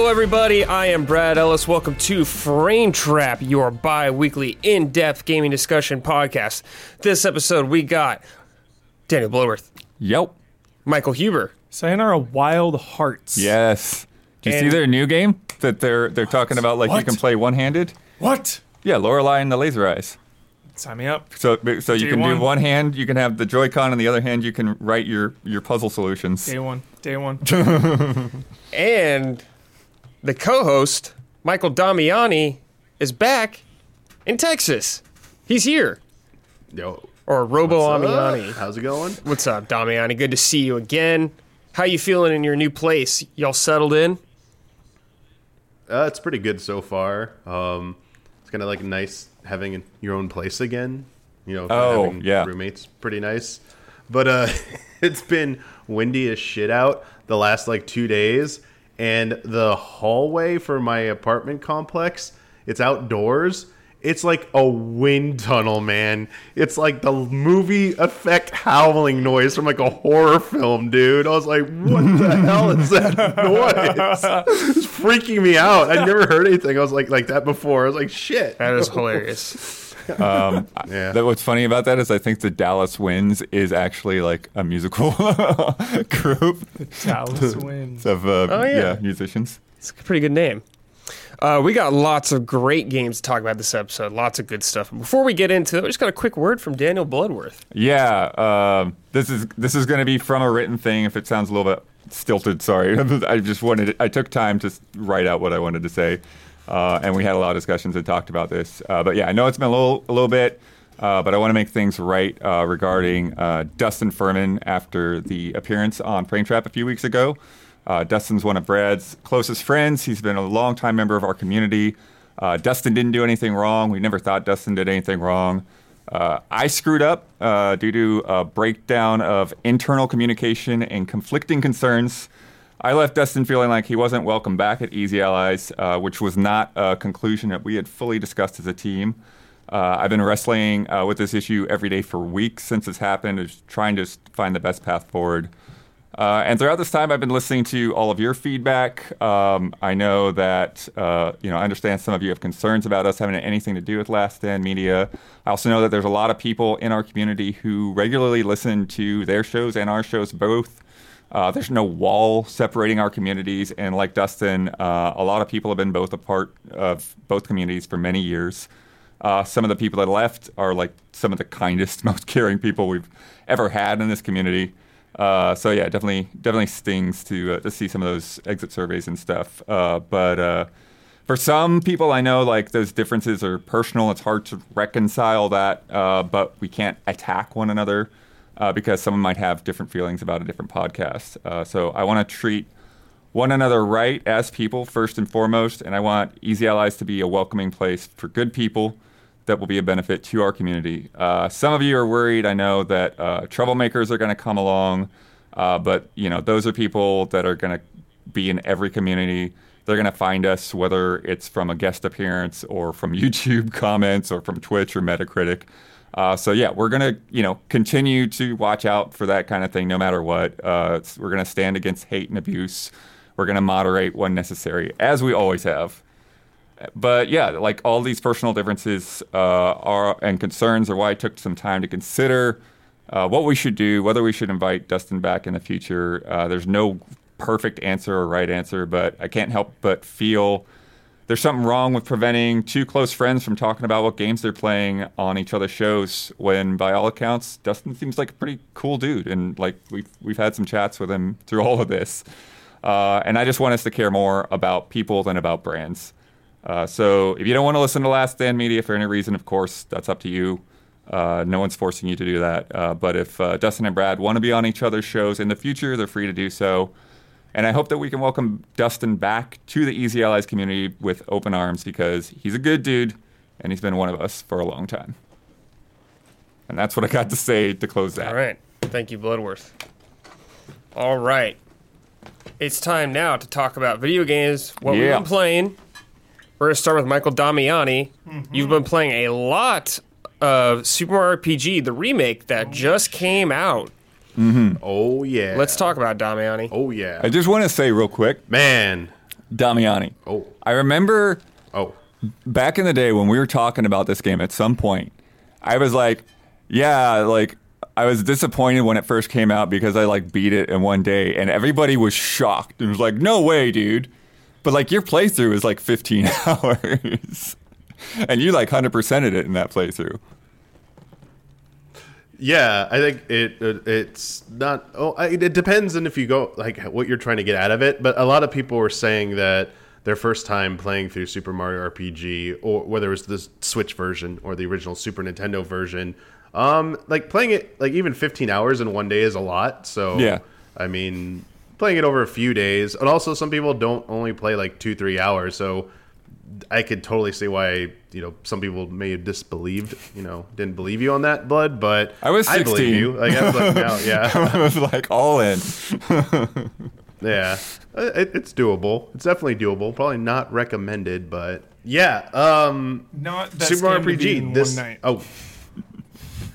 Hello, everybody. I am Brad Ellis. Welcome to Frame Trap, your bi weekly in depth gaming discussion podcast. This episode, we got Daniel Bloodworth, Yep. Michael Huber, Sayonara Wild Hearts. Yes. Do you see their new game that they're they're talking about? Like you What? can play one handed. What? Yeah, Lorelei and the Laser Eyes. Sign me up. So so you Day can do one. one hand. You can have the Joy-Con, and the other hand you can write your your puzzle solutions. Day one. Day one. and the co host, Michael Damiani, is back in Texas. He's here. Yo, Or Robo what's? Amiani. How's it going? What's up, Damiani? Good to see you again. How you feeling in your new place? Y'all settled in? Uh, it's pretty good so far. Um, it's kind of like nice having your own place again. You know, Oh, having yeah. roommates, pretty nice. But uh, it's been windy as shit out the last like two days, and the hallway for my apartment complex, it's outdoors. It's like a wind tunnel, man. It's like the movie effect howling noise from like a horror film, dude. I was like, what the hell is that noise? It's freaking me out. I'd never heard anything. I was like like that before. I was like, shit. That is hilarious. Um, Yeah. that what's funny about that is I think the Dallas Winds is actually like a musical group Dallas wins. of uh, Oh, yeah. yeah musicians. It's a pretty good name. Uh, we got lots of great games to talk about this episode. Lots of good stuff. Before we get into it, we just got a quick word from Daniel Bloodworth. Yeah, um, this is this is going to be from a written thing. If it sounds a little bit stilted, sorry. I just wanted I took time to write out what I wanted to say, uh, and we had a lot of discussions and talked about this. Uh, but yeah, I know it's been a little a little bit, uh, but I want to make things right uh, regarding uh, Dustin Furman after the appearance on Frame Trap a few weeks ago. Uh, Dustin's one of Brad's closest friends. He's been a longtime member of our community. Dustin didn't do anything wrong. We never thought Dustin did anything wrong. I screwed up due to a breakdown of internal communication and conflicting concerns. I left Dustin feeling like he wasn't welcome back at Easy Allies, uh, which was not a conclusion that we had fully discussed as a team. Uh, I've been wrestling uh, with this issue every day for weeks since it's happened, trying to find the best path forward. Uh, and throughout this time, I've been listening to all of your feedback. Um, I know that uh, you know I understand some of you have concerns about us having anything to do with Last Stand Media. I also know that there's a lot of people in our community who regularly listen to their shows and our shows both. Uh, there's no wall separating our communities, and like Dustin, uh, a lot of people have been both a part of both communities for many years. Uh, some of the people that left are like some of the kindest, most caring people we've ever had in this community. Uh, so yeah, definitely, definitely stings to uh, to see some of those exit surveys and stuff. Uh, but for some people, I know like those differences are personal. It's hard to reconcile that, but we can't attack one another uh, because someone might have different feelings about a different podcast. Uh, so I want to treat one another right as people first and foremost, and I want Easy Allies to be a welcoming place for good people that will be a benefit to our community. Uh, some of you are worried. I know that uh, troublemakers are going to come along, uh, but you know those are people that are going to be in every community. They're going to find us whether it's from a guest appearance or from YouTube comments or from Twitch or Metacritic. Uh, so yeah, we're gonna you know continue to watch out for that kind of thing no matter what. Uh, we're gonna stand against hate and abuse. We're gonna moderate when necessary, as we always have. But yeah, like all these personal differences uh, are and concerns are why I took some time to consider uh, what we should do, whether we should invite Dustin back in the future. Uh, there's no perfect answer or right answer, but I can't help but feel there's something wrong with preventing two close friends from talking about what games they're playing on each other's shows. When, by all accounts, Dustin seems like a pretty cool dude, and like we've we've had some chats with him through all of this. Uh, and I just want us to care more about people than about brands. Uh, so if you don't want to listen to Last Stand Media for any reason, of course, that's up to you. Uh, no one's forcing you to do that. Uh, but if uh, Dustin and Brad want to be on each other's shows in the future, they're free to do so. And I hope that we can welcome Dustin back to the Easy Allies community with open arms because he's a good dude and he's been one of us for a long time. And that's what I got to say to close that. All right. Thank you, Bloodworth. All right. It's time now to talk about video games, what we've been playing. We're going to start with Michael Damiani. Mm-hmm. You've been playing a lot of Super Mario RPG, the remake that just came out. Mm-hmm. Oh yeah. Let's talk about Damiani. Oh yeah. I just want to say real quick Man. Damiani. Oh. I remember Oh, back in the day when we were talking about this game at some point, I was like, yeah, like I was disappointed when it first came out because I like beat it in one day and everybody was shocked and was like, no way, dude. But like your playthrough is like 15 hours. and you like 100%ed it in that playthrough. Yeah, I think it, it it's not. Oh, I, it depends on if you go like what you're trying to get out of it. But a lot of people were saying that their first time playing through Super Mario RPG, or whether it was the Switch version or the original Super Nintendo version, um, like playing it like even 15 hours in one day is a lot. So Yeah. I mean, playing it over a few days, and also some people don't only play like two three hours. So I could totally see why you know some people may have disbelieved, you know, didn't believe you on that blood, but I was I believe 16. you. Like I was like, no, yeah, I was like all in. yeah, it, it's doable. It's definitely doable. Probably not recommended, but yeah. Um, Not that Super Mario game to beat in RPG. This one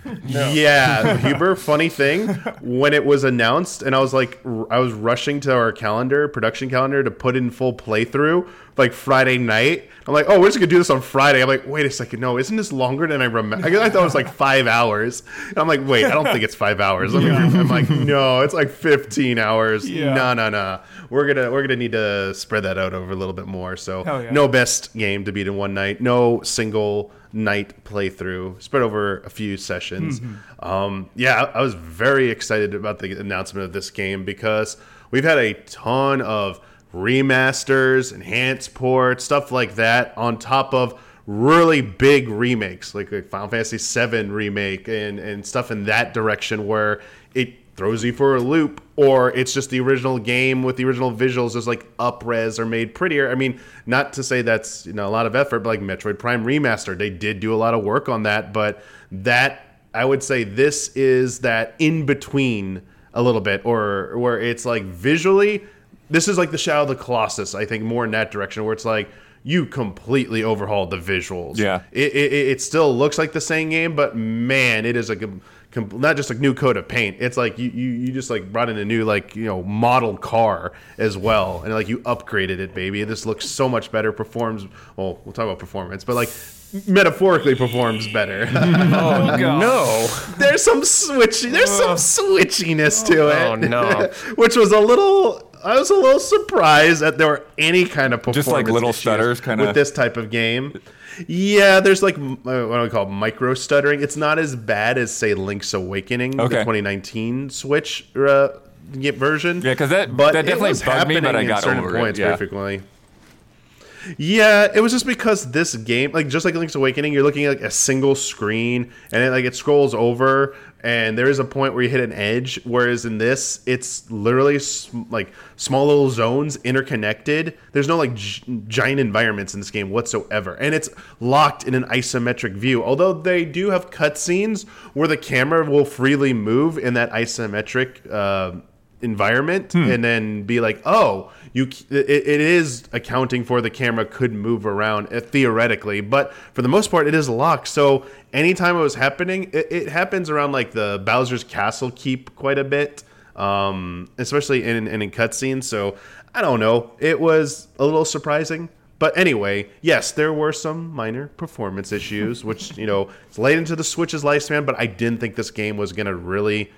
oh. Yeah, Huber. Funny thing, when it was announced, and I was like, I was rushing to our calendar, production calendar, to put in full playthrough, like Friday night. I'm like, oh, we're just gonna do this on Friday. I'm like, wait a second, no, isn't this longer than I remember? I thought it was like five hours. And I'm like, wait, I don't think it's five hours. Let me re- I'm like, no, it's like 15 hours. Yeah. No, no, no. We're gonna we're gonna need to spread that out over a little bit more. So yeah. no best game to beat in one night. No single night playthrough. Spread over a few sessions. Um, yeah, I, I was very excited about the announcement of this game because we've had a ton of remasters, enhanced ports, stuff like that, on top of really big remakes like, like Final Fantasy VII remake and and stuff in that direction where it throws you for a loop or it's just the original game with the original visuals just like upres or made prettier i mean not to say that's you know a lot of effort but like metroid prime remastered they did do a lot of work on that but that i would say this is that in between a little bit or where it's like visually this is like the shadow of the colossus i think more in that direction where it's like you completely overhauled the visuals Yeah. it, it, it still looks like the same game, but man, it is a com- not just a new coat of paint. It's like you, you you just like brought in a new like you know model car as well, and like you upgraded it, baby. This looks so much better. Performs well. We'll talk about performance, but like metaphorically performs better. Oh, No. there's some switchy. There's some switchiness to oh, it. Oh, no. which was a little. I was a little surprised that there were any kind of performance Just like little issues stutters kinda- with this type of game. Yeah, there's like uh, what do we call it, micro stuttering. It's not as bad as say Link's Awakening, Okay. the 2019 Switch uh, version. Yeah, 'cause that- but that definitely bugged me, but I got certain over it, points yeah. very frequently. Yeah, it was just because this game, like just like Link's Awakening, you're looking at like a single screen, and it like it scrolls over, and there is a point where you hit an edge. Whereas in this, it's literally sm- like small little zones interconnected. There's no like gi- giant environments in this game whatsoever, and it's locked in an isometric view. Although they do have cutscenes where the camera will freely move in that isometric. Uh, environment and then be like oh you it, it is accounting for the camera could move around uh, theoretically but for the most part it is locked so anytime it was happening it, it happens around like the bowser's castle keep quite a bit um especially in, in in cutscenes so i don't know it was a little surprising but anyway, yes, there were some minor performance issues, which, you know, it's late into the Switch's lifespan, but I didn't think this game was going to really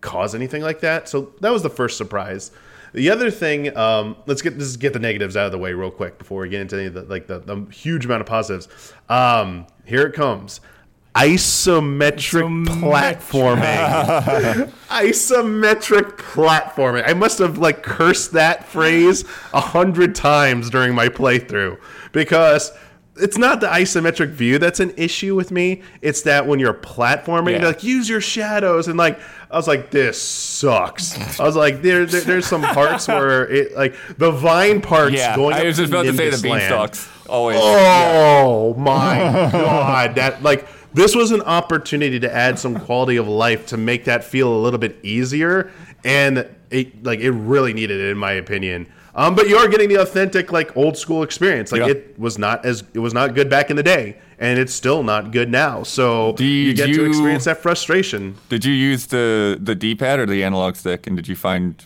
cause anything like that. So that was the first surprise. The other thing, um, let's get let's get the negatives out of the way real quick before we get into any of the, like the, the huge amount of positives. Um, here it comes. Isometric Isometric. platforming. Isometric platforming. I must have like cursed that phrase a hundred times during my playthrough because it's not the isometric view that's an issue with me. It's that when you're platforming, Yeah. they're like use your shadows and like I was like this sucks. I was like there, there there's some parts where it like the vine parts Yeah, going. I up was just about to say the beanstalks. Always. Oh my god! That like this was an opportunity to add some quality of life to make that feel a little bit easier, and it like it really needed it in my opinion. Um, but you are getting the authentic like old school experience. Like Yeah. it was not as it was not good back in the day, and it's still not good now. So you Did get to you- experience that frustration. Did you use the the D pad or the analog stick? And did you find?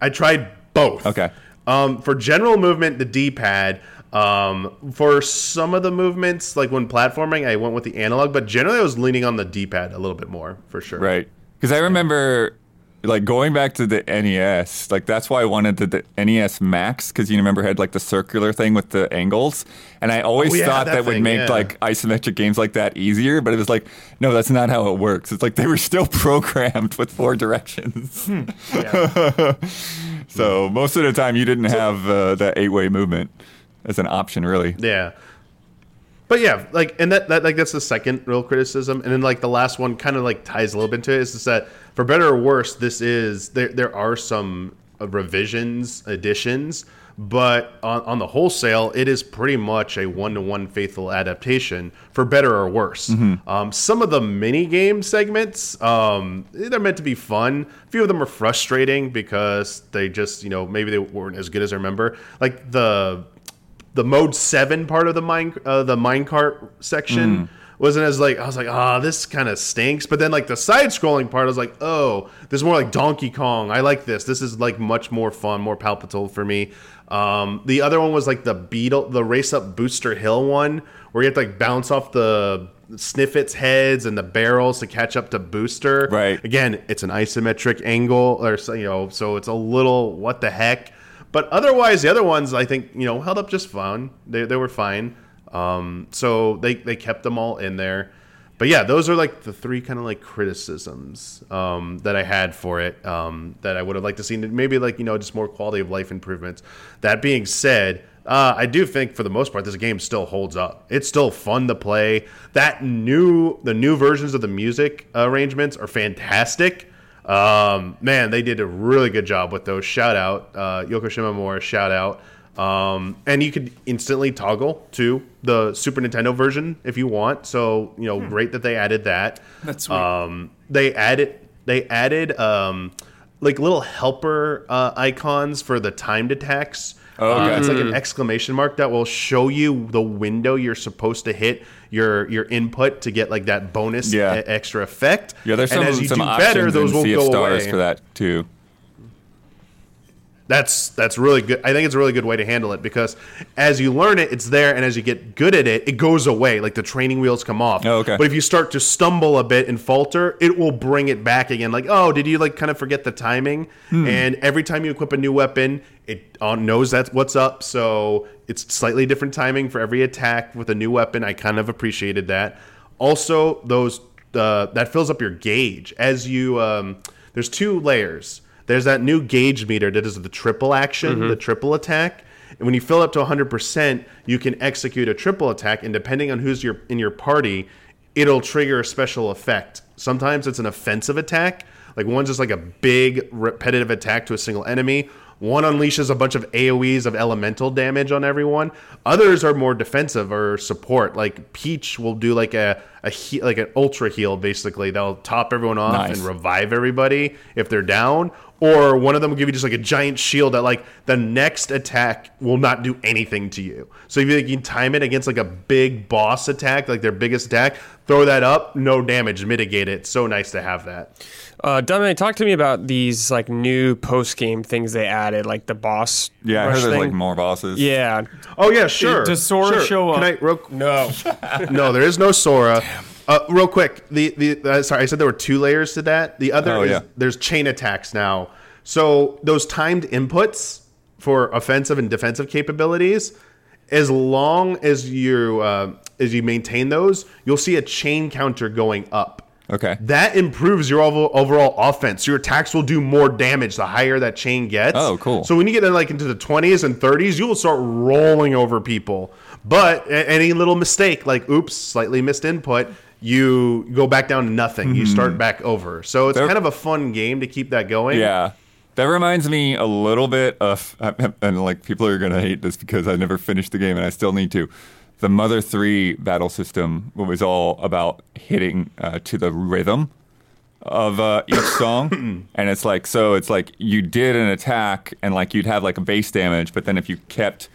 I tried both. Okay. Um, for general movement, the D-pad. Um, for some of the movements, like when platforming, I went with the analog, but generally I was leaning on the D-pad a little bit more for sure. Right. Because I remember, like, going back to the NES, like, that's why I wanted the, the NES Max, because you remember had, like, the circular thing with the angles. And I always Oh, yeah, thought that that, would make, yeah. like, isometric games like that easier, but it was like, no, that's not how it works. It's like they were still programmed with four directions. Hmm. so most of the time, you didn't have uh, that eight way movement as an option, really. Yeah. But yeah, like and that, that like that's the second real criticism, and then like the last one kind of like ties a little bit into it is just that for better or worse, this is there there are some uh, revisions, additions, but on, on the wholesale, it is pretty much a one to one faithful adaptation for better or worse. Um, some of the mini game segments, um, they're meant to be fun. A few of them are frustrating because they just you know maybe they weren't as good as I remember. Like the the mode seven part of the mine uh, the minecart section wasn't as like I was like ah this kind of stinks. But then like the side scrolling part I was like oh this is more like Donkey Kong. I like this. This is like much more fun more palpable for me. Um, the other one was like the beetle the race up Booster Hill one where you have to like bounce off the Snifits heads and the barrels to catch up to Booster. Right. again it's an isometric angle or so, you know so it's a little what the heck but otherwise, the other ones I think you know held up just fine. They they were fine. Um, so they they kept them all in there. But yeah, those are like the three kind of like criticisms um, that I had for it um, that I would have liked to see. Maybe like you know just more quality of life improvements. That being said, uh, I do think for the most part this game still holds up. It's still fun to play. That new the new versions of the music arrangements are fantastic. Um, man, they did a really good job with those. Shout out, uh, Yoko Shimomura, shout out. Um, and you could instantly toggle to the Super Nintendo version if you want. So, you know, great that they added that. That's sweet. Um, they added, they added, um, like little helper, uh, icons for the timed attacks. Oh, okay. Uh, it's like an exclamation mark that will show you the window you're supposed to hit your your input to get like that bonus Yeah. e- extra effect. Yeah, there's some, and as you some do better, those in will go Stars away. for that, too. That's that's really good. I think it's a really good way to handle it because as you learn it, it's there, and as you get good at it, it goes away. Like the training wheels come off. Oh, okay. But if you start to stumble a bit and falter, it will bring it back again. Like, oh, did you like kind of forget the timing? Hmm. And every time you equip a new weapon, it uh, knows that's what's up. So it's slightly different timing for every attack with a new weapon. I kind of appreciated that. Also, those uh, that fills up your gauge as you. Um, there's two layers. There's that new gauge meter that is the triple action, the mm-hmm. triple attack. And when you fill up to 100%, you can execute a triple attack, and depending on who's your in your party, it'll trigger a special effect. Sometimes it's an offensive attack, like one's just like a big repetitive attack to a single enemy. One unleashes a bunch of AoEs of elemental damage on everyone. Others are more defensive or support. Like Peach will do like a, a he, like an ultra heal basically. They'll top everyone off Nice. and revive everybody if they're down. Or one of them will give you just like a giant shield that like the next attack will not do anything to you. So if you, you can time it against like a big boss attack, like their biggest attack, throw that up, no damage, mitigate it. So nice to have that. Uh, Dominic, talk to me about these like new post game things they added, like the boss. Yeah, I rush heard there's thing. like more bosses. Yeah. Oh yeah, sure. Does Sora sure. show Can up? I, real, No. no, there is no Sora. Uh, real quick, the the uh, sorry, I said there were two layers to that. The other Oh, is yeah. there's chain attacks now. So those timed inputs for offensive and defensive capabilities, as long as you uh, as you maintain those, you'll see a chain counter going up. Okay. That improves your overall, offense. Your attacks will do more damage the higher that chain gets. Oh, cool. So when you get in, like into the 20s and 30s, you will start rolling over people. But any little mistake, like oops, slightly missed input, you go back down to nothing. You hmm. start back over. So it's There- kind of a fun game to keep that going. Yeah. That reminds me a little bit of, and like people are going to hate this because I never finished the game and I still need to. The Mother 3 battle system was all about hitting uh, to the rhythm of uh, each song. and it's like, so it's like you did an attack and like you'd have like a base damage, but then if you kept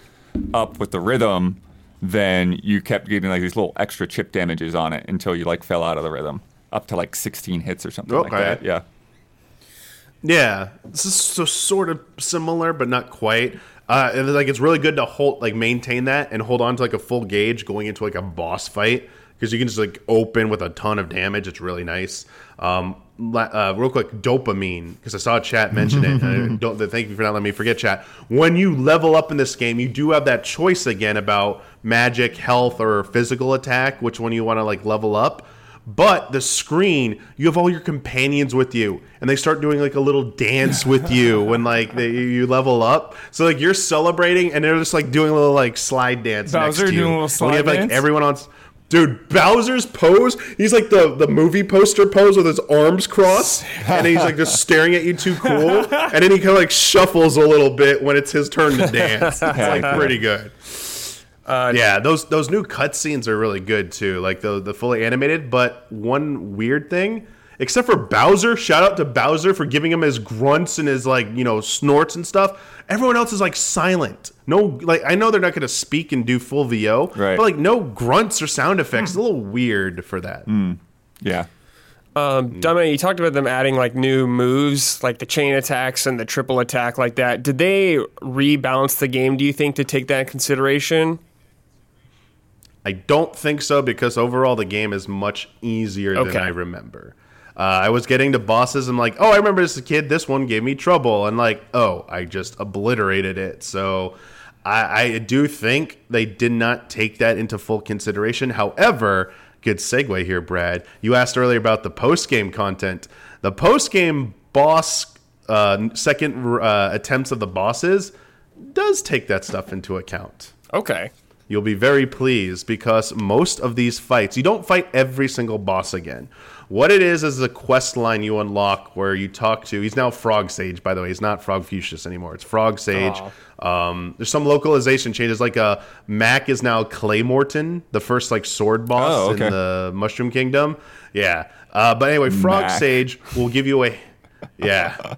up with the rhythm, then you kept getting like these little extra chip damages on it until you like fell out of the rhythm. Up to like 16 hits or something like that. Yeah. Yeah, this is so sort of similar, but not quite. Uh, and, like it's really good to hold like maintain that and hold on to like a full gauge going into like a boss fight because you can just like open with a ton of damage. It's really nice. Um, uh, real quick, dopamine because I saw chat mention it. I don't thank you for not letting me forget chat. When you level up in this game, you do have that choice again about magic, health, or physical attack, which one you want to like level up. But the screen, you have all your companions with you, and they start doing like a little dance with you when like they, you level up. So like you're celebrating, and they're just like doing a little like slide dance. Bowser next to you. doing a little And slide you have like dance? everyone on. Dude, Bowser's pose, he's like the, the movie poster pose with his arms crossed, and he's like just staring at you too cool. And then he kind of like shuffles a little bit when it's his turn to dance. It's like pretty good. Uh, yeah, those those new cutscenes are really good too, like the the fully animated. But one weird thing, except for Bowser, shout out to Bowser for giving him his grunts and his like you know snorts and stuff. Everyone else is like silent. No, like I know they're not going to speak and do full VO, Right. but like no grunts or sound effects. It's a little weird for that. Hmm. Yeah. Um, hmm. Dominic, you talked about them adding like new moves, like the chain attacks and the triple attack, like that. Did they rebalance the game? Do you think to take that in consideration? I don't think so because overall the game is much easier Okay. than I remember. Uh, I was getting to bosses. I'm like, oh, I remember as a kid, this one gave me trouble, and like, oh, I just obliterated it. So I, I do think they did not take that into full consideration. However, good segue here, Brad. You asked earlier about the post game content. The post game boss uh, second uh, attempts of the bosses does take that stuff into account Okay. You'll be very pleased because most of these fights, you don't fight every single boss again. What it is is a quest line you unlock where you talk to. He's now Frog Sage, by the way. He's not Frogfucius anymore. It's Frog Sage. Um, there's some localization changes. Like uh, Mack is now Claymorton, the first like sword boss Oh, okay. in the Mushroom Kingdom. Yeah. Uh, but anyway, Frog Mack. Sage will give you a yeah.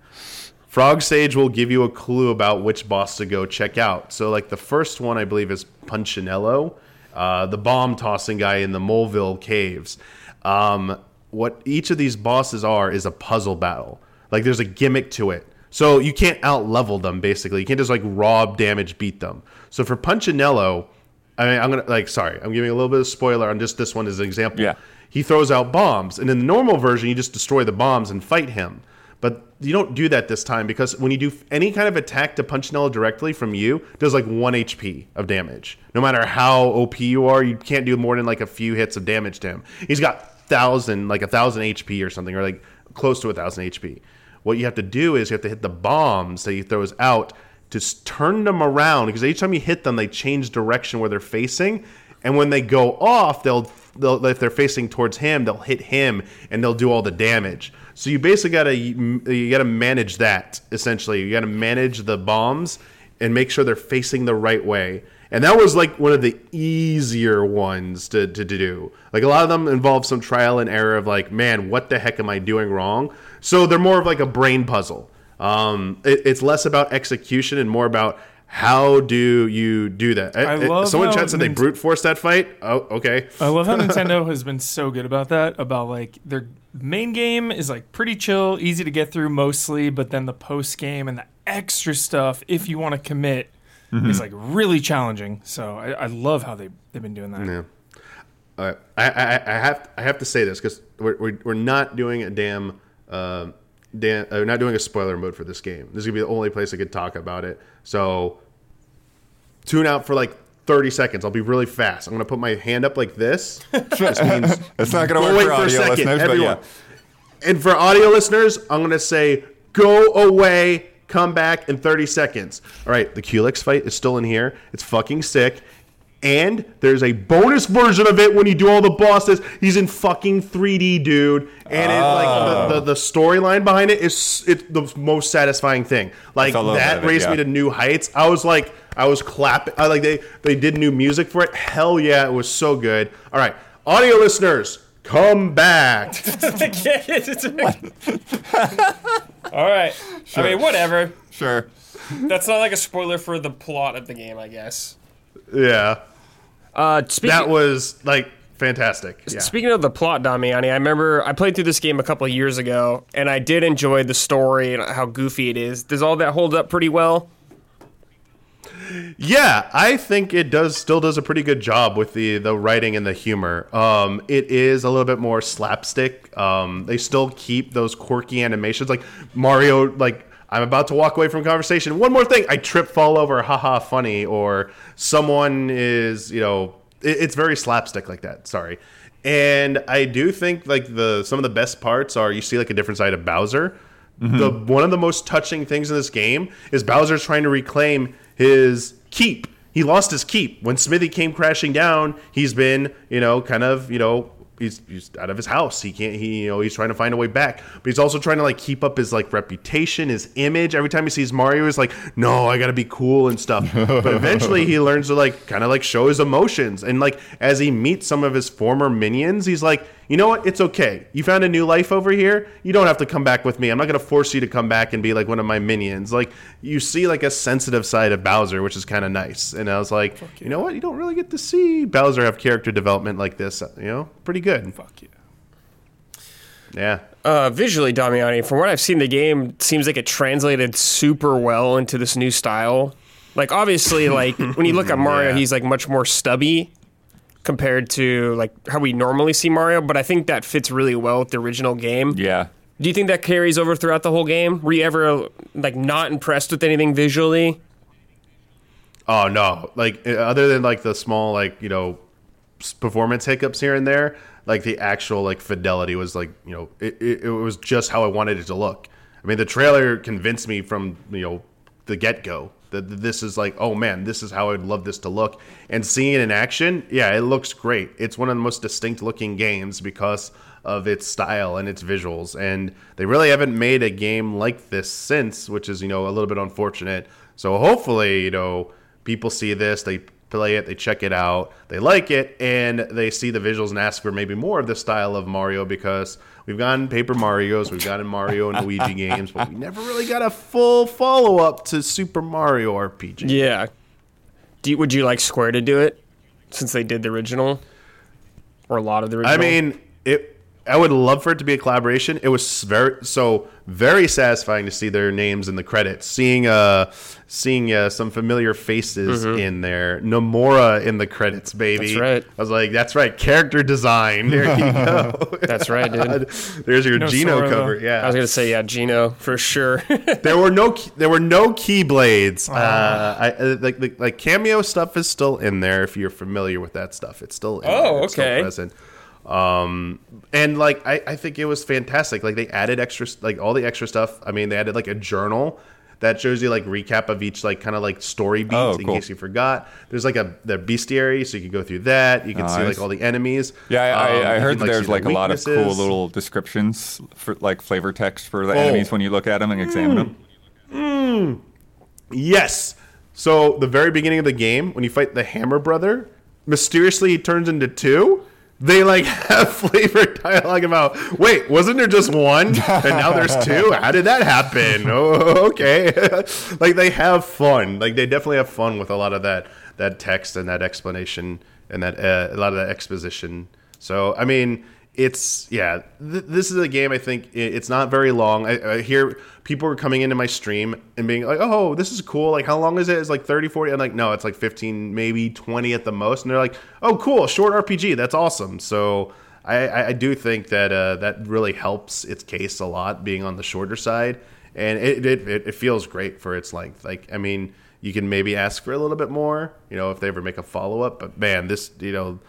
Frog Sage will give you a clue about which boss to go check out. So, like the first one, I believe, is Punchinello, uh, the bomb tossing guy in the Moleville caves. Um, what each of these bosses are is a puzzle battle. Like there's a gimmick to it. So you can't out level them. Basically, you can't just like raw damage beat them. So for Punchinello, I mean, I'm gonna like sorry, I'm giving a little bit of spoiler on just this one as an example. Yeah. He throws out bombs, and in the normal version, you just destroy the bombs and fight him. You don't do that this time because when you do any kind of attack to Punchinello directly from you, does like one HP of damage. No matter how OP you are, you can't do more than like a few hits of damage to him. He's got thousand, like a thousand HP or something, or like close to a thousand HP. What you have to do is you have to hit the bombs that he throws out to turn them around because each time you hit them, they change direction where they're facing, and when they go off, they'll, they'll if they're facing towards him, they'll hit him and they'll do all the damage. So you basically gotta you gotta manage that essentially. You gotta manage the bombs and make sure they're facing the right way. And that was like one of the easier ones to, to, to do. Like a lot of them involve some trial and error of like, man, what the heck am I doing wrong? So they're more of like a brain puzzle. Um, it, it's less about execution and more about how do you do that. I eh, eh, love someone chat said they brute force that fight. Oh, okay. I love how Nintendo has been so good about that. About like their main game is like pretty chill, easy to get through mostly, but then the post game and the extra stuff, if you want to commit, mm-hmm. is like really challenging. So I, I love how they they've been doing that. Yeah. All right. I, I, I have I have to say this because we're, we're, we're not doing a damn uh, damn uh, not doing a spoiler mode for this game. This is gonna be the only place I could talk about it. So tune out for like 30 seconds. I'll be really fast. I'm gonna put my hand up like this. This means It's not going to Go work for audio second, listeners, everyone. yeah. and for audio listeners, I'm gonna say go away, come back in 30 seconds. All right, the Culex fight is still in here. It's fucking sick. And there's a bonus version of it when you do all the bosses. He's in fucking 3D, dude. And it, like Oh. the, the, the storyline behind it is it's the most satisfying thing. Like That's a little bit that of it, raised me to new heights. I was like, I was clapping. I like they they did new music for it. Hell yeah, it was so good. All right, audio listeners, come back. All right. I mean, whatever. Sure. That's not like a spoiler for the plot of the game, I guess. yeah. Uh, speaking, That was like fantastic. Yeah. Speaking of the plot, Damiani, I remember I played through this game a couple years ago, and I did enjoy the story and how goofy it is. Does all that hold up pretty well? Yeah, I think it does still does a pretty good job with the the writing and the humor. Um, it is a little bit more slapstick. Um, they still keep those quirky animations, like Mario. Like I'm about to walk away from conversation. One more thing, I trip, fall over, haha, funny, or someone is, you know, it, it's very slapstick like that. Sorry. And I do think like the some of the best parts are you see like a different side of Bowser. Mm-hmm. The one of the most touching things in this game is Bowser's trying to reclaim his keep. He lost his keep when Smithy came crashing down. He's been, you know, kind of, you know, he's, he's out of his house. He can't. He, you know, he's trying to find a way back, but he's also trying to like keep up his like reputation, his image. Every time he sees Mario, he's like, "No, I got to be cool and stuff." but eventually, he learns to like kind of like show his emotions, and like as he meets some of his former minions, he's like, "You know what? It's okay. You found a new life over here. You don't have to come back with me. I'm not going to force you to come back and be like one of my minions." Like you see like a sensitive side of Bowser, which is kind of nice. And I was like, you know what? You don't really get to see Bowser have character development like this. You know, pretty good. Fuck yeah. Yeah. Uh, visually, Damiani, from what I've seen, the game seems like it translated super well into this new style. Like, obviously, like when you look at Mario, Yeah. he's like much more stubby compared to like how we normally see Mario. But I think that fits really well with the original game. Yeah. Do you think that carries over throughout the whole game? Were you ever like not impressed with anything visually? Oh no! Like uh, other than like the small like you know performance hiccups here and there, like the actual like fidelity was like you know it, it, it was just how I wanted it to look. I mean, the trailer convinced me from you know the get go that this is like oh man, this is how I'd love this to look. And seeing it in action, yeah, it looks great. It's one of the most distinct looking games because of its style and its visuals. And they really haven't made a game like this since, which is, you know, a little bit unfortunate. So hopefully, you know, people see this, they play it, they check it out, they like it, and they see the visuals and ask for maybe more of the style of Mario because we've gotten Paper Mario's, we've gotten Mario and Luigi games, but we never really got a full follow up to Super Mario RPG. Yeah. Do you, would you like Square to do it since they did the original or a lot of the original? I mean, it. I would love for it to be a collaboration. It was very so very satisfying to see their names in the credits. Seeing uh, seeing uh, some familiar faces in there. Nomura in the credits, baby. Mm-hmm. That's right. I was like, that's right. Character design. There you go. that's right, dude. There's your No Geno Sora, cover. though. Yeah. I was gonna say yeah, Geno for sure. there were no there were no keyblades. Uh, I, uh, like, like like cameo stuff is still in there if you're familiar with that stuff. It's still in Oh, there. It's still okay. present. Um, and like I, I think it was fantastic. Like they added extra like all the extra stuff. I mean, they added like a journal that shows you like recap of each like kind of like story beats Oh, in cool. case you forgot. There's like a the bestiary, so you can go through that. You can see like all the enemies. Yeah, I, Um, I, I heard can, see there's the like a lot of cool little descriptions for like flavor text for the Oh. enemies when you look at them and examine them. Yes. So the very beginning of the game, when you fight the Hammer Brother, mysteriously he turns into two. They like have flavored dialogue about, wait, wasn't there just one, and now there's two? How did that happen? Oh, okay. like they have fun. Like they definitely have fun with a lot of that that text and that explanation and that uh, a lot of that exposition. So I mean, it's yeah. Th- this is a game. I think it's not very long. I, I hear people are coming into my stream and being like, "Oh, this is cool. Like, how long is it? It's like 30, 40. I'm like, no, it's like 15, maybe 20 at the most. And they're like, "Oh, cool, short RPG. That's awesome." So I, I do think that uh, that really helps its case a lot, being on the shorter side, and it it, it, it feels great for its length. Like, I mean. You can maybe ask for a little bit more, you know, if they ever make a follow up. But man, this, you know,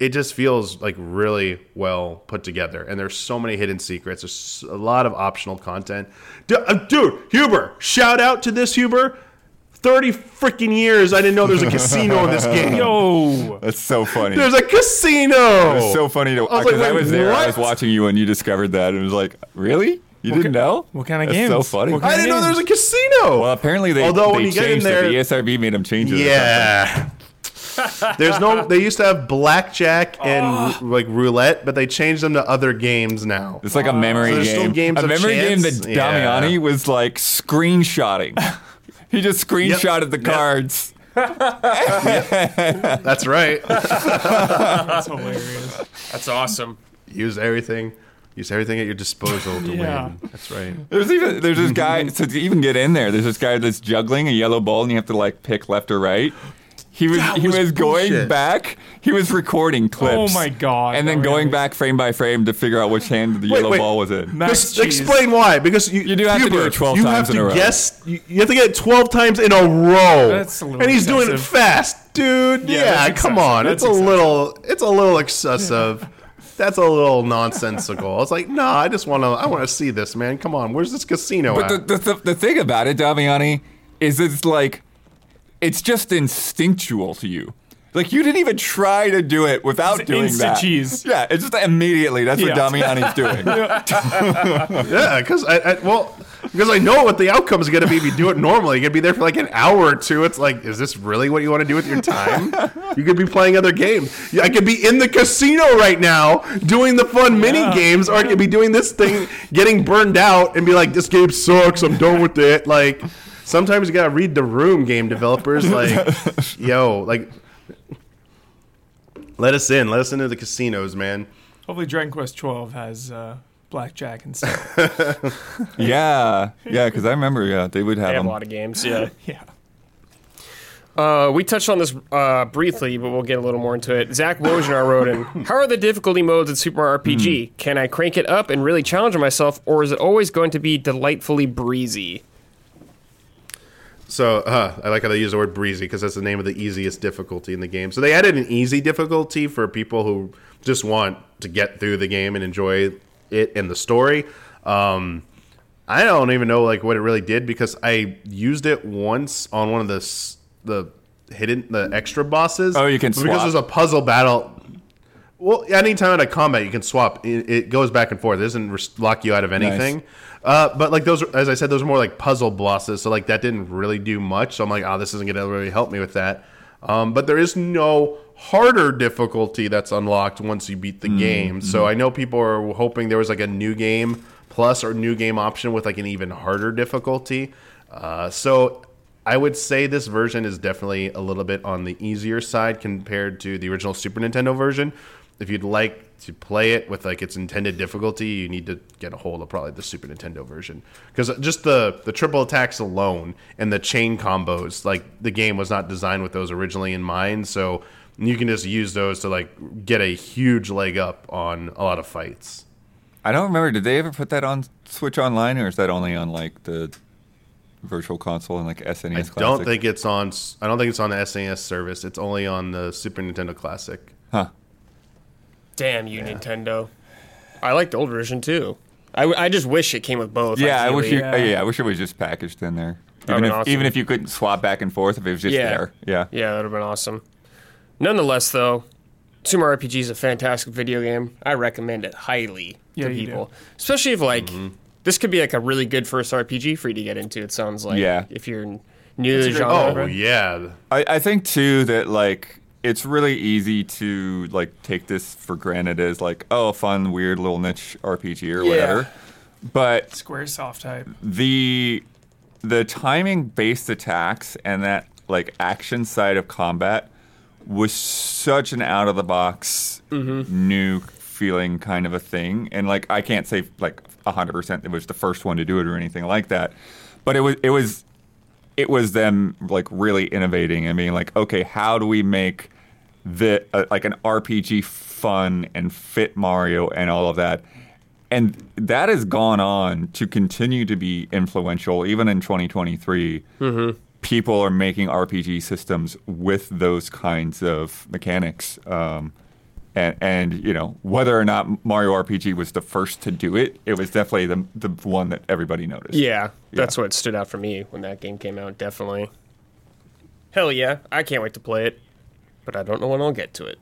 it just feels like really well put together and there's so many hidden secrets there's a lot of optional content D- uh, dude huber shout out to this huber 30 freaking years i didn't know there's a casino in this game Yo, That's so funny. there's a casino It's so funny to I was because like, I, was there. I was watching you when you discovered that, and it was like, really? You didn't know? what kind of game? That's? So funny. I didn't know games? there was a casino well, apparently they, Although they when you get in there- it. The ESRB made them change it. or yeah there's no they used to have blackjack and oh. ru- like roulette but they changed them to other games now It's like a memory So game. still games a of memory game chance? that Yeah. Damiani was like screenshotting. he just screenshotted the Yep. cards. that's right That's hilarious. That's awesome. use everything Use everything at your disposal to Yeah. win. That's right. There's even there's this guy so to even get in there. There's this guy that's juggling a yellow ball, and you have to like pick left or right. He was That he was was, going back. He was recording clips. Oh my God, And then that going really- back frame by frame to figure out which hand the Wait, yellow wait. ball was in. Max Just explain why. Because you, You do have to do it 12 you times have in a row. Guess, you, you have to get it 12 times in a row. That's a little and he's doing it fast, dude. Yeah, Yeah, come on. That's it's a little it's a little excessive. That's a little nonsensical. It's like, nah, I just want to I want to see this, man. Come on. Where's this casino But at? the, the, the, the thing about it, Damiani, is it's like, it's just instinctual to you. Like, you didn't even try to do it without It's doing instant that. cheese. Yeah, it's just immediately. That's what Yeah. Damiani's doing. yeah, because I, I well because I know what the outcome is going to be if you do it normally. You're going to be there for like an hour or two. It's like, is this really what you want to do with your time? you could be playing other games. Yeah, I could be in the casino right now doing the fun mini games, or I could be doing this thing, getting burned out, and be like, this game sucks. I'm done with it. Like, sometimes you got to read the room, game developers. Like, yo, like, let us in. Let us into the casinos, man. Hopefully, Dragon Quest 12 has uh, blackjack and stuff. yeah, yeah, because I remember, yeah, they would have They have a lot of games. Yeah. yeah. Uh, we touched on this uh, briefly, but we'll get a little more into it. Zach Wojnar wrote in, How are the difficulty modes in Super Mario RPG? Can I crank it up and really challenge myself, or is it always going to be delightfully breezy? So uh, I like how they use the word breezy because that's the name of the easiest difficulty in the game. So they added an easy difficulty for people who just want to get through the game and enjoy it and the story. Um, I don't even know like what it really did because I used it once on one of the the hidden the extra bosses. Oh, you can because there's a puzzle battle. Well, anytime in a combat, you can swap. It, it goes back and forth. It doesn't lock you out of anything. Uh, but like those, as I said, those are more like puzzle bosses. So like that didn't really do much. So I'm like, oh, this isn't going to really help me with that. Um, but there is no harder difficulty that's unlocked once you beat the game. So I know people are hoping there was like a new game plus or new game option with like an even harder difficulty. Uh, so I would say this version is definitely a little bit on the easier side compared to the original Super Nintendo version. If you'd like to play it with like its intended difficulty, you need to get a hold of probably the Super Nintendo version because just the the triple attacks alone and the chain combos, like the game was not designed with those originally in mind. So you can just use those to like get a huge leg up on a lot of fights. I don't remember. Did they ever put that on Switch Online, or is that only on like the Virtual Console and like SNES I Classic? don't think it's on. I don't think it's on the SNES service. It's only on the Super Nintendo Classic. Huh. Damn you, Nintendo. I like the old version too. I, I just wish it came with both. Yeah, I wish you. Yeah. uh, Yeah, I wish it was just packaged in there. Even if awesome. even if you couldn't swap back and forth, if it was just Yeah. there. Yeah. Yeah, that would have been awesome. Nonetheless, though, Super Mario RPG is a fantastic video game. I recommend it highly Yeah, to you people, especially if like this could be like a really good first RPG for you to get into. It sounds like Yeah. if you're new to the genre. Oh yeah, I, I think too that like it's really easy to like take this for granted as like oh fun weird little niche RPG or Yeah. whatever. But Squaresoft type. the the timing based attacks and that like action side of combat was such an out of the box mm-hmm. new feeling kind of a thing and like I can't say like 100% it was the first one to do it or anything like that but it was it was it was them like really innovating and being like okay how do we make the uh, like an RPG fun and fit Mario and all of that? And that has gone on to continue to be influential. Even in 2023 people are making rpg systems with those kinds of mechanics. Um, and, and you know whether or not mario rpg was the first to do it it was definitely the, the one that everybody noticed Yeah, that's what stood out for me when that game came out. Definitely. Hell yeah, I can't wait to play it, but I don't know when I'll get to it.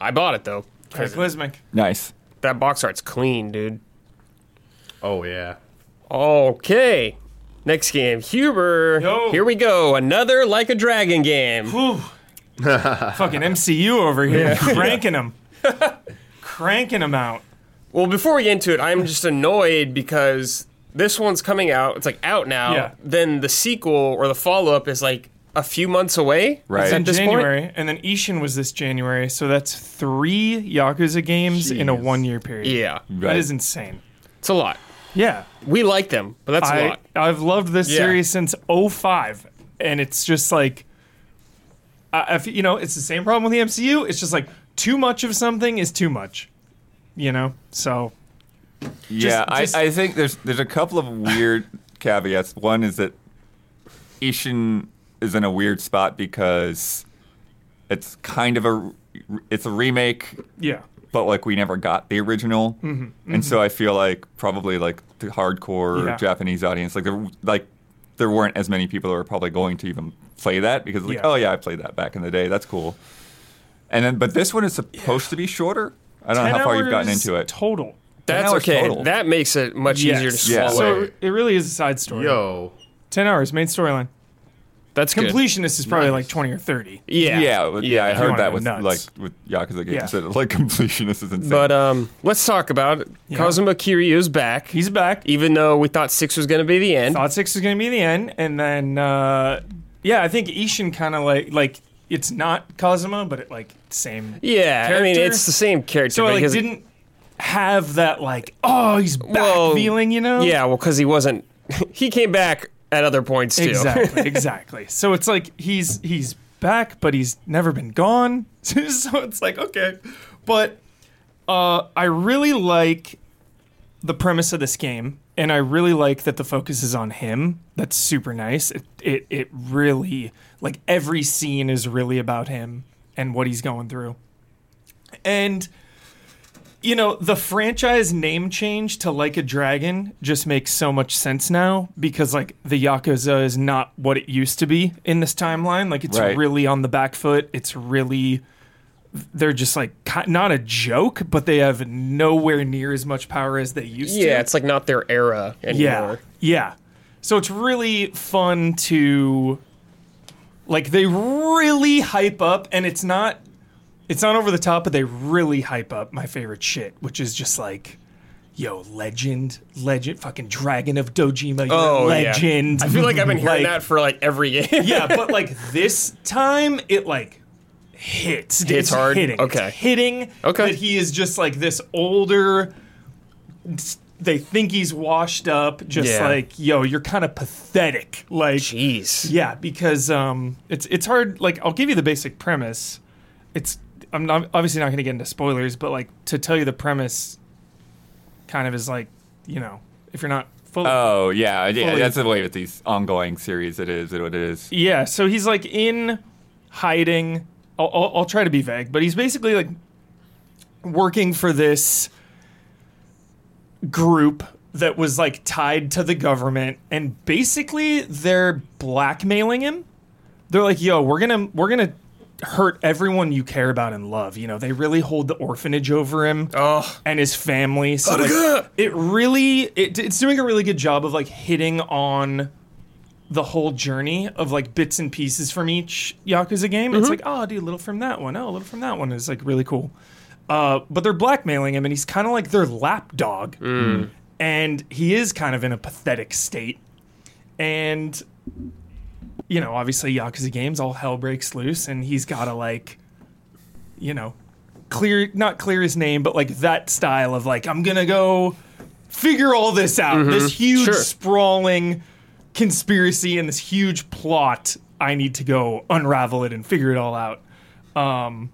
I bought it though. Cataclysmic. nice that box art's clean, dude. oh yeah. Okay. Next game, Huber. Yo. Here we go. Another like a dragon game. Whew. Fucking MCU over here, cranking them, cranking them out. Well, before we get into it, I'm just annoyed because this one's coming out. It's like out now. Yeah. Then the sequel or the follow up is like a few months away. Right. It's in January, point. and then Ishin was this January, so that's three Yakuza games in a one-year period. Yeah, that Right. is insane. it's a lot. Yeah, We like them, but that's a I lot. I've loved this Yeah. series since 05, and it's just like, I, you know, it's the same problem with the MCU. It's just like too much of something is too much, you know. So Yeah, just- I, I think there's there's a couple of weird caveats. One is that Ishin is in a weird spot because it's kind of a it's a remake, yeah, but like we never got the original, mm-hmm, and so mm-hmm. I feel like probably like the hardcore Yeah. Japanese audience, like there like there weren't as many people that were probably going to even play that because like Yeah. oh yeah I played that back in the day that's cool, and then but this one is supposed to be shorter. I don't know how far you've gotten into it. total. That's hours okay. total. That makes it much easier to Yes. Yeah. swallow. So it really is a side story. Yo, ten hours main storyline. That's good. Completionist is probably like twenty or thirty. Yeah, Yeah, yeah, yeah. I heard that with nuts. like with Yakuza games Yeah. that like completionist is insane. But um, let's talk about it. Yeah. Kazuma Kiryu's back. He's back. even though we thought six was going to be the end. Thought six was going to be the end, and then uh, yeah, I think Ishin kind of like like it's not Kazuma, but it like same. yeah, I mean it's the same character. So I like didn't have that like oh he's back Well, feeling, you know? Yeah, well, because he wasn't. he came back at other points too. exactly, exactly. So it's like he's he's back, but he's never been gone. so it's like okay, but uh, I really like the premise of this game, and I really like that the focus is on him. That's super nice. It it, it really like every scene is really about him and what he's going through, and you know, the franchise name change to Like a Dragon just makes so much sense now because like the Yakuza is not what it used to be in this timeline. Like it's Right. really on the back foot. It's really they're just like not a joke, but they have nowhere near as much power as they used to. Yeah, it's like not their era anymore. Yeah. Yeah. So it's really fun to like they really hype up and it's not it's not over the top, but they really hype up my favorite shit, which is just like Yo, legend, legend, fucking dragon of Dojima, Oh, a yeah. legend. I feel like I've been hearing Like, that for like every game. yeah, but like this time, it like hits. Hits It's hard? Hitting. It's Okay. hitting. Okay. That he is just like this older. They think he's washed up. Just Yeah. like yo, you're kind of pathetic. Like Jeez. yeah, because um, it's it's hard. Like I'll give you the basic premise. It's I'm not obviously not going to get into spoilers, but like to tell you the premise, kind of is like you know if you're not fully oh yeah, yeah, fully- that's the way with these ongoing series. It is what it is. Yeah, so he's like in hiding. I'll, I'll, I'll try to be vague, but he's basically like working for this group that was like tied to the government, and basically they're blackmailing him. They're like, "Yo, we're gonna we're gonna hurt everyone you care about and love." You know, they really hold the orphanage over him Oh, and his family. So like, it really it, it's doing a really good job of like hitting on the whole journey of like bits and pieces from each Yakuza game. It's mm-hmm. like, oh, dude, a little from that one. Oh, a little from that one is like really cool. Uh, but they're blackmailing him, and he's kind of like their lapdog, mm. and he is kind of in a pathetic state. And you know, obviously, Yakuza games, all hell breaks loose, and he's got to like, you know, clear not clear his name, but like that style of like, I'm gonna go figure all this out. Mm-hmm. This huge Sure. sprawling conspiracy and this huge plot. I need to go unravel it and figure it all out. Um,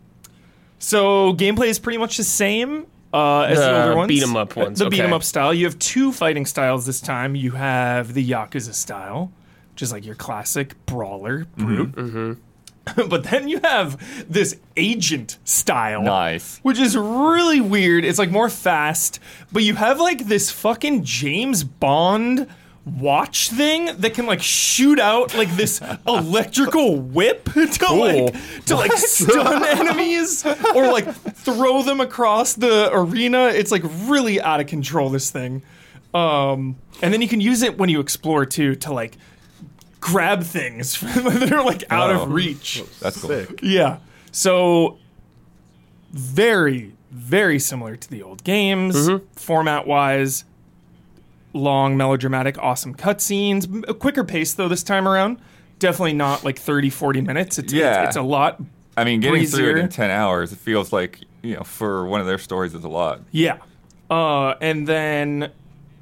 so gameplay is pretty much the same uh, as the, The older ones. beat 'em up ones, The beat 'em up style. You have two fighting styles this time. You have the Yakuza style, which is like your classic brawler brute. Mm-hmm. but then you have this agent style Nice. which is really weird. It's like more fast, but you have like this fucking James Bond watch thing that can like shoot out like this electrical whip to like to like stun enemies or like throw them across the arena. It's like really out of control this thing. Um and then you can use it when you explore too to like grab things that are like out Oh. of reach. That's cool. Yeah. So very, very similar to the old games, format wise. Long, melodramatic, awesome cutscenes. M- A quicker pace though this time around. definitely not like 30, 40 minutes. It's, Yeah. it's, it's a lot. I mean, getting through it in 10 hours, it feels like, you know, for one of their stories is a lot. Yeah. Uh, and then,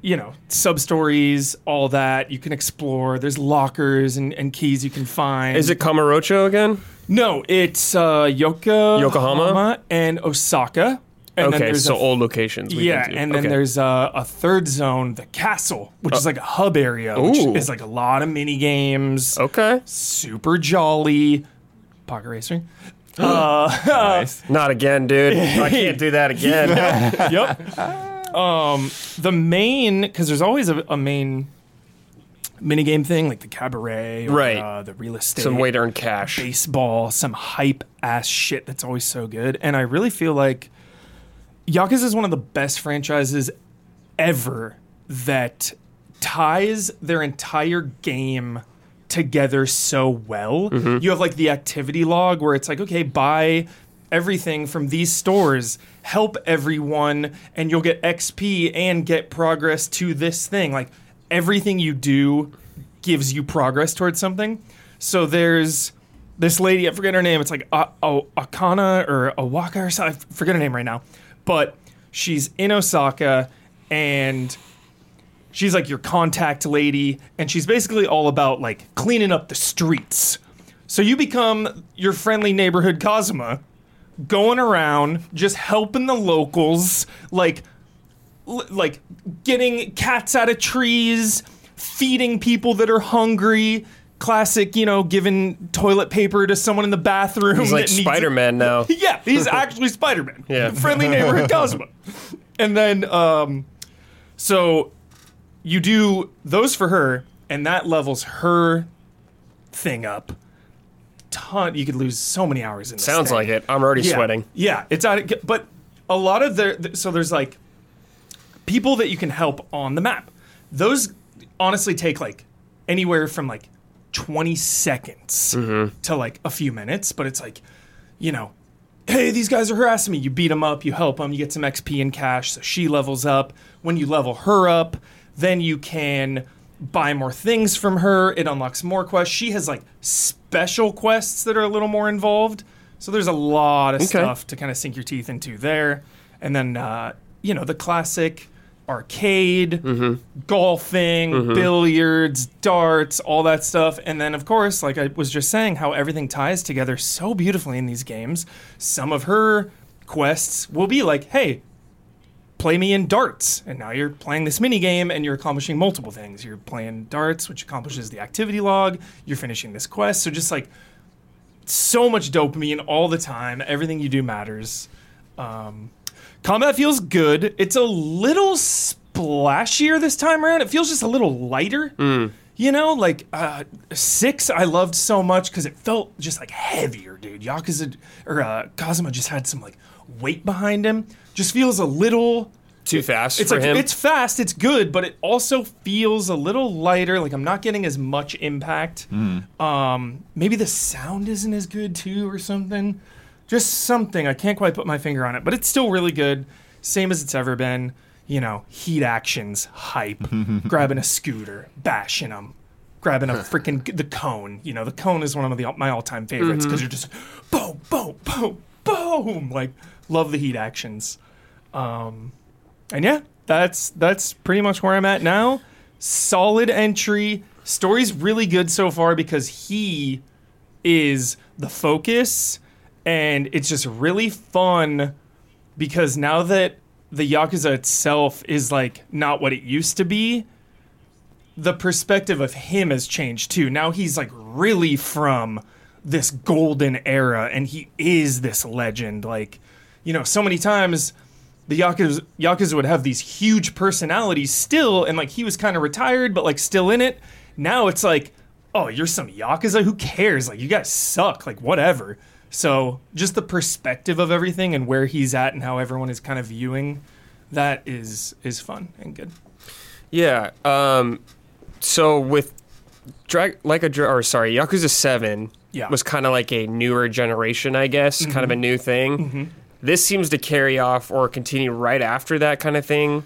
you know, sub stories, all that you can explore. There's lockers and, and keys you can find. Is it Kamurocho again? No, it's uh, Yoka, Yokohama? and Osaka. And okay, so a old locations. we Yeah, can do. and then Okay. there's a, a third zone, the castle, which is like a hub area, which Ooh. is like a lot of mini games, okay. super jolly, pocket racing. nice. Not again, dude. I can't do that again. yep. Um, the main because there's always a, a main minigame thing like the cabaret, or, Right. Uh, the real estate, Some way to earn cash. baseball, some hype ass shit that's always so good. And I really feel like Yakuza is one of the best franchises ever that ties their entire game together so well. Mm-hmm. You have like the activity log where it's like, okay, buy everything from these stores, help everyone, and you'll get XP and get progress to this thing. Like everything you do gives you progress towards something. So there's this lady, I forget her name. It's like a- a- Akana or Awaka or something. I forget her name right now. But she's in Osaka and she's like your contact lady and she's basically all about like cleaning up the streets. So you become your friendly neighborhood Kazuma going around just helping the locals like l- like getting cats out of trees, feeding people that are hungry. Classic, you know, giving toilet paper to someone in the bathroom. He's like that needs it. Spider Man now. Yeah, he's actually Spider Man. Yeah. Friendly neighborhood Cosmo. And then, um, so you do those for her, and that levels her thing up. Ton. You could lose so many hours in this. Sounds thing. like it. I'm already Yeah. sweating. Yeah, it's out. Of, but a lot of the so there's like people that you can help on the map. Those honestly take like anywhere from like 20 seconds Mm-hmm. to like a few minutes, but it's like, you know, hey, these guys are harassing me. You beat them up, you help them, you get some XP and cash, so she levels up. When you level her up, then you can buy more things from her. It unlocks more quests. She has like special quests that are a little more involved. So there's a lot of stuff to kind of sink your teeth into there. And then, uh, you know, the classic arcade, golfing, billiards, darts, all that stuff. And then, of course, like I was just saying, how everything ties together so beautifully in these games. Some of her quests will be like, hey, play me in darts. And now you're playing this mini game and you're accomplishing multiple things. You're playing darts, which accomplishes the activity log. You're finishing this quest. So just like so much dopamine all the time. Everything you do matters. Um, combat feels good. It's a little splashier this time around. It feels just a little lighter. You know, like uh, six, I loved so much because it felt just like heavier, dude. Yakuza or uh, Kazuma just had some like weight behind him. Just feels a little. Too fast It's for like him. it's fast, it's good, but it also feels a little lighter. Like I'm not getting as much impact. Um, maybe the sound isn't as good too, or something. Just something. I can't quite put my finger on it, but it's still really good. Same as it's ever been. You know, heat actions, hype, grabbing a scooter, bashing them, grabbing a freaking the cone. You know, the cone is one of the, my all-time favorites because you're just boom, boom, boom, boom. Like, love the heat actions. Um, and yeah, that's that's pretty much where I'm at now. Solid entry. Story's really good so far because he is the focus and it's just really fun because now that the Yakuza itself is like not what it used to be, the perspective of him has changed too. Now he's like really from this golden era and he is this legend. Like, you know, so many times the Yakuza, Yakuza would have these huge personalities still, and like he was kind of retired, but like still in it. Now it's like, oh, you're some Yakuza? Who cares? Like, you guys suck. Like, whatever. So, just the perspective of everything and where he's at and how everyone is kind of viewing that is is fun and good. Yeah. Um, so with drag like a or sorry, Yakuza Seven Yeah. was kind of like a newer generation, I guess, kind of a new thing. This seems to carry off or continue right after that kind of thing.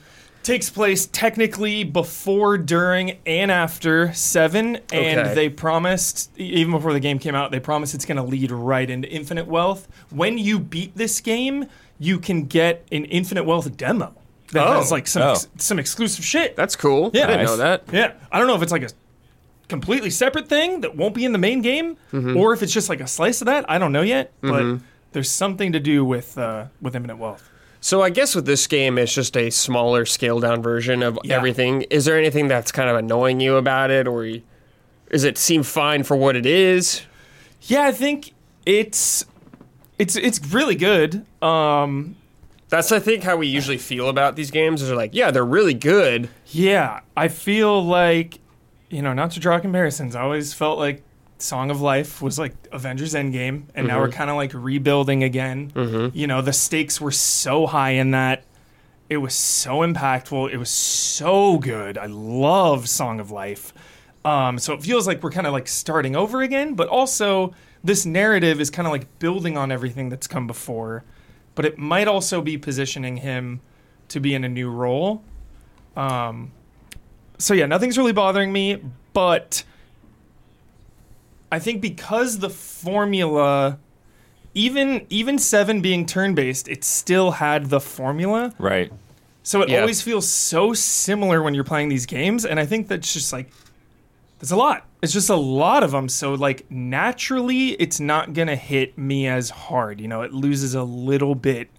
Takes place technically before, during, and after seven, and Okay. they promised even before the game came out, they promised it's going to lead right into Infinite Wealth. When you beat this game, you can get an Infinite Wealth demo that Oh. has like some Oh. ex- some exclusive shit. That's cool. Yeah. I didn't Nice. know that. Yeah, I don't know if it's like a completely separate thing that won't be in the main game, Mm-hmm. or if it's just like a slice of that. I don't know yet, but there's something to do with uh, with Infinite Wealth. So I guess with this game, it's just a smaller, scaled down version of Yeah. everything. Is there anything that's kind of annoying you about it, or does it seem fine for what it is? Yeah, I think it's it's it's really good. Um, That's I think how we usually feel about these games. Is like, yeah, they're really good. yeah, I feel like you know, not to draw comparisons. I always felt like Song of Life was like Avengers Endgame, and now we're kind of like rebuilding again. You know, the stakes were so high in that. It was so impactful. It was so good. I love Song of Life. Um, so it feels like we're kind of like starting over again, but also this narrative is kind of like building on everything that's come before. But it might also be positioning him to be in a new role. Um, so yeah, nothing's really bothering me, but I think because the formula, even even seven being turn based, it still had the formula. Right. So it Yeah. always feels so similar when you're playing these games, and I think that's just like that's a lot. It's just a lot of them. So like naturally, it's not gonna hit me as hard. You know, it loses a little bit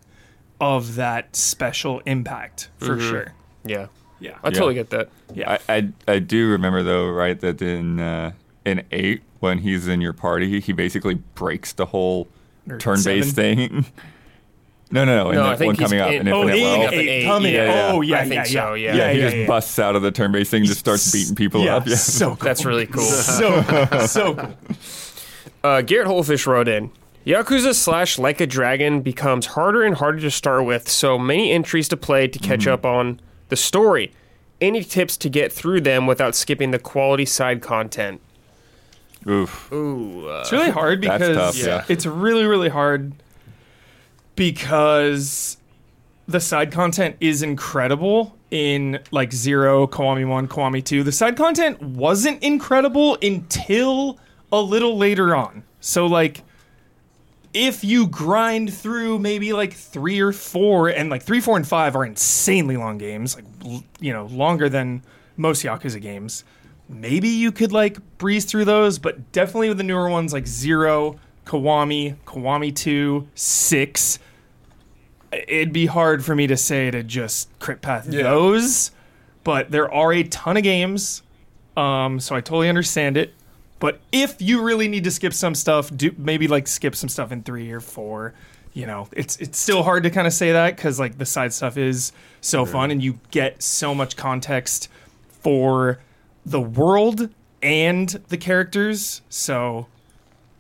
of that special impact for sure. Yeah, Yeah, I totally get that. yeah, I, I I do remember though, right, that in uh, in eight when he's in your party, he basically breaks the whole turn-based thing. no, no, no. In No, the I think one coming up in- in Oh, Infinite in Wealth. in eight, eight, coming. yeah, yeah. Oh, yeah, I yeah, think yeah. so, yeah. Yeah, he yeah, just yeah. busts out of the turn-based thing, and just starts beating people yeah, up. Yeah. so cool. That's really cool. so cool. so cool. Uh, Garrett Holfish wrote in Yakuza slash Like a Dragon becomes harder and harder to start with, so many entries to play to catch Mm-hmm. up on the story. Any tips to get through them without skipping the quality side content? Oof. Ooh, uh, It's really hard That's because tough, yeah. it's really really hard because the side content is incredible in like 0, Kiwami 1, Kiwami 2. The side content wasn't incredible until a little later on. So like if you grind through maybe like 3 or 4 and like 3, 4 and 5 are insanely long games, like you know, longer than most Yakuza games maybe you could like breeze through those, but definitely with the newer ones like Zero, Kiwami, Kiwami 2, 6, it'd be hard for me to say to just crit path those. But there are a ton of games, um, so I totally understand it. But if you really need to skip some stuff, do maybe like skip some stuff in three or four. You know, it's it's still hard to kind of say that because like the side stuff is so fun and you get so much context for the world and the characters. So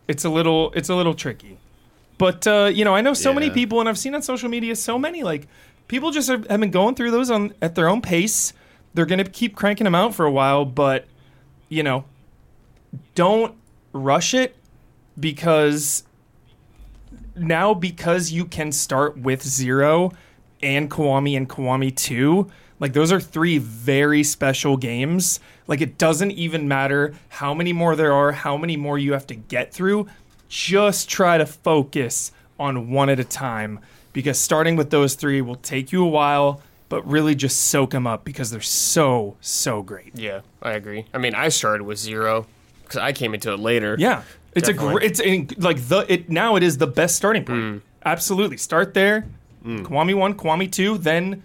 it's a little it's a little tricky. But uh, you know, I know so many people, and I've seen on social media so many like people just have, have been going through those on at their own pace. They're gonna keep cranking them out for a while, but you know, don't rush it because now because you can start with zero and Kiwami and Kiwami 2, like those are three very special games. Like it doesn't even matter how many more there are, how many more you have to get through. Just try to focus on one at a time because starting with those three will take you a while, but really just soak them up because they're so, so great. yeah, I agree. I mean, I started with zero because I came into it later. Yeah, it's Definitely. a great. It's in, like the it now it is the best starting point. Mm. Absolutely, start there. Kiwami one, Kiwami two, then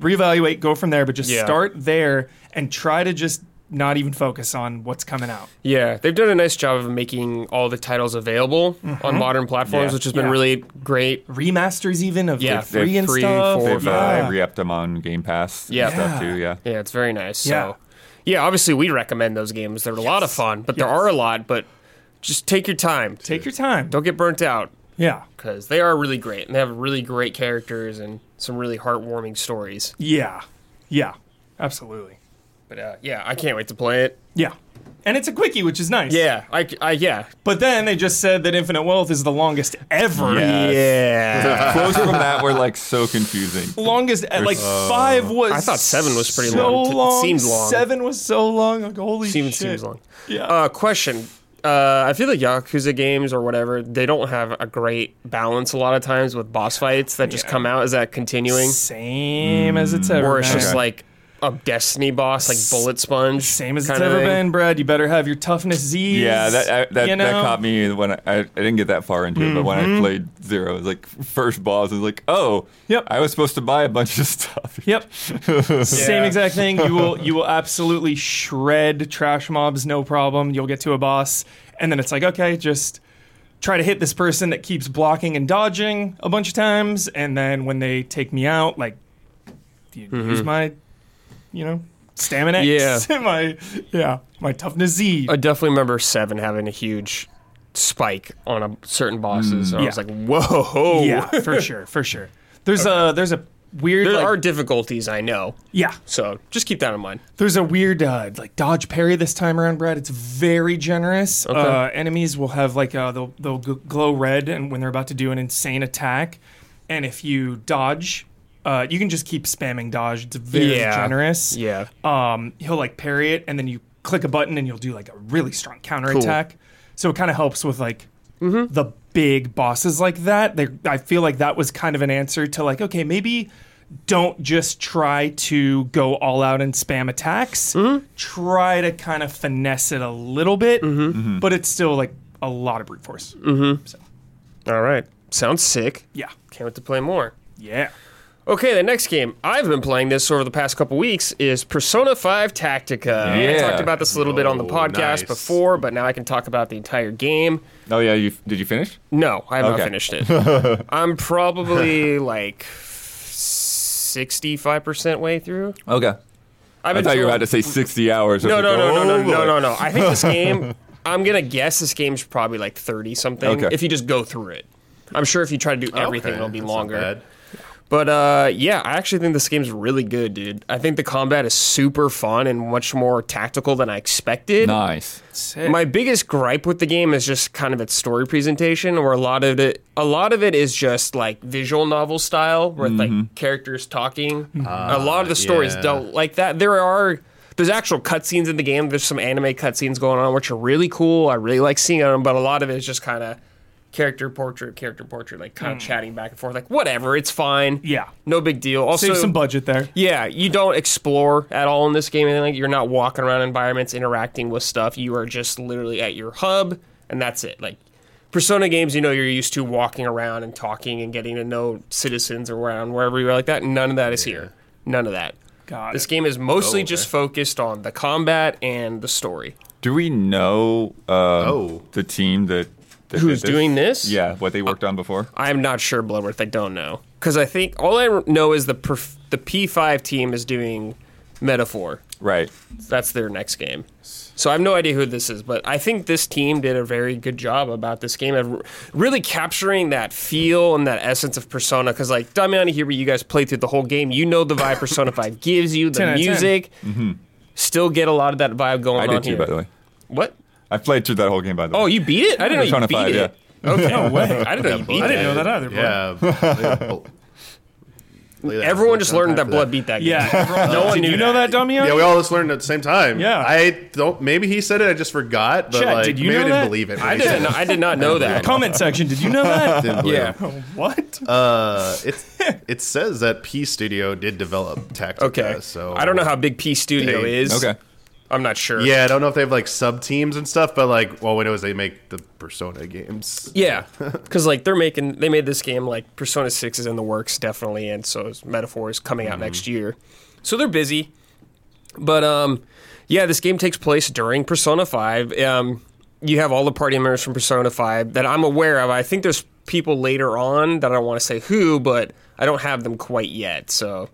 reevaluate, go from there. But just Yeah. start there and try to just not even focus on what's coming out. Yeah, they've done a nice job of making all the titles available on modern platforms, Yeah. which has been Yeah. really great. Remasters even of Yeah, like free and free, stuff. four, They've yeah. uh, re-upped them on Game Pass and Yeah. stuff Yeah. too, yeah. Yeah, it's very nice. Yeah. So, yeah, obviously we recommend those games. They're a lot of fun, but there Yes. are a lot. But just take your time. Take your time. Don't get burnt out Yeah, because they are really great and they have really great characters and some really heartwarming stories. yeah, yeah. Absolutely. But uh, yeah, I can't wait to play it. Yeah. and it's a quickie, which is nice. Yeah, I, I yeah. But then they just said that Infinite Wealth is the longest ever. Yeah. Yeah. Quotes from that were like so confusing. Longest, like five was. I thought seven was pretty so long. It long. seemed long. Seven was so long. Like holy Seems shit. seems long. Yeah. Uh, question. Uh, I feel like Yakuza games or whatever, they don't have a great balance a lot of times with boss fights that just Yeah. come out. Is that continuing? Same as it's ever Or it's just Okay. like a Destiny boss, like Bullet Sponge? Same as it's kinda ever thing? been, Brad. You better have your toughness Z's. Yeah, that I, that, you know? that caught me when I, I, I didn't get that far into it, but when I mm-hmm. played Zero, it was like first boss, it was like, oh, Yep. I was supposed to buy a bunch of stuff. Yep. Same exact thing. You will you will absolutely shred trash mobs, no problem. You'll get to a boss, and then it's like, okay, just try to hit this person that keeps blocking and dodging a bunch of times, and then when they take me out, like you mm-hmm. use my, you know, stamina. Yeah. my yeah, my toughness Z. I definitely remember seven having a huge spike on a certain bosses. I was like, whoa. yeah, for sure, for sure. There's a there's a weird There like, are difficulties, I know. yeah. So just keep that in mind. There's a weird uh, like dodge parry this time around, Brad. It's very generous. Uh, enemies will have like uh, they'll they'll glow red, and when they're about to do an insane attack, and if you dodge, uh, you can just keep spamming dodge. It's very Yeah. generous. Yeah. Um, he'll like parry it, and then you click a button, and you'll do like a really strong counter attack. So it kind of helps with like mm-hmm. the big bosses like that. They, I feel like that was kind of an answer to like, okay, maybe don't just try to go all out and spam attacks. Mm-hmm. Try to kind of finesse it a little bit, mm-hmm. but it's still like a lot of brute force. All right. Sounds sick. Yeah, Can't wait to play more. yeah. Okay, the next game I've been playing this over the past couple weeks is Persona 5 Tactica. I Yeah. talked about this a little bit on the Oh, podcast nice. before, but now I can talk about the entire game. Oh yeah, you did you finish? No, I have not Okay. finished it. I'm probably like 65% way through. Okay. I've I been thought you were about to say 60 hours. No, no, no, no, no, oh, no, no, no. I think this oh. game. I'm gonna guess this game's probably like 30 something. Okay. If you just go through it, I'm sure if you try to do everything, Okay, it'll be that's not longer. bad. But uh, yeah, I actually think this game's really good, dude. I think the combat is super fun and much more tactical than I expected. Nice. Sick. My biggest gripe with the game is just kind of its story presentation, where a lot of it, a lot of it is just like visual novel style, with like mm-hmm. characters talking. Mm-hmm. a lot of the ah, stories yeah. don't like that. There are there's actual cutscenes in the game. There's some anime cutscenes going on, which are really cool. I really like seeing them, but a lot of it is just kind of character portrait, character portrait, like kind of chatting back and forth, like whatever, it's fine. Yeah. no big deal. Also, Save some budget there. yeah, you don't explore at all in this game. Anything like you're not walking around environments, interacting with stuff. You are just literally at your hub, and that's it. Like Persona games, you know, you're used to walking around and talking and getting to know citizens around wherever you're like that. None of that is here. None of that. Got This it. game is mostly Oh, okay. just focused on the combat and the story. Do we know um, Oh. the team that, that Who's did doing this? Yeah, what they uh, worked on before. I'm not sure, Bloodworth. I don't know because I think all I know is the perf- the P5 team is doing Metaphor. Right. That's their next game. So I have no idea who this is, but I think this team did a very good job about this game of really capturing that feel and that essence of Persona. Because like Damiani here, you guys played through the whole game, you know the vibe Persona Five gives you, the 10 out of 10. music. Mm-hmm. Still get a lot of that vibe going I on did too, here. by the way. What? I played through that whole game, by the way. Oh, you beat it? I didn't know you Persona beat 5, it. Okay. No way. I didn't know you beat I didn't know that either. Yeah. Look that. Everyone just learned that for Blood beat that game. Yeah, everyone, No one did knew you know that. that, Damian? Yeah, we all just learned at the same time. Yeah. I don't. Maybe he said it. I just forgot. But Chat, like, did you maybe know I didn't that? believe it. when I didn't. Know, I did not know that. Comment section. Did you know that? Didn't believe Yeah. it. what? Uh, it it says that P Studio did develop Tactica. Okay. So I don't know how big P Studio They- is. Okay. I'm not sure. Yeah, I don't know if they have like sub teams and stuff, but like, well, we know is they make the Persona games. Yeah, because like they're making they made this game like Persona Six is in the works definitely, and so Metaphor is coming out next year, so they're busy. But um, yeah, this game takes place during Persona Five. Um, you have all the party members from Persona Five that I'm aware of. I think there's people later on that I don't want to say who, but I don't have them quite yet. So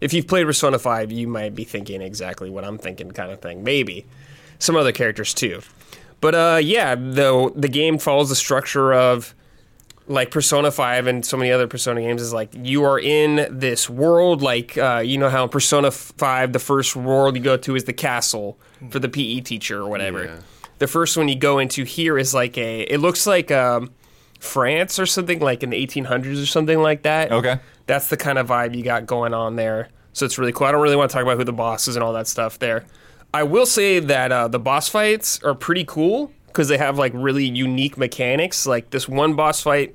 if you've played Persona Five, you might be thinking exactly what I'm thinking, kind of thing. Maybe some other characters too. But uh, yeah, the the game follows the structure of like Persona 5 and so many other Persona games is like you are in this world like uh, you know how in Persona 5 the first world you go to is the castle for the PE teacher or whatever. Yeah. The first one you go into here is like a it looks like um, France or something like in the 1800s or something like that. Okay. That's the kind of vibe you got going on there. So it's really cool. I don't really want to talk about who the boss is and all that stuff there. I will say that uh, the boss fights are pretty cool because they have like really unique mechanics. Like this one boss fight,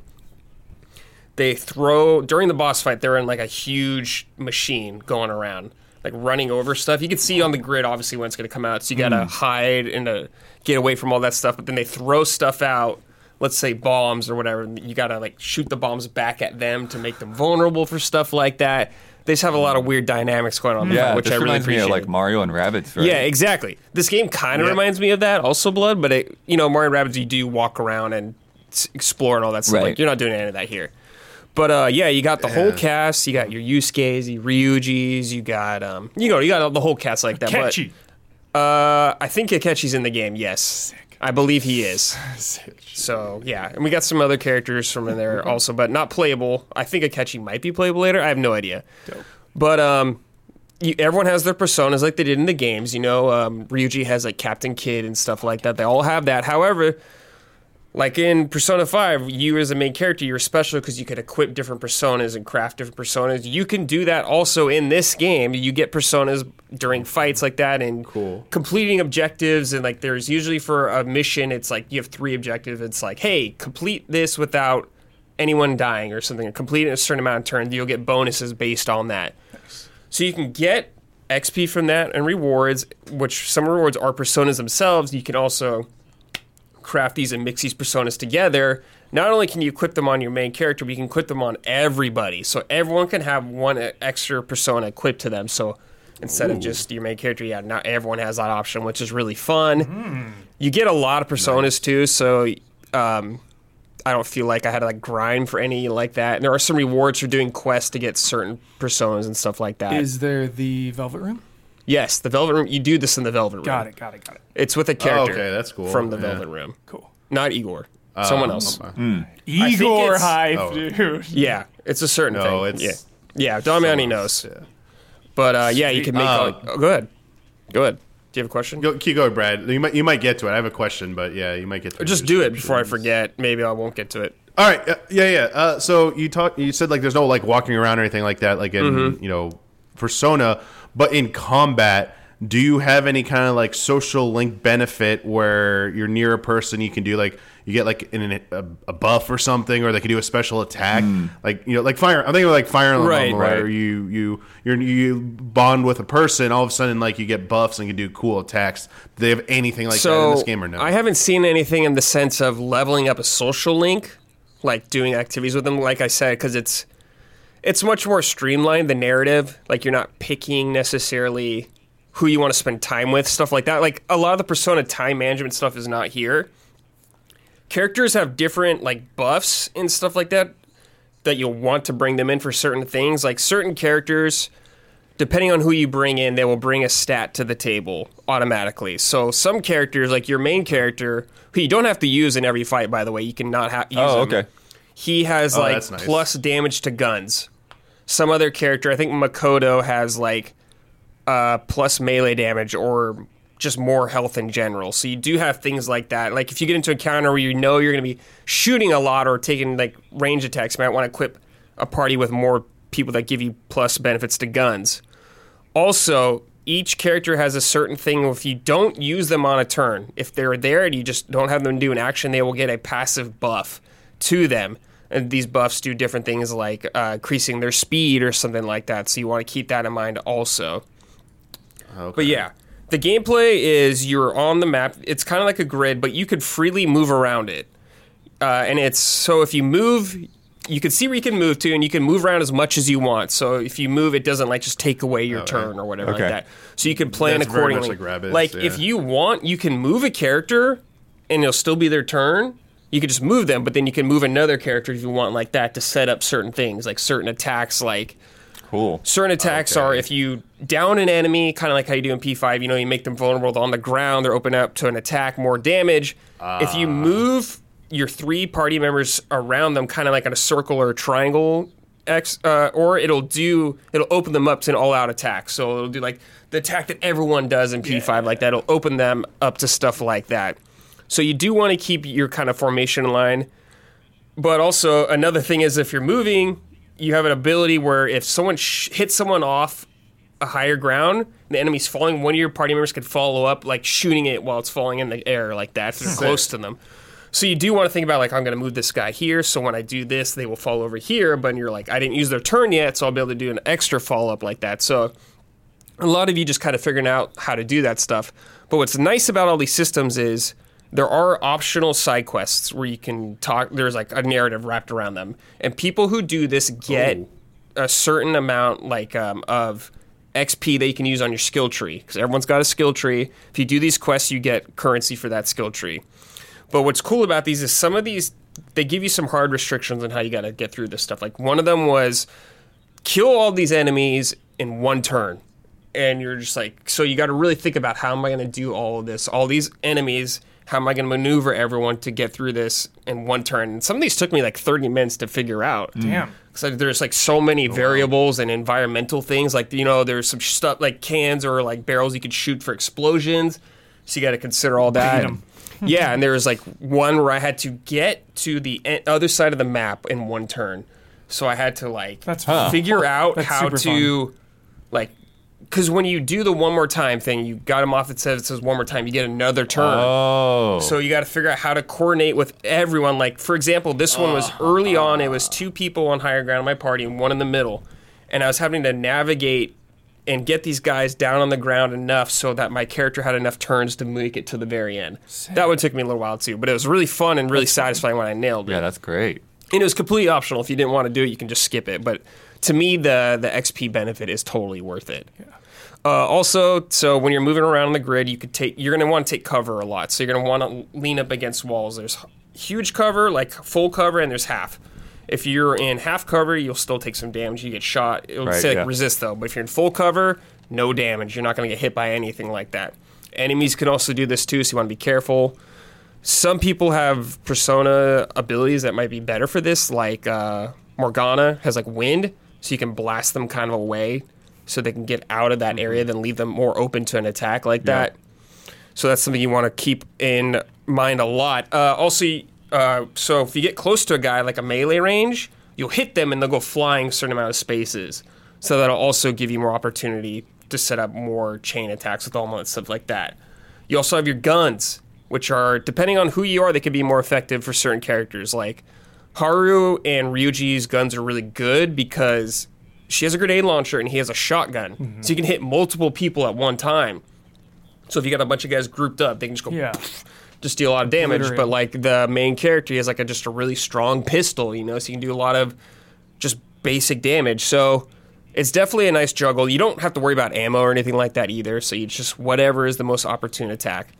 they throw during the boss fight, they're in like a huge machine going around, like running over stuff. You can see on the grid obviously when it's going to come out, so you got to hide and to get away from all that stuff. But then they throw stuff out. Let's say bombs or whatever. and You got to like shoot the bombs back at them to make them vulnerable for stuff like that. They just have a lot of weird dynamics going on, Yeah, which this I really reminds me appreciate. of like Mario and Rabbids, right? Yeah, exactly. This game kind of Yeah. reminds me of that, also Blood, but it, you know, Mario and Rabbids, you do walk around and explore and all that stuff. Right. Like you're not doing any of that here. But uh, yeah, you got the whole cast. You got your Yusuke's, your Ryuji's. You got um, you know, you got the whole cast like that. Catchy. But uh, I think Akechi's in the game. Yes, I believe he is. So yeah, and we got some other characters from in there also, but not playable. I think Akechi might be playable later. I have no idea. But um, you, everyone has their personas like they did in the games. You know, um, Ryuji has like Captain Kidd and stuff like that. They all have that. However, like in Persona 5, you as a main character, you're special because you could equip different personas and craft different personas. You can do that also in this game. You get personas during fights like that and Cool. completing objectives. And like there's usually for a mission, it's like you have three objectives. It's like, hey, complete this without anyone dying or something. Complete it in a certain amount of turns. You'll get bonuses based on that. So you can get XP from that and rewards, which some rewards are personas themselves. You can also craft these and mix these personas together. Not only can you equip them on your main character, but you can equip them on everybody. So everyone can have one extra persona equipped to them. So instead of just your main character, yeah, not everyone has that option, which is really fun. You get a lot of personas too, so um, I don't feel like I had to like grind for any like that. And there are some rewards for doing quests to get certain personas and stuff like that. Is there the Velvet Room? Yes, the Velvet Room. You do this in the Velvet Room. Got it, got it, got it. It's with a character. okay, that's cool. From the Yeah. Velvet Room, Cool. not Igor. Someone else. okay. think Igor it's- Hive, oh. dude. Yeah, it's a certain No, thing. it's yeah, yeah. Damiani someone knows, yeah. but uh, yeah, you can make. Uh, all, oh, go ahead. Go ahead. Do you have a question? Go, keep going, Brad. You might you might get to it. I have a question, but yeah, you might get to it. Just do it before I forget. Maybe I won't get to it. All right. uh, Yeah, yeah. Uh, so you talk. You said like there's no like walking around or anything like that, like in Mm-hmm. you know Persona, but in combat. Do you have any kind of like social link benefit where you're near a person, you can do like you get like an, a, a buff or something, or they can do a special attack, hmm. like you know, like fire. I'm thinking of like Fire Emblem, Right, where right. you you you're, you bond with a person, all of a sudden like you get buffs and can do cool attacks. Do they have anything like that in this game or no? I haven't seen anything in the sense of leveling up a social link, like doing activities with them. Like I said, because it's it's much more streamlined. The narrative, like you're not picking necessarily who you want to spend time with, stuff like that. Like a lot of the Persona time management stuff is not here. Characters have different like buffs and stuff like that that you'll want to bring them in for certain things. Like certain characters, depending on who you bring in, they will bring a stat to the table automatically. So some characters, like your main character, who you don't have to use in every fight, by the way, you can not ha- use Oh, him. okay. He has Oh, like nice. plus damage to guns. Some other character, I think Makoto has like uh, plus melee damage or just more health in general. So you do have things like that. Like if you get into a counter where you know you're going to be shooting a lot or taking like range attacks, you might want to equip a party with more people that give you plus benefits to guns. Also, each character has a certain thing. If you don't use them on a turn, if they're there and you just don't have them do an action, they will get a passive buff to them. And these buffs do different things like uh, increasing their speed or something like that. So you want to keep that in mind also. Okay. But yeah, the gameplay is you're on the map. It's kind of like a grid, but you could freely move around it. Uh, and it's so if you move, you can see where you can move to, and you can move around as much as you want. So if you move, it doesn't like just take away your turn or whatever Okay. like that. So you can plan That's accordingly. like Rabbids, if you want, you can move a character, and it'll still be their turn. You can just move them, but then you can move another character if you want, like that, to set up certain things, like certain attacks, like Cool. Certain attacks Okay. are if you down an enemy, kind of like how you do in P5, you know, you make them vulnerable on the ground, they're open up to an attack, more damage. if Ah. you move your three party members around them, kind of like in a circle or a triangle. X, uh, or it'll do it'll open them up to an all-out attack. So it'll do like the attack that everyone does in P5 like that. It'll open them up to stuff like that. So you do want to keep your kind of formation in line. But also another thing is if you're moving, you have an ability where if someone sh- hits someone off a higher ground, the enemy's falling, one of your party members could follow up, like shooting it while it's falling in the air, like that, if they're close to them. So you do want to think about like I'm going to move this guy here, so when I do this, they will fall over here. But you're like, I didn't use their turn yet, so I'll be able to do an extra follow up like that. So a lot of you just kind of figuring out how to do that stuff. But what's nice about all these systems is there are optional side quests where you can talk. There's like a narrative wrapped around them, and people who do this get Ooh. a certain amount like um, of XP that you can use on your skill tree because everyone's got a skill tree. If you do these quests, you get currency for that skill tree. But what's cool about these is some of these they give you some hard restrictions on how you got to get through this stuff. Like one of them was kill all these enemies in one turn. And you're just like, so you got to really think about how am I going to do all of this? All these enemies, how am I going to maneuver everyone to get through this in one turn? And some of these took me like 30 minutes to figure out. Mm. Damn. Because there's like so many oh, variables and environmental things. Like, you know, there's some stuff like cans or like barrels you could shoot for explosions. So you got to consider all that. 'em. yeah, and there was like one where I had to get to the e- other side of the map in one turn. So I had to like That's fun. figure out That's how super to like because when you do the one more time thing, you got them off. It says it says one more time. You get another turn. Oh. So you got to figure out how to coordinate with everyone. Like for example, this one was early on. It was two people on higher ground in my party and one in the middle, and I was having to navigate and get these guys down on the ground enough so that my character had enough turns to make it to the very end. That one took me a little while too, but it was really fun and really satisfying when I nailed it. yeah, that's great. And it was completely optional. If you didn't want to do it, you can just skip it. But to me, the the XP benefit is totally worth it. Uh, also, so when you're moving around on the grid, you could take. You're going to want to take cover a lot. So you're going to want to lean up against walls. There's huge cover, like full cover, and there's half. If you're in half cover, you'll still take some damage. You get shot. It'll Right, say like yeah. resist though. But if you're in full cover, no damage. You're not going to get hit by anything like that. Enemies can also do this too, so you want to be careful some people have persona abilities that might be better for this like uh, morgana has like wind so you can blast them kind of away so they can get out of that area then leave them more open to an attack like that. So that's something you want to keep in mind a lot. Uh, also uh, so if you get close to a guy like a melee range you'll hit them and they'll go flying a certain amount of spaces. So that'll also give you more opportunity to set up more chain attacks with all and stuff like that. You also have your guns, which are depending on who you are, they can be more effective for certain characters. Like Haru and Ryuji's guns are really good because she has a grenade launcher and he has a shotgun, so you can hit multiple people at one time. So if you got a bunch of guys grouped up, they can just go Yeah. just deal a lot of damage. Obliterate. But like the main character, he has like a, just a really strong pistol, you know, so you can do a lot of just basic damage. So it's definitely a nice juggle. You don't have to worry about ammo or anything like that either. So you just whatever is the most opportune attack.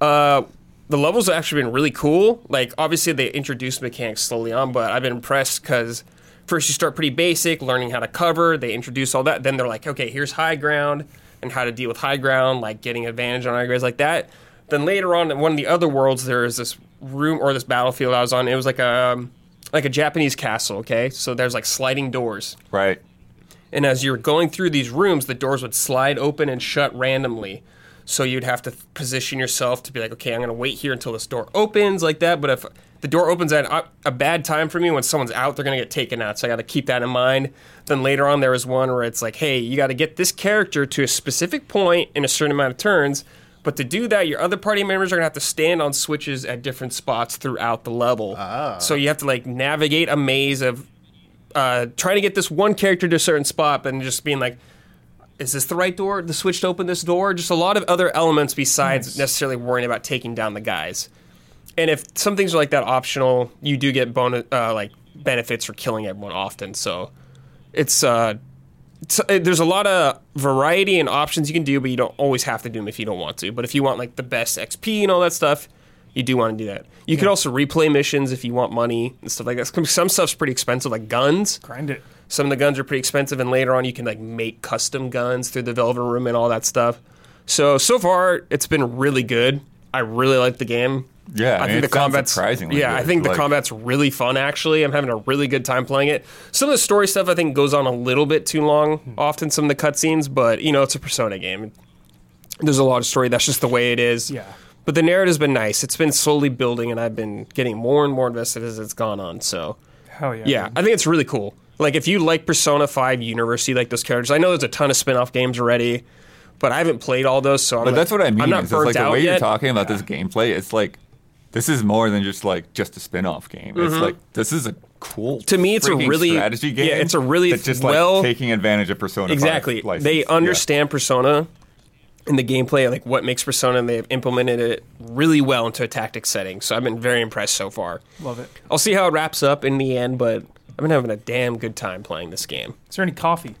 Uh, the levels have actually been really cool. Like obviously they introduced mechanics slowly on, but I've been impressed because first you start pretty basic, learning how to cover. They introduce all that. Then they're like, okay, here's high ground and how to deal with high ground, like getting advantage on high grounds like that. Then later on in one of the other worlds, there is this room or this battlefield I was on. It was like a um, like a Japanese castle. Okay, so there's like sliding doors. Right. And as you're going through these rooms, the doors would slide open and shut randomly. So you'd have to position yourself to be like, okay, I'm going to wait here until this door opens, like that. But if the door opens at a- a bad time for me, when someone's out, they're going to get taken out. So I got to keep that in mind. Then later on, there was one where it's like, hey, you got to get this character to a specific point in a certain amount of turns. But to do that, your other party members are going to have to stand on switches at different spots throughout the level. So you have to like navigate a maze of uh, trying to get this one character to a certain spot and just being like, is this the right door? The switch to open this door? Just a lot of other elements besides necessarily worrying about taking down the guys. And if some things are like that optional, you do get bonus uh, like benefits for killing everyone often. So it's uh, it's, uh, there's a lot of variety and options you can do, but you don't always have to do them if you don't want to. But if you want like the best XP and all that stuff, you do want to do that. You can also replay missions if you want money and stuff like that. Some stuff's pretty expensive, like guns. Grind it. Some of the guns are pretty expensive, and later on you can like make custom guns through the Velvet Room and all that stuff. So so far it's been really good. I really like the game. Yeah, I I mean, think the combat's surprisingly Yeah, I think the Like- combat's really fun. Actually, I'm having a really good time playing it. Some of the story stuff I think goes on a little bit too long. Hmm. Often some of the cutscenes, but you know it's a Persona game. There's a lot of story. That's just the way it is. Yeah. But the narrative's been nice. It's been slowly building, and I've been getting more and more invested as it's gone on. So Hell yeah. yeah, dude. I think it's really cool. Like if you like Persona 5 Universe, you like those characters. I know there's a ton of spin-off games already, but I haven't played all those, so I'm But not- that's what I mean. I'm not is it's burnt like the out way yet. you're talking about this gameplay. It's like this is more than just like just a spin-off game. It's like this is a cool. Mm-hmm. To me, it's a freaking really- strategy game. yeah, it's a really that's just well- like taking advantage of Persona. 5 Exactly. license. They Yeah. understand Persona and the gameplay, like what makes Persona, and they've implemented it really well into a tactic setting. So I've been very impressed so far. Love it. I'll see how it wraps up in the end, but I've been having a damn good time playing this game. Is there any coffee?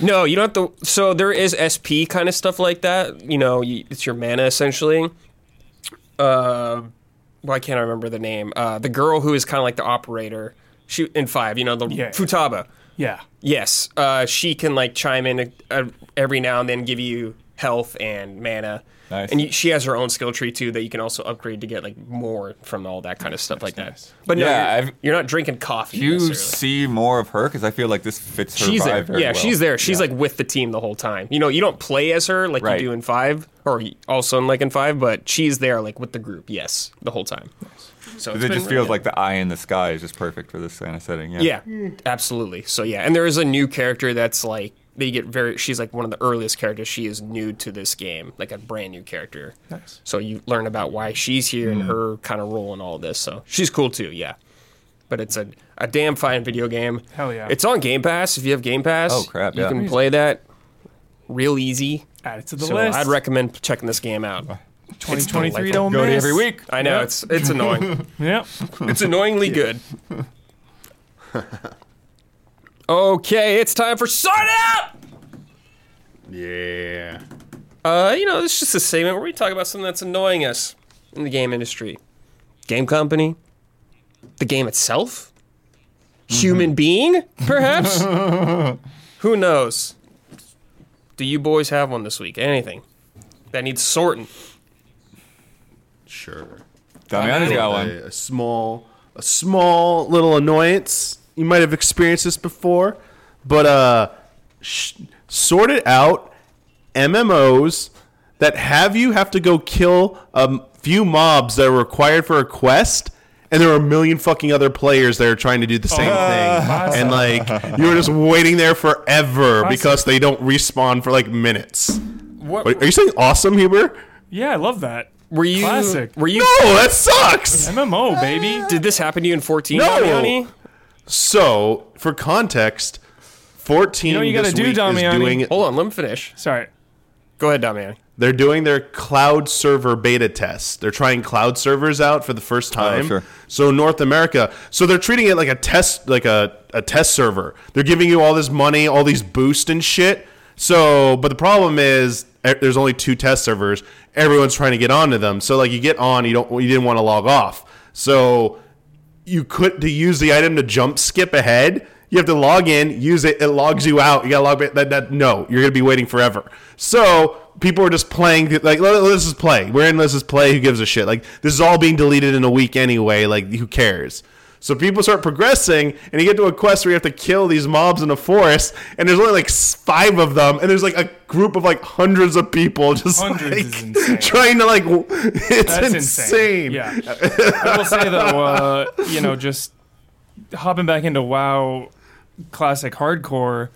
No, you don't have to. So there is SP kind of stuff like that. You know, you, it's your mana essentially. Uh, why can't I remember the name? Uh, the girl who is kind of like the operator. She in five. You know, the Yeah. Futaba. Yeah. Yes, uh, she can like chime in uh, every now and then, give you health and mana. Nice. And you, she has her own skill tree too that you can also upgrade to get like more from all that kind of stuff like nice. that. But no, Yeah, you're, I've- you're not drinking coffee. You see more of her? Because I feel like this fits her she's vibe there. very Yeah, well. she's there. She's Yeah. like with the team the whole time. You know, you don't play as her like Right. you do in five, or also in like in five, but she's there like with the group. Yes, the whole time. So It just really feels good. like the eye in the sky is just perfect for this kind of setting. Yeah. Yeah, absolutely. So yeah, and there is a new character that's like they get very. She's like one of the earliest characters. She is new to this game, like a brand new character. Nice. So you learn about why she's here and mm. her kind of role in all this. So she's cool too. Yeah, but it's a a damn fine video game. Hell yeah. It's on Game Pass. If you have Game Pass, Oh, crap, you yeah. can play that real easy. Add it to the So list. I'd recommend checking this game out. 2023 delightful. don't Go to every week. I know Yep. it's it's annoying. Yep. It's annoyingly good. okay, it's time for Sort Out! Yeah. Uh, you know, it's just a segment where we talk about something that's annoying us in the game industry. Game company, the game itself, human being, perhaps? Who knows? Do you boys have one this week? Anything that needs sorting? Sure. Damiani's got a, one. a small a small little annoyance. You might have experienced this before, but uh sh- sort it out MMOs that have you have to go kill a few mobs that are required for a quest and there are a million fucking other players that are trying to do the same thing and like you're just waiting there forever because they don't respawn for like minutes. What Wait, Are you saying awesome, Huber? Yeah, I love that. were you? Classic. Were you? No, that sucks. MMO, baby. Did this happen to you in 14? No. Damiani? So, for context, 14 You know what you gotta this do, week is Damiani? doing Hold on, let me finish. Sorry. Go ahead, Damiani. they're doing their cloud server beta test. They're trying cloud servers out for the first oh, time. Oh, sure. So North America, so they're treating it like a test like a, a test server. They're giving you all this money, all these boosts and shit. So, but the problem is there's only two test servers. Everyone's trying to get onto them. So like you get on, you don't you didn't want to log off. So you could to use the item to jump skip ahead. You have to log in, use it, it logs you out. You gotta log back. That, that no, you're gonna be waiting forever. So people are just playing like let, let's just play. We're in let's just play. Who gives a shit? Like this is all being deleted in a week anyway. Like who cares? So people start progressing, and you get to a quest where you have to kill these mobs in a forest, and there's only like five of them, and there's like a group of like hundreds of people just Hundreds like, trying to like. It's That's insane. insane. Yeah. I will say though, uh, you know, just hopping back into WoW classic hardcore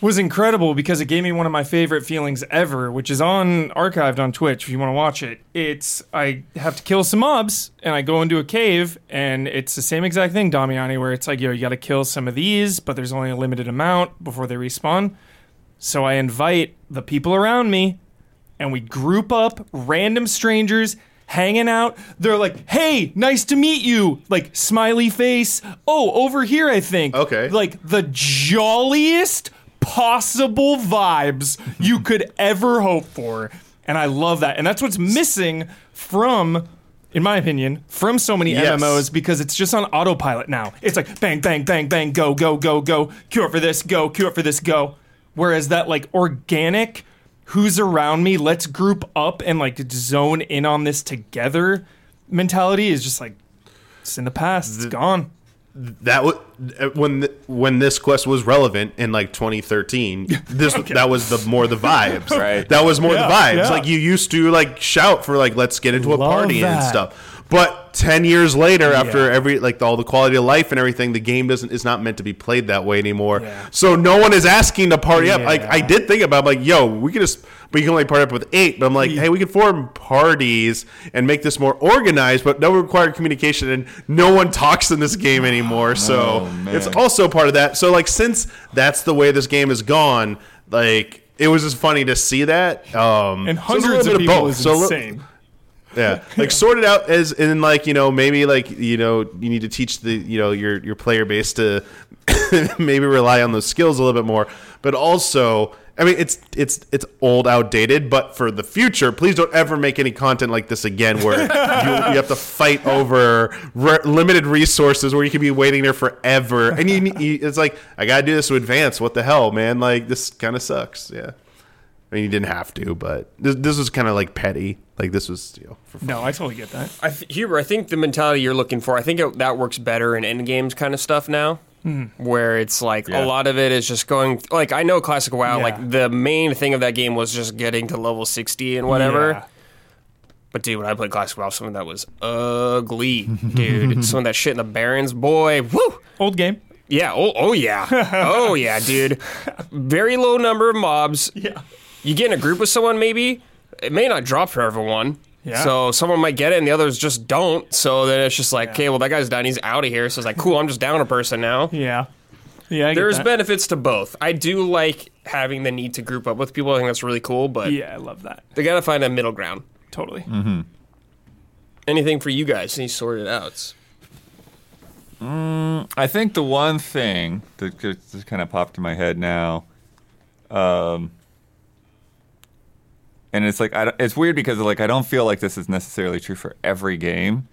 was incredible because it gave me one of my favorite feelings ever, which is on archived on Twitch if you want to watch it. It's I have to kill some mobs and I go into a cave and it's the same exact thing, Damiani, where it's like, yo, you gotta kill some of these, but there's only a limited amount before they respawn. So I invite the people around me and we group up random strangers hanging out they're like hey nice to meet you like smiley face oh over here i think Okay. like the jolliest possible vibes you could ever hope for and i love that and that's what's missing from in my opinion from so many Yes. mmos because it's just on autopilot now it's like bang bang bang bang go go go go cure for this go cure for this go whereas that like organic who's around me let's group up and like zone in on this together mentality is just like it's in the past. It's gone. That was when th- when this quest was relevant in like 2013 this that was the more the vibes. Right. that was more Yeah, the vibes. yeah. like you used to like shout for like let's get into a Love party and stuff but 10 years later after every like all the quality of life and everything the game doesn't is not meant to be played that way anymore. So no one is asking to party up. Like i did think about like yo we could just but you can only party up with eight but i'm like hey we could form parties and make this more organized but no required communication and no one talks in this game anymore. So Oh, it's also part of that. So like since that's the way this game has gone like it was just funny to see that. Um And so hundreds little of people both. is So insane. yeah, like sort it out as in like you know maybe like you know you need to teach the you know your your player base to maybe rely on those skills a little bit more, but also I mean it's it's it's old, outdated. But for the future, please don't ever make any content like this again, where you, you have to fight over re- limited resources, where you can be waiting there forever, and you, you it's like I gotta do this to advance. What the hell, man? Like this kind of sucks. Yeah. I mean, you didn't have to, but this, this was kind of like petty. Like this was, you know, for No, I totally get that. I th- Huber, I think the mentality you're looking for, I think it, that works better in end games kind of stuff now, hmm. where it's like Yeah. a lot of it is just going. Like I know classic WoW, Yeah. like the main thing of that game was just getting to level sixty and whatever. Yeah. But dude, when I played classic WoW, some of that was ugly, dude. some of that shit in the Barrens, boy, woo. Old game. Yeah. Oh, oh yeah. oh yeah, dude. Very low number of mobs. Yeah. You get in a group with someone, maybe it may not drop for everyone. Yeah. So someone might get it and the others just don't. So then it's just like, okay, well that guy's done. He's out of here. So it's like, cool. I'm just down a person now. Yeah. Yeah. I get There's that. benefits to both. I do like having the need to group up with people. I think that's really cool. But Yeah, I love that. they gotta find a middle ground. Totally. Hmm. Anything for you guys? Any sorted outs? I think the one thing that just, just kind of popped in my head now, um, and it's like I, don't- it's weird because like I don't feel like this is necessarily true for every game,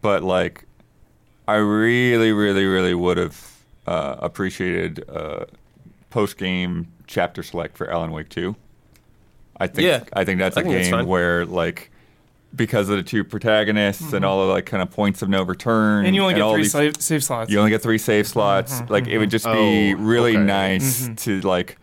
but like I really, really, really would have uh, appreciated uh, post game chapter select for Alan Wake Two. I think Yeah. I think that's I a think game fine. where like because of the two protagonists and all the like kind of points of no return Mm-hmm. And you only get all three these- save, save slots. you only get three save slots. Like it would just be Oh, really okay. nice to like,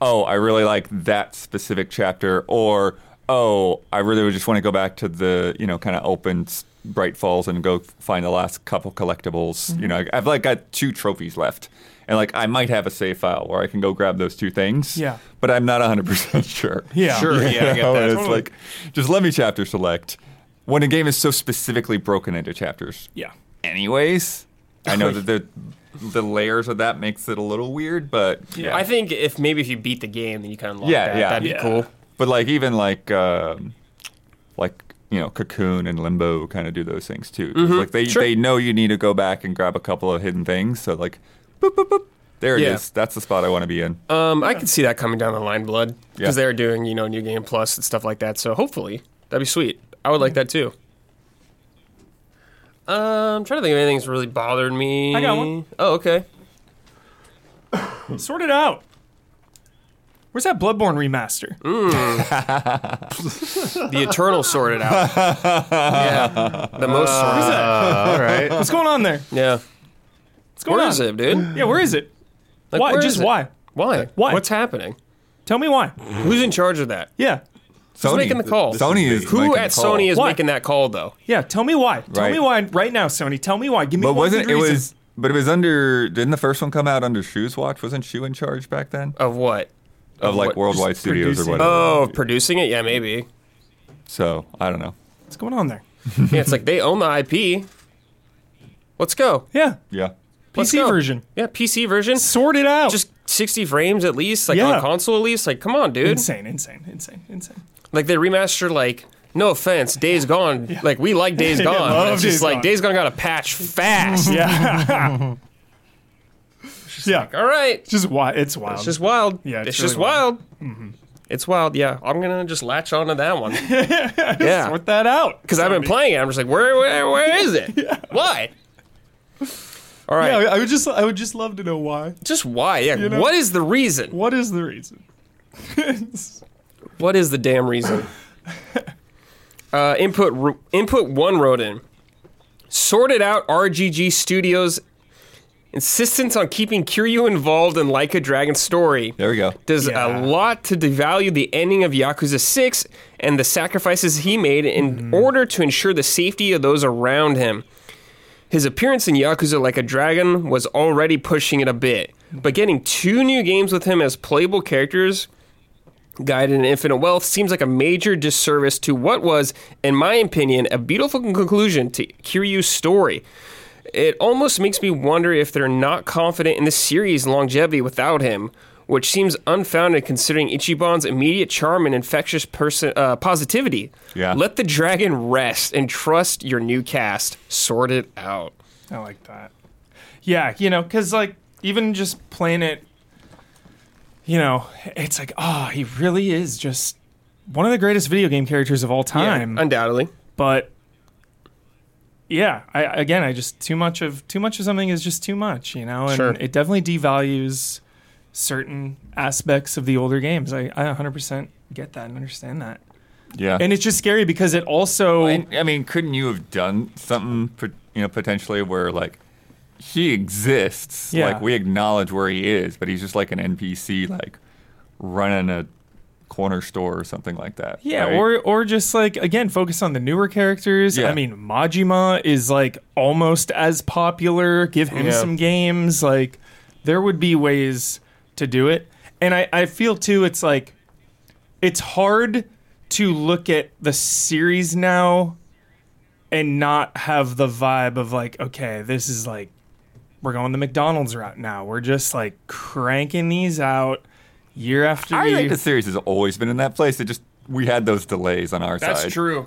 oh, I really like that specific chapter, or oh, I really would just want to go back to the you know kind of open Bright Falls and go find the last couple collectibles. Mm-hmm. You know, I've like got two trophies left. And like I might have a save file where I can go grab those two things. Yeah. But I'm not 100% sure. Yeah. Sure. Yeah, I get know, that. It's Totally. like just let me chapter select. When a game is so specifically broken into chapters, Yeah. anyways. I know that the the layers of that makes it a little weird, but Yeah. I think if maybe if you beat the game, then you kind of unlock Yeah, that. yeah. That'd Yeah. be cool. but like even like um, like you know Cocoon and Limbo kind of do those things too. 'Cause, Like they Sure. they know you need to go back and grab a couple of hidden things, so like boop boop boop. There it Yeah. is. That's the spot I want to be in. Um, I could see that coming down the line, blood, because Yeah. they're doing you know new game plus and stuff like that. So hopefully that'd be sweet. I would like that too. Um, I'm trying to think of anything that's really bothered me. I got one. Oh, okay. Sort it out. Where's that Bloodborne remaster? The Eternal sorted out. yeah, the most sorted. Where's that? Uh, all right. What's going on there? Yeah, What's going where on? is it, dude? Yeah, where is it? Like, why? where Just is it? why? Why? Why? What's happening? Tell me why. Who's in charge of that? Yeah. Who's making the call? Sony is Who making at call. Sony is Why? making that call though? Yeah. Tell me why. Tell Right. me why right now, Sony. Tell me why. Give me But one wasn't good it reason. was but it was under didn't the first one come out under Shu's Watch? Wasn't Shu in charge back then? Of what? Of like what? Worldwide Just Studios or producing. whatever. Oh, of producing it? Yeah, maybe. So I don't know. What's going on there? Yeah, it's like they own the IP. Let's go. Yeah. Yeah. Let's PC go. version. Yeah, PC version. Sort it out. Just 60 frames at least, like Yeah. on console at least. Like, come on, dude. insane, insane, insane, insane. Like they remastered like no offense, Days Gone. Like we like Days Yeah, Gone. love it's just Days like Gone. Days Gone got a patch fast. Yeah. yeah. All right. It's just wild. It's wild. It's just wild. Yeah, it's, it's just really wild. Mm-hmm. It's wild. Yeah, I'm gonna just latch onto that one. yeah, Sort that out. because I've been playing it. I'm just like, where, where, where is it? yeah. Why? All right. Yeah, I would just, I would just love to know why. Just why? Yeah. know- What is the reason? What is the reason? What is the damn reason? Uh, input input one wrote in. Sorted out RGG Studios' insistence on keeping Kiryu involved in Like a Dragon story There we go. does Yeah. a lot to devalue the ending of Yakuza 6 and the sacrifices he made in order to ensure the safety of those around him. His appearance in Yakuza Like a Dragon was already pushing it a bit, but getting two new games with him as playable characters, Gaiden in Infinite Wealth, seems like a major disservice to what was, in my opinion, a beautiful conclusion to Kiryu's story. It almost makes me wonder if they're not confident in the series' longevity without him, which seems unfounded considering Ichiban's immediate charm and infectious person uh, positivity. Yeah. Let the dragon rest and trust your new cast. Sort it out. I like that. Yeah, you know, because like even just playing it, you know, it's like, oh, he really is just one of the greatest video game characters of all time. Yeah, undoubtedly. but yeah, I again, I just too much of too much of something is just too much, you know, and Sure. it definitely devalues certain aspects of the older games. I, I 100% get that and understand that. Yeah. And it's just scary because it also I, I mean, couldn't you have done something, you know, potentially where like he exists, Yeah. like we acknowledge where he is, but he's just like an NPC, like running a corner store or something like that. Yeah, right? or or just like again focus on the newer characters. Yeah. I mean, Majima is like almost as popular. Give him Yeah. some games. Like there would be ways to do it. And I I feel too it's like it's hard to look at the series now and not have the vibe of like okay, this is like we're going the McDonald's route now. We're just like cranking these out year after I year. think the series has always been in that place. It just we had those delays on our side. That's true.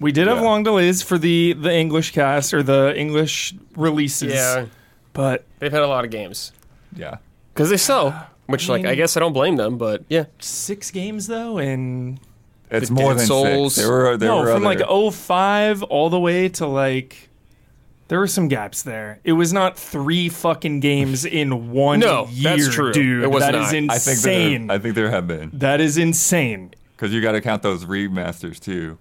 We did have Yeah. long delays for the the English cast or the English releases. Yeah, But they've had a lot of games Yeah. because they sell. Which, like, I guess I don't blame them, but yeah, six games though, and It's The more Dead than Souls. six. There were there no, were from other, like 05 all the way to like there were some gaps there. It was not three fucking games in one No, year, that's true. dude. It was That not. is I I think insane. there, I think there have been that is insane. because you got to count those remasters too.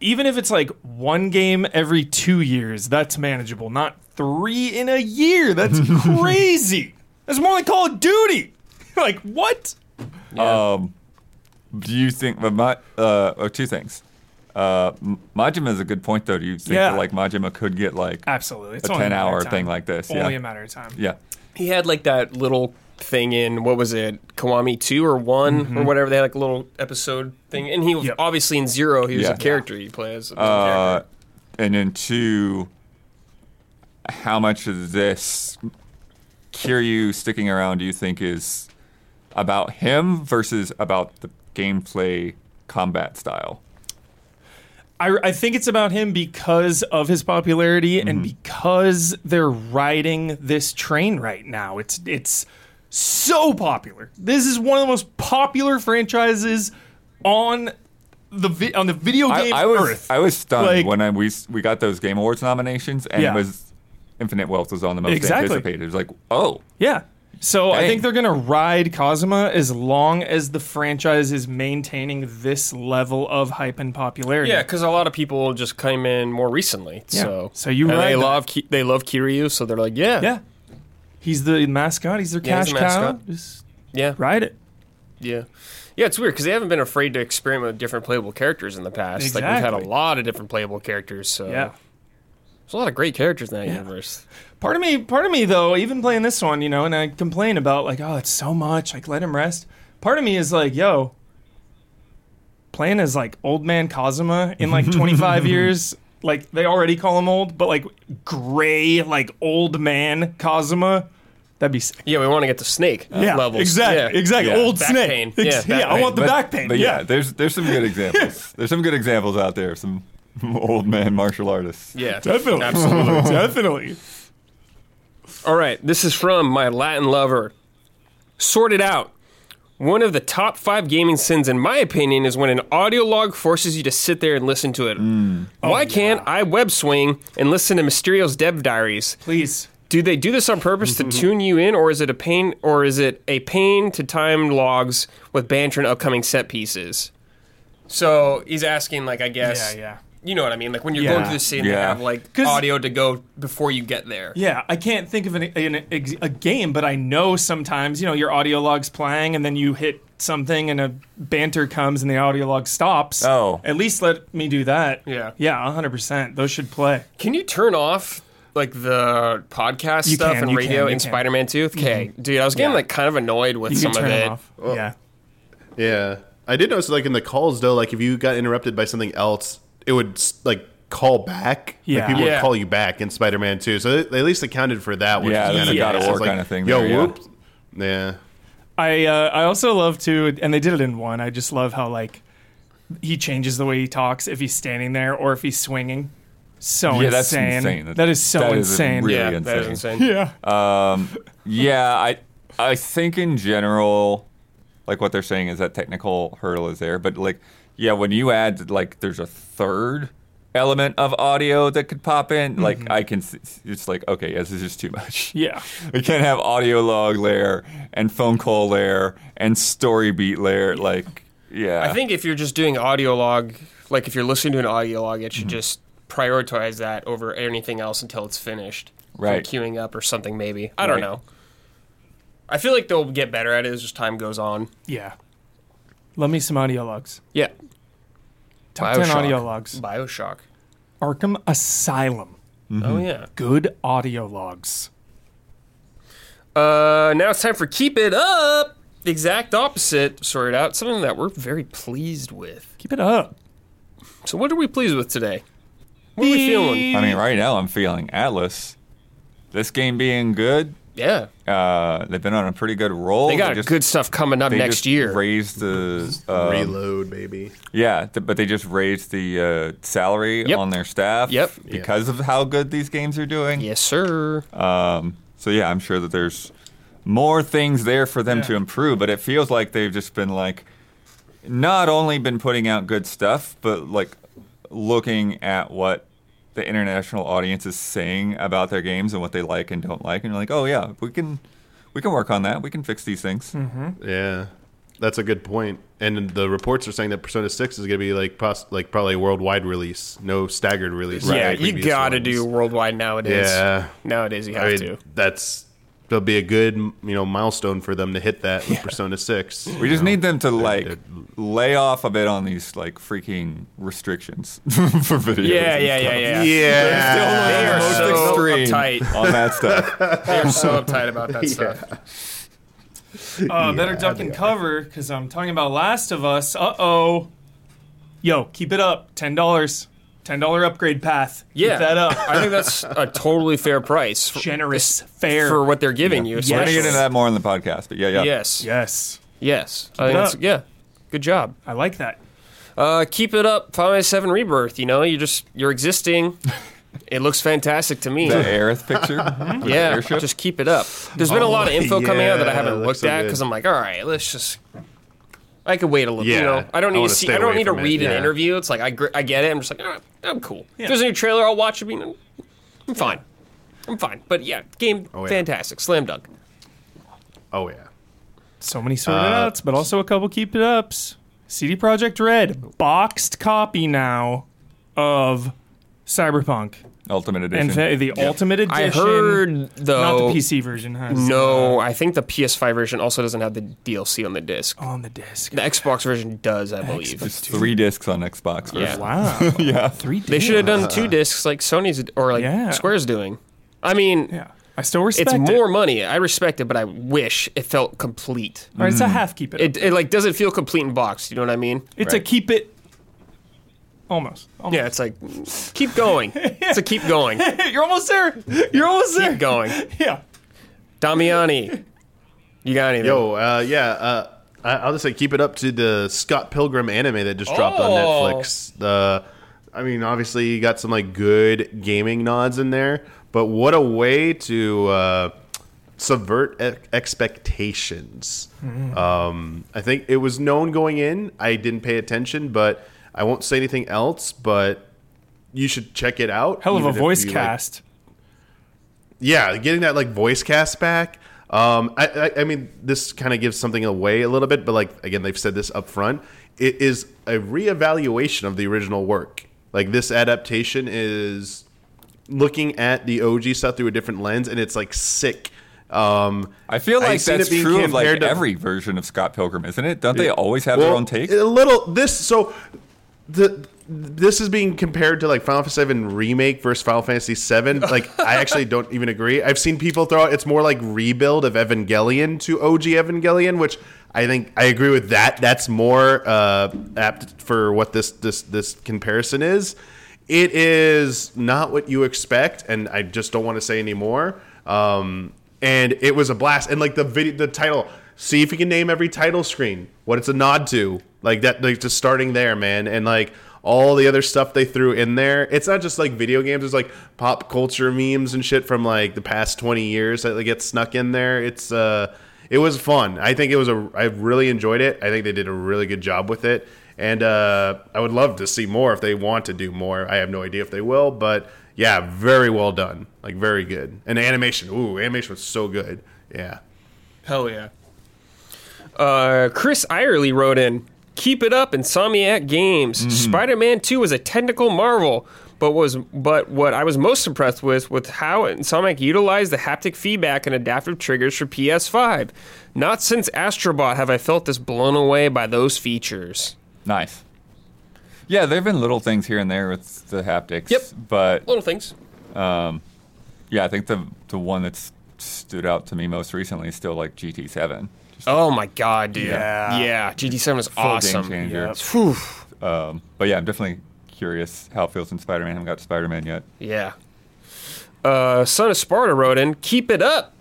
Even if it's like one game every two years, that's manageable. Not three in a year. That's crazy. That's more like Call of Duty. like what? Um, do you think? But my, uh, oh, two things. Uh, Majima is a good point though. Do you think Yeah. that, like Majima could get like Absolutely. It's a ten matter hour thing like this? Only yeah. a matter of time. yeah. he had like that little thing in what was it, Kiwami two or one or whatever. They had like a little episode thing, and he was Yep. obviously in zero. He was Yeah. a character he plays. Uh, and then two, how much of this Kiryu sticking around do you think is about him versus about the gameplay combat style? I, I think it's about him because of his popularity Mm-hmm. and because they're riding this train right now. It's it's so popular. This is one of the most popular franchises on the vi- on the video game I was earth. I was stunned Like- when I, we we got those Game Awards nominations and Yeah. it was Infinite Wealth was on the most Exactly. anticipated. It was like, oh, yeah. So I think they're gonna ride Kazuma as long as the franchise is maintaining this level of hype and popularity. yeah, because a lot of people just came in more recently. Yeah. So So you and ride they that. love Ki- they love Kiryu, so they're like, yeah, Yeah. He's the mascot. He's their Yeah, cash he's the cow. Just yeah, ride it. yeah. Yeah, it's weird because they haven't been afraid to experiment with different playable characters in the past. Like we've had a lot of different playable characters. So Yeah. There's a lot of great characters in that universe. Part of me, part of me though, even playing this one, you know, and I complain about like, oh, it's so much. Like, let him rest. Part of me is like, yo, playing as like old man Kazuma in like 25 years. Like they already call him old, but like gray, like old man Kazuma, that'd be sick. Yeah, we want to get the Snake uh, Yeah, levels. exactly, Yeah. exactly. Yeah. Old Back snake. pain. Ex- Yeah, yeah, back I want the but, back pain. But yeah, yeah, there's there's some good examples. there's some good examples out there. Some old man martial artists. Yeah, definitely, absolutely. definitely. All right, this is from my Latin lover. Sort it out. One of the top five gaming sins, in my opinion, is when an audio log forces you to sit there and listen to it. Mm. Why oh, can't I web swing and listen to Mysterio's dev diaries? Please. Do they do this on purpose to tune you in, or is it a pain, or is it a pain to time logs with banter and upcoming set pieces? So he's asking, like, I guess, Yeah, yeah. You know what I mean? Like when you're Yeah. going through the scene, they Yeah. have like 'Cause- audio to go before you get there. Yeah, I can't think of an, an, ex- a game, but I know sometimes, you know, your audio log's playing and then you hit something and a banter comes and the audio log stops. Oh. At least let me do that. Yeah. Yeah, 100%. Those should play. Can you turn off like the podcast You stuff can, and you radio can, you in can. Spider-Man 2? Okay, mm-hmm. dude, I was getting Yeah. like kind of annoyed with You some can of it. it off. yeah. Yeah, I did notice like in the calls though, like if you got interrupted by something else, it would like call back. Yeah. like, people Yeah. would call you back in Spider-Man 2. So they at least accounted for that. Which Yeah, that's kinda a God of. War like, kinda thing Yo, there, whoops. Yeah. I uh, I also love to, and they did it in one. I just love how like he changes the way he talks if he's standing there or if he's swinging. So Yeah, that's insane. insane. That is so That is insane. really yeah, that is insane. insane. yeah. Um, yeah, I I think in general, like what they're saying is that technical hurdle is there, but like yeah, when you add like there's a third element of audio that could pop in, like I can, s- it's like okay, this is just too much. Yeah. We can't have audio log layer and phone call layer and story beat layer. Like yeah, I think if you're just doing audio log, like if you're listening to an audio log, it should Mm-hmm. just prioritize that over anything else until it's finished. Or Right. queuing up or something maybe. I don't Right. know. I feel like they'll get better at it as just time goes on. Yeah. Love me some audio logs. Yeah. Top 10 Bioshock. audio logs. Bioshock. Arkham Asylum. Mm-hmm. Oh yeah. Good audio logs. Uh, now it's time for keep it up. The exact opposite. Sorted out something that we're very pleased with. Keep it up. So what are we pleased with today? What are we feeling? I mean, right now I'm feeling Atlus. This game being good, Yeah, uh, they've been on a pretty good roll. they got just- good stuff coming up they next just year. Raised the um, Reload, baby. yeah, th- but they just raised the uh, salary Yep. on their staff. Yep. because of how good these games are doing. Yes, sir. Um, so yeah, I'm sure that there's more things there for them to improve. But it feels like they've just been like, not only been putting out good stuff, but like looking at what the international audience is saying about their games and what they like and don't like, and you're like, oh yeah, we can we can work on that. We can fix these things. Mm-hmm. Yeah, that's a good point. And the reports are saying that Persona Six is going to be like poss- like probably a worldwide release, no staggered release. like yeah, the you gotta do worldwide nowadays. Yeah, Nowadays you have I mean, to. that's that'll be a good you know milestone for them to hit that with Persona Six. We just need them to like they're- lay off a bit on these like freaking restrictions for videos. Yeah, yeah, yeah, yeah. Yeah, They are most so extreme uptight. on that stuff. They are so uptight about that stuff. Uh, better duck and cover because I'm talking about Last of Us. Uh oh. Yo, keep it up. Ten dollars. Ten dollar upgrade path. Yeah, Keep that up. I think that's a totally fair price for, Generous, fair. for what they're giving you. We're gonna get into that more in the podcast, but yeah, yeah. Yes, yes, yes. I it think that's, up. yeah, good job. I like that. Uh, keep it up, Final Fantasy Seven Rebirth. You know, you just you're existing. it looks fantastic to me. The Aerith picture. Yeah, just keep it up. There's been a lot of info coming out that I haven't looked so at because I'm like, all right, let's just. I could wait a little. You Yeah, know, I don't need wanna see. stay I don't need to from it, read an yeah. interview. It's like I, gr- I get it. I'm just like, all right, I'm cool. If there's a new trailer, I'll watch it. You know, I'm fine. I'm fine. But yeah, game Oh, yeah. fantastic, slam dunk. Oh yeah. So many sorted Uh, outs, but also a couple keep it ups. CD Projekt Red boxed copy now of Cyberpunk Ultimate and Edition. fa- the Ultimate Edition. I heard though. not the PC version has No, I think the PS5 version also doesn't have the DLC on the disc. uh, on the disc. The Xbox version does, I believe. There's three discs on Xbox. Yeah. version. Wow, yeah. three. They should have done two discs like Sony's or like Yeah. Square's doing. I mean, Yeah, I still respect it's it. more money. I respect it, but I wish it felt complete. Or it's a half keep it. It, it like doesn't feel complete in box. You know what I mean? it's a keep it. Almost. almost. Yeah, it's like keep going. It's a keep going. You're almost there. You're almost there. Keep going. Yeah. Damiani, you got anything? Yo, uh, yeah. Uh, I- I'll just say keep it up to the Scott Pilgrim anime that just dropped on Oh. Netflix. The, I mean, obviously you got some like good gaming nods in there, but what a way to uh, subvert e- expectations. Um, I think it was known going in. I didn't pay attention, but I won't say anything else. But you should check it out. Hell of a voice you, like, cast. yeah, getting that like voice cast back. Um, I, I, I mean, this kind of gives something away a little bit, but like again, they've said this up front. it is a reevaluation of the original work. Like this adaptation is looking at the OG stuff through a different lens, and it's like sick. Um, I feel like seen that's true of like to- every version of Scott Pilgrim, isn't it? Don't they always have their own take? A little this so the this is being compared to like Final Fantasy VII remake versus Final Fantasy VII. Like I actually don't even agree. I've seen people throw out it's more like rebuild of Evangelion to OG Evangelion, which I think I agree with that. That's more uh, apt for what this this this comparison is. It is not what you expect, and I just don't want to say anymore. Um, and it was a blast. And like the video, the title. See if you can name every title screen. What it's a nod to, like that. Like just starting there, man, and like all the other stuff they threw in there. It's not just like video games. It's like pop culture memes and shit from like the past twenty years that get snuck in there. It's uh, it was fun. I think it was a. I really enjoyed it. I think they did a really good job with it, and uh, I would love to see more if they want to do more. I have no idea if they will, but yeah, very well done. Like very good. And animation. Ooh, animation was so good. Yeah. Hell yeah. Uh, Chris Irely wrote in, "Keep it up, Insomniac Games. Spider-Man 2 was a technical marvel, but was but what I was most impressed with was how Insomniac utilized the haptic feedback and adaptive triggers for PS5. Not since Astrobot have I felt this blown away by those features. nice. Yeah, there have been little things here and there with the haptics. Yep. But Little things. yeah, I think the the one that's stood out to me most recently is still like GT7. Just Oh my god, dude. Yeah. yeah GT7 was full awesome. game changer. Yep. Um, but yeah, I'm definitely curious how it feels in Spider-Man. I haven't got Spider-Man yet. Yeah. Uh, Son of Sparta wrote in, keep it up.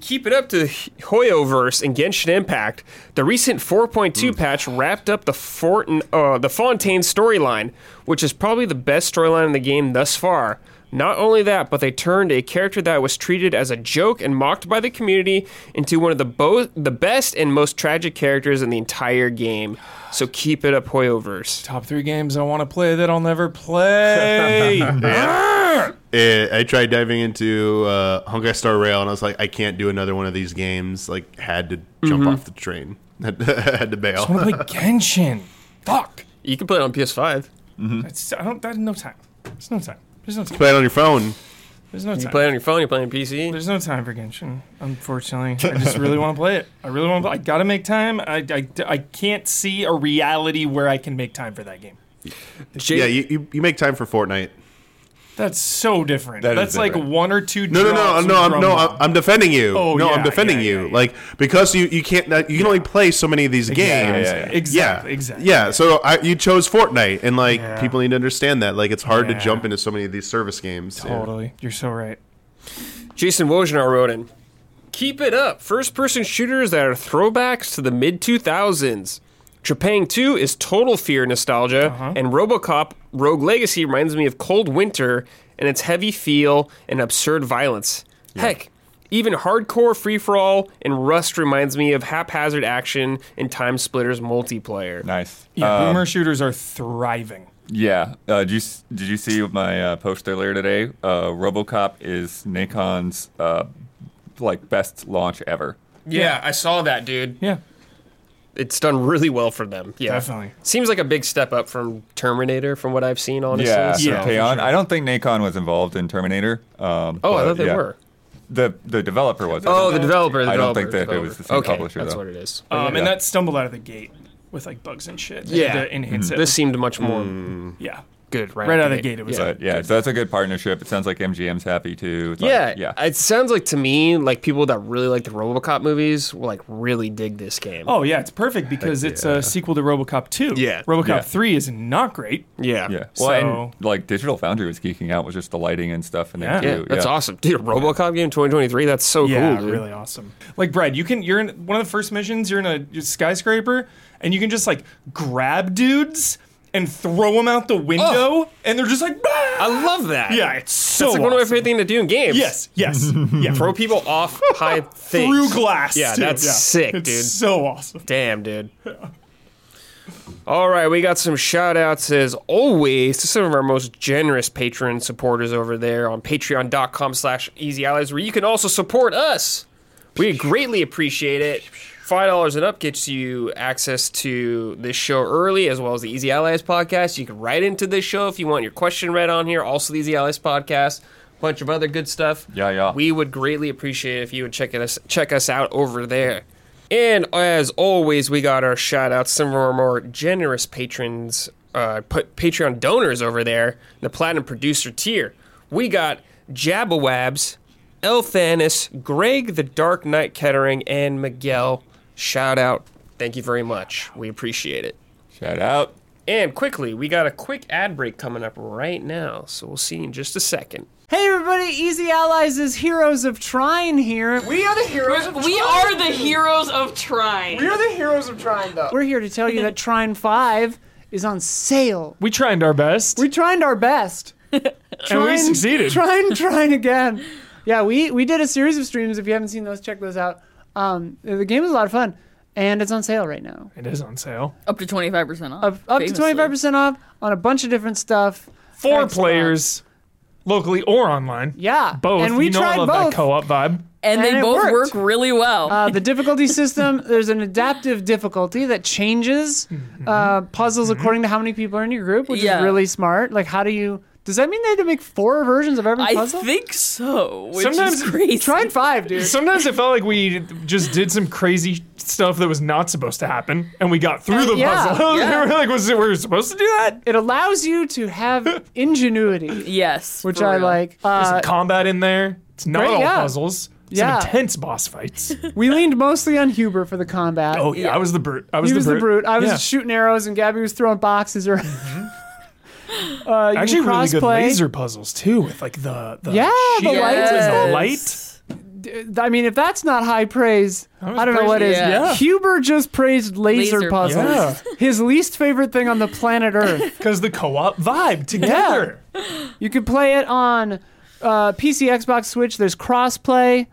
Keep it up to the Hoyoverse and Genshin Impact. The recent 4.2 patch wrapped up the Fortin, uh, the Fontaine storyline, which is probably the best storyline in the game thus far. Not only that, but they turned a character that was treated as a joke and mocked by the community into one of the bo- the best and most tragic characters in the entire game. So keep it up, Hoyoverse. Top three games I want to play that I'll never play. Eh, I tried diving into uh, Honkai Star Rail, and I was like, I can't do another one of these games. Like, had to jump off the train. had to bail. I want to play Genshin. Fuck. You can play it on PS5. It's, I don't. There's no time. It's no time. There's no time. Play it on your phone. There's no You time. play it on your phone, you play it on PC. There's no time for Genshin. Unfortunately, I just really want to play it. I really want to. I gotta make time. I, I, I can't see a reality where I can make time for that game. J- Yeah, you, you, you make time for Fortnite. That's so different. That is That's like one or two. No, no, no, drops no, with I'm, no. I'm, I'm defending you. Oh, no, yeah, I'm defending yeah, you. yeah, yeah. Like because you you can't you can only play so many of these games. Exactly. yeah, yeah. Exactly. Yeah, Exactly. Yeah, so I, you chose Fortnite, and like Yeah. people need to understand that. Like it's hard Yeah. to jump into so many of these service games. Yeah. Totally. You're so right. Jason Wojnar wrote in, Keep it up. First person shooters that are throwbacks to the mid 2000s. Trepang 2 is total fear nostalgia, and Robocop Rogue Legacy reminds me of Cold Winter and its heavy feel and absurd violence. Heck, even hardcore free for all and Rust reminds me of haphazard action and Time Splitters multiplayer. Nice. Yeah, Um, boomer shooters are thriving. Yeah. Uh, did you did you see my uh, post earlier today? Uh, RoboCop is Nacon's uh, like best launch ever. Yeah, I saw that, dude. Yeah, It's done really well for them. Yeah, Definitely. Seems like a big step up from Terminator, from what I've seen. Honestly, Yeah. So- Yeah, for sure. I don't think Nacon was involved in Terminator. Um, Oh, I thought they yeah. were. The the developer was. Oh, the developer. The I don't developer, think that it was the same okay, publisher, That's though. what it is. um, yeah. and that stumbled out of the gate with like bugs and shit. Yeah. had to enhance it. This seemed much more yeah, good right, right out of the gate. It was Yeah. like yeah, so that's a good partnership. It sounds like MGM's happy too. It's like- Yeah, yeah. It sounds like to me like people that really like the RoboCop movies will like really dig this game. Oh yeah, it's perfect because it's a sequel to RoboCop 2. Yeah. RoboCop Yeah. 3 is not great. yeah, yeah. Well, and So- like Digital Foundry was geeking out with just the lighting and stuff in Yeah. there Yeah, too. that's awesome, dude. A RoboCop game 2023. That's so yeah, cool, dude. really awesome. Like Brad, you can you're in one of the first missions. You're in a skyscraper, and you can just like grab dudes and throw them out the window, and they're just like, "Ah!" I love that. yeah, it's so that's like one of my favorite things to do in games. Yes, yes, yeah. throw people off high things through glass. Yeah, too. that's sick, it's dude. So awesome. Damn, dude. All right, we got some shout outs as always to some of our most generous patron supporters over there on patreon.com slash easy allies where you can also support us. We greatly appreciate it. Five dollars and up gets you access to this show early, as well as the Easy Allies podcast. You can write into this show if you want your question read on here. Also, the Easy Allies podcast, a bunch of other good stuff. Yeah, yeah. We would greatly appreciate it if you would check us check us out over there. And as always, we got our shout outs, some of our more generous patrons, uh, put Patreon donors over there, the platinum producer tier. We got Jabbawabs, Elthanas, Greg the Dark Knight Kettering, and Miguel. Shout out. Thank you very much. We appreciate it. Shout out. And quickly, we got a quick ad break coming up right now, so we'll see you in just a second. Hey everybody, Easy Allies is Heroes of Trine here. We are the heroes of We are the heroes of Trine. We are the heroes of Trine, though. We're here to tell you that Trine 5 is on sale. We tried our best. We tried our best. and we Trine- succeeded. Try and trying again. Yeah, we we did a series of streams. If you haven't seen those, check those out. Um, the game is a lot of fun, and it's on sale right now. It is on sale. Up to 25% off. Up, up to famously. twenty five percent off on a bunch of different stuff. Four Xbox. players, locally or online. Yeah, Both. and we you know tried I love both. that co-op vibe. And they And it both worked. work really well. Uh, the difficulty system, there's an adaptive difficulty that changes uh, puzzles according to how many people are in your group, which Yeah. is really smart. Like, how do you. Does that mean they had to make four versions of every puzzle? I think so. Which Sometimes- is crazy. Tried five, dude. Sometimes it felt like we just did some crazy stuff that was not supposed to happen, and we got through Uh, the yeah, puzzle. yeah. we were like, was it, we were supposed to do that? It allows you to have ingenuity, Yes. which I real. like. There's Uh, some combat in there. It's not great, all yeah. puzzles. It's Yeah. some intense boss fights. we leaned mostly on Huber for the combat. Oh yeah, I was the brute. I was he the was brute. the brute. I was Yeah. shooting arrows, and Gabby was throwing boxes around. Uh, you Actually, really good crossplay. laser puzzles too, with like the, the Yeah, the shield lights and and the light. I mean, if that's not high praise, was I don't know praising- what is. Yeah. Yeah. Huber just praised laser, Laser puzzles. Yeah. His least favorite thing on the planet Earth. Because the co-op vibe together. You could play it on uh, PC, Xbox, Switch. There's crossplay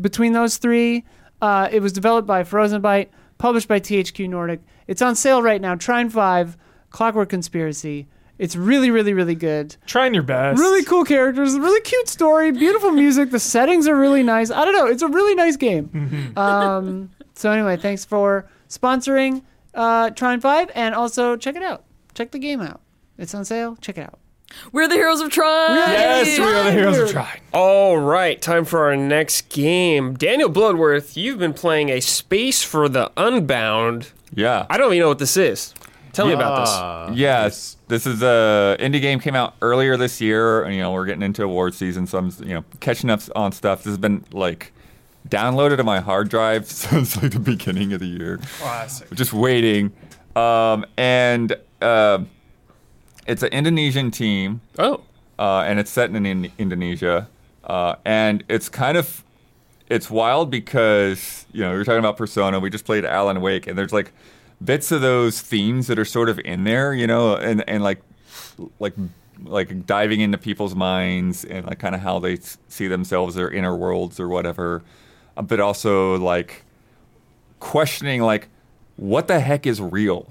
between those three. Uh, it was developed by Frozen Byte, published by THQ Nordic. It's on sale right now. Trine 5, Clockwork Conspiracy. It's really, really, really good. Trying your best. Really cool characters, really cute story, beautiful music. The settings are really nice. I don't know. It's a really nice game. Um, so anyway, thanks for sponsoring uh, Trine 5, and also check it out. Check the game out. It's on sale. Check it out. We're the heroes of Trine. Yes, we are the heroes of Trine. All right, time for our next game. Daniel Bloodworth, you've been playing a Space for the Unbound. Yeah. I don't even know what this is. Tell me about this. Ah, Yes, this is a indie game came out earlier this year. and, You know, we're getting into award season, so I'm you know catching up on stuff. This has been like downloaded to my hard drive since like the beginning of the year. Classic. Just waiting, um, and uh, it's an Indonesian team, Oh, uh, and it's set in, in Indonesia, uh, and it's kind of it's wild because you know you're talking about Persona. We just played Alan Wake, and there's like bits of those themes that are sort of in there, you know, and and like like like diving into people's minds and like kind of how they see themselves, their inner worlds or whatever, uh, but also like questioning like what the heck is real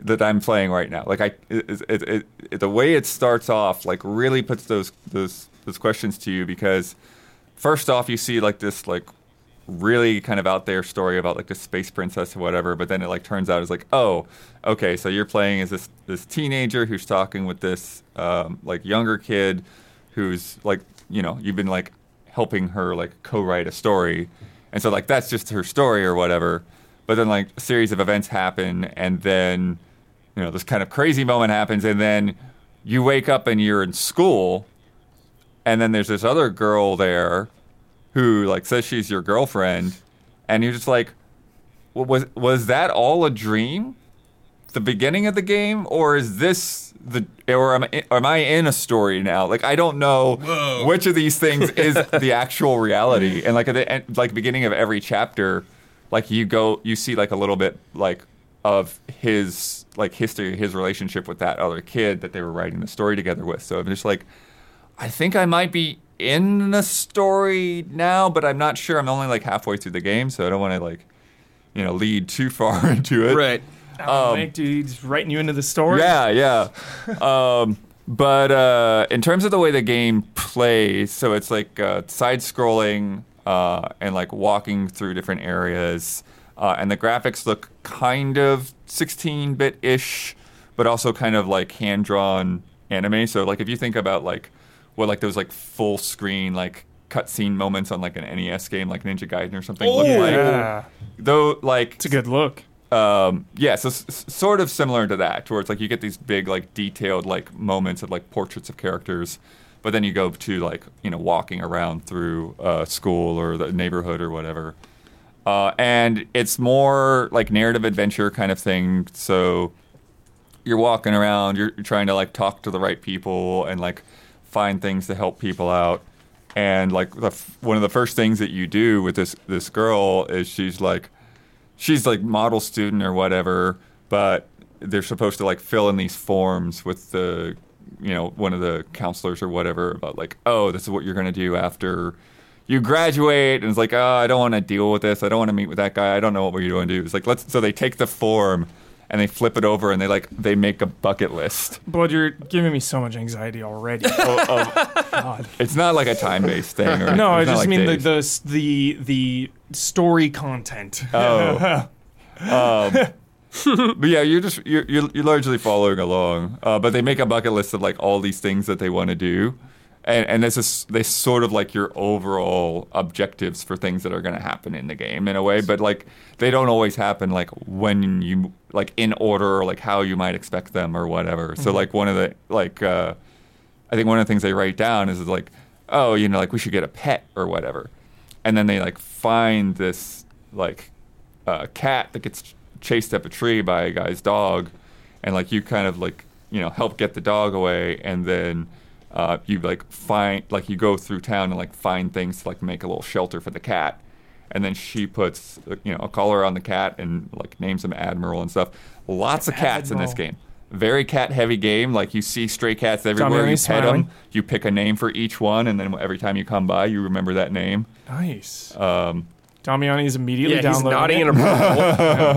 that I'm playing right now. Like I, it, it, it, the way it starts off, like really puts those those those questions to you because first off, you see like this like really kind of out there story about like the space princess or whatever, but then it like turns out it's like oh, okay, so you're playing as this this teenager who's talking with this um, like younger kid who's like you know you've been like helping her like co-write a story, and so like that's just her story or whatever. But then like a series of events happen, and then you know this kind of crazy moment happens, and then you wake up and you're in school, and then there's this other girl there who like says she's your girlfriend, and you're just like, "Wa- was was that all a dream? The beginning of the game, or is this the or am, I- am I in a story now? Like I don't know which of these things is the actual reality. And like at the end, like beginning of every chapter, like you go you see like a little bit like of his like history, his relationship with that other kid that they were writing the story together with. So I'm just like, I think I might be in the story now, but I'm not sure. I'm only like halfway through the game, so I don't want to like, you know, lead too far into it. right. Alan Wake, dude, he's writing you into the story. Yeah, yeah. um, but uh, in terms of the way the game plays, so it's like uh, side scrolling uh, and like walking through different areas. uh, and the graphics look kind of 16-bit ish, but also kind of like hand-drawn anime. So like if you think about like what like those like full screen like cutscene moments on like an NES game like Ninja Gaiden or something look like, Yeah, though like it's a good look. um, yeah, so s- sort of similar to that, where it's like you get these big, like detailed, like moments of like portraits of characters, but then you go to like you know walking around through uh, school or the neighborhood or whatever, uh, and it's more like narrative adventure kind of thing. So you're walking around, you're, you're trying to like talk to the right people and like find things to help people out. And like the, one of the first things that you do with this this girl is she's like she's like model student or whatever, but they're supposed to like fill in these forms with the you know one of the counselors or whatever about like oh this is what you're gonna do after you graduate. And it's like oh I don't want to deal with this. I don't want to meet with that guy. I don't know what we're going to do. It's like let's so they take the form and they flip it over and they like they make a bucket list Bud, you're giving me so much anxiety already. of- God. it's not like a time based thing or No, I just like mean the, the the the story content. Oh. um, but yeah, you're just you're, you're you're largely following along. Uh, but they make a bucket list of like all these things that they want to do, and and this is they sort of like your overall objectives for things that are going to happen in the game in a way. But like they don't always happen like when you like in order or like how you might expect them or whatever. So like one of the like uh, I think one of the things they write down is like oh you know like we should get a pet or whatever, and then they like find this like uh, cat that gets ch- chased up a tree by a guy's dog, and like you kind of like you know help get the dog away, and then uh, you like find like you go through town and like find things to like make a little shelter for the cat, and then she puts uh, you know a collar on the cat and like names him Admiral and stuff. Lots of cats in this game. Very cat heavy game. Like you see stray cats everywhere. You pet them. You pick a name for each one, and then every time you come by, you remember that name. Nice. Um, Damiani is immediately Yeah, he's downloading nodding it. in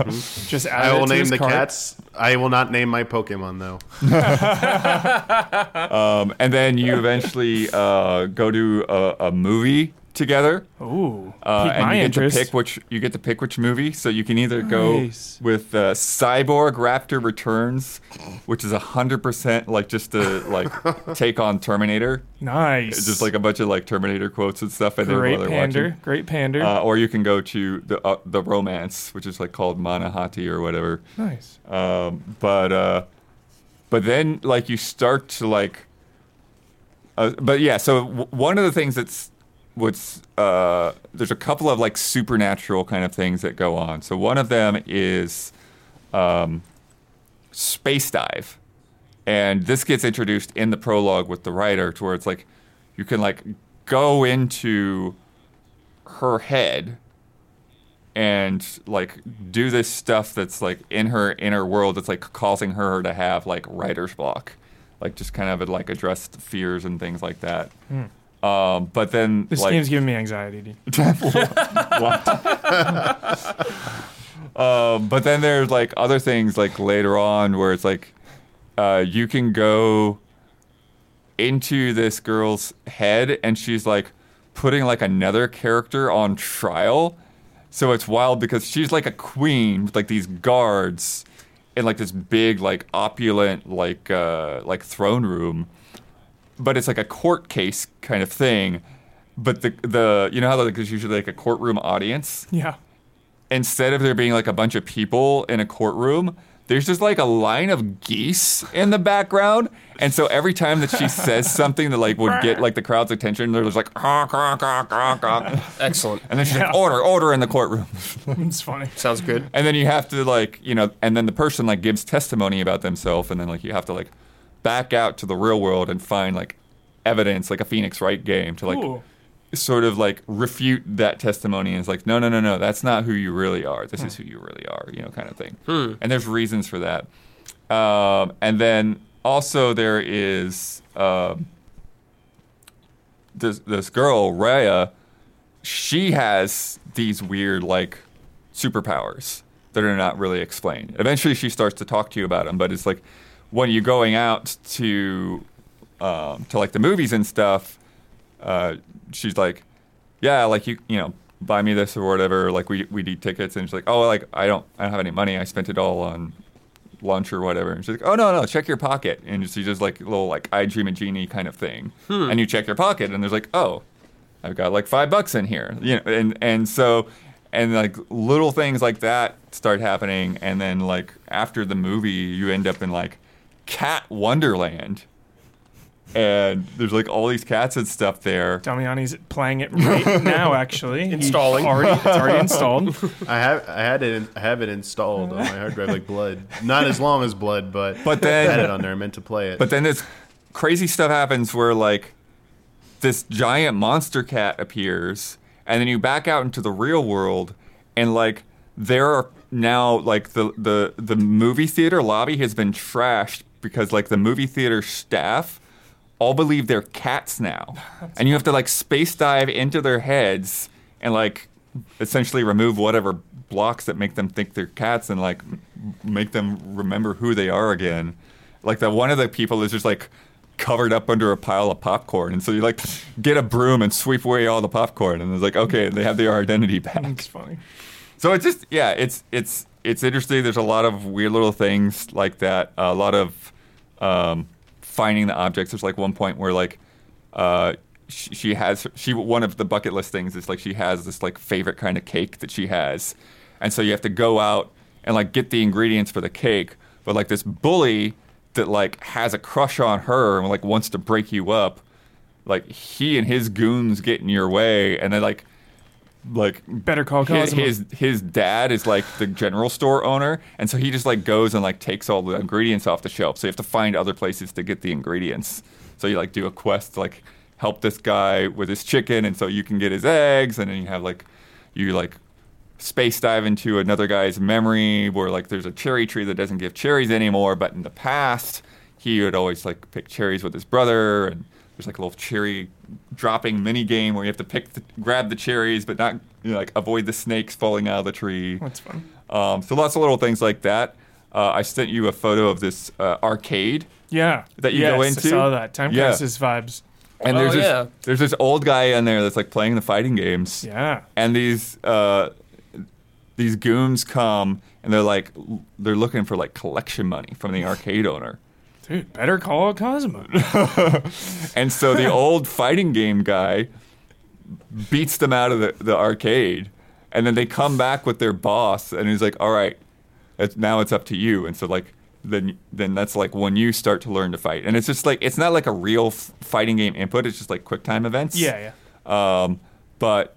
approval. Just add I it will to name his the cart. cats. I will not name my Pokemon though. Um, and then you eventually uh, go to a, a movie together, Ooh, uh, and my you get interest. to pick which you get to pick which movie. So you can either go with uh, Cyborg Raptor Returns, which is hundred percent like just a like take on Terminator, nice. It's just like a bunch of like Terminator quotes and stuff. And great pander, watching. great pander. Uh, or you can go to the uh, the romance, which is like called Manahati or whatever. nice. Um, but uh, but then like you start to like, uh, but yeah. So w- one of the things that's what's uh, there's a couple of like supernatural kind of things that go on. So one of them is um, space dive, and this gets introduced in the prologue with the writer, to where it's like you can like go into her head and like do this stuff that's like in her inner world that's like causing her to have like writer's block. Like just kind of like address fears and things like that um, but then This like, game's giving me anxiety, um, but then there's like other things like later on where it's like uh, you can go into this girl's head and she's like putting like another character on trial. So it's wild because she's like a queen with like these guards in like this big like opulent like uh, like throne room, but it's like a court case kind of thing. But the the you know how like there's usually like a courtroom audience Yeah. instead of there being like a bunch of people in a courtroom, there's just like a line of geese in the background. And so every time that she says something that like would get like the crowd's attention, they're just like honk, honk, honk, honk, honk. Excellent. and then she's like order, order in the courtroom. It's funny. Sounds good. And then you have to like, you know, and then the person like gives testimony about themselves and then like you have to like back out to the real world and find like evidence like a Phoenix Wright game to like Ooh. sort of like refute that testimony and it's like no no no no that's not who you really are. This is who you really are you know kind of thing and there's reasons for that. Um, and then also there is um, this this girl Raya she has these weird like superpowers that are not really explained. Eventually she starts to talk to you about them but it's like when you're going out to um, to like the movies and stuff uh, she's like, yeah, like you, you know, buy me this or whatever. Like we we need tickets, and she's like, oh, like I don't I don't have any money. I spent it all on lunch or whatever. And she's like, oh no no, check your pocket, and she does like a little like I Dream of Jeannie kind of thing, and you check your pocket, and there's like, oh, I've got like five bucks in here, you know, and and so. And like little things like that start happening, and then like after the movie, you end up in like Cat Wonderland, and there's like all these cats and stuff there. Damiani's playing it right now. Actually, He Installing. Already, it's already installed. I have I had it in, I have it installed on my hard drive like blood. Not as long as blood, but But I had it then, on there. I meant to play it. but then this crazy stuff happens where like this giant monster cat appears, and then you back out into the real world, and like there are now like the the the movie theater lobby has been trashed because like the movie theater staff all believe they're cats now, and you have to like space dive into their heads and like essentially remove whatever blocks that make them think they're cats and like m- make them remember who they are again. Like that one of the people is just like covered up under a pile of popcorn, and so you like get a broom and sweep away all the popcorn, and it's like okay, they have their identity back. It's funny. So it's just yeah, it's it's it's interesting. There's a lot of weird little things like that. A lot of um, finding the objects. There's like one point where like uh, she, she has she one of the bucket list things is like she has this like favorite kind of cake that she has, and so you have to go out and like get the ingredients for the cake. But like this bully that like has a crush on her and like wants to break you up, like he and his goons get in your way, and then like like Better call his, Cosmo. his his dad is like the general store owner, and so he just like goes and like takes all the ingredients off the shelf. So you have to find other places to get the ingredients. So you like do a quest to like help this guy with his chicken, and so you can get his eggs, and then you have like you like space dive into another guy's memory where like there's a cherry tree that doesn't give cherries anymore, but in the past he would always like pick cherries with his brother and there's like a little cherry dropping mini game where you have to pick the, grab the cherries but not you know, like avoid the snakes falling out of the tree. That's fun. Um, so lots of little things like that. Uh, I sent you a photo of this uh, arcade Yeah. That you yes, go I saw that. Time Yeah. Crisis vibes. and Oh, there's this yeah. there's this old guy in there that's like playing the fighting games. Yeah. and these uh, these goons come and they're like they're looking for like collection money from the arcade owner. Dude, better call a Cosmo. And so the old fighting game guy beats them out of the, the arcade. And then they come back with their boss and he's like, all right, it's, now it's up to you. And so like then then that's like when you start to learn to fight. And it's just like it's not like a real f- fighting game input. It's just like quick time events. yeah, yeah. Um, but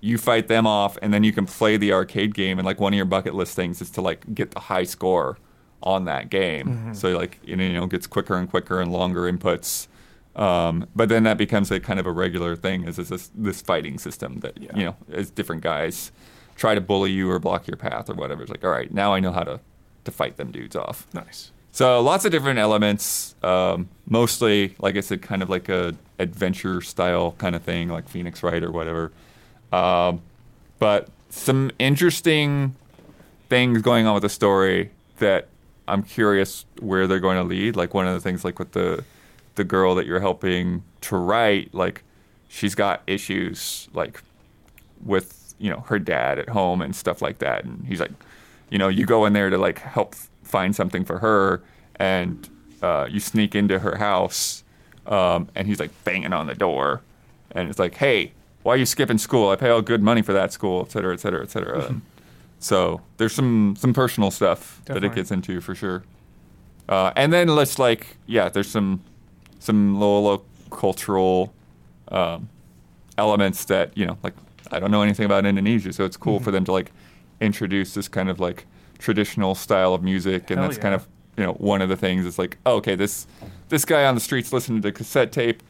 you fight them off, and then you can play the arcade game. And like one of your bucket list things is to like get the high score on that game. So like you know, you know, it gets quicker and quicker and longer inputs. Um, but then that becomes a kind of a regular thing. Is this this fighting system that Yeah. you know as different guys try to bully you or block your path or whatever. It's like all right, now I know how to to fight them dudes off. Nice. So lots of different elements. Um, mostly, like I said, kind of like a adventure style kind of thing, like Phoenix Wright or whatever. Um, but some interesting things going on with the story that I'm curious where they're going to lead. Like one of the things, like with the the girl that you're helping to write, like she's got issues, like with you know her dad at home and stuff like that. And he's like you know you go in there to like help find something for her and uh, you sneak into her house um, and he's like banging on the door. And it's like hey why are you skipping school? I pay all good money for that school et cetera et cetera et cetera. And so there's some some personal stuff that it gets into for sure uh, and then let's like yeah there's some some little, cultural um, elements that you know like I don't know anything about Indonesia, so it's cool for them to like introduce this kind of like traditional style of music, and Hell that's kind of you know one of the things. It's like oh, okay, this this guy on the streets listening to cassette tape.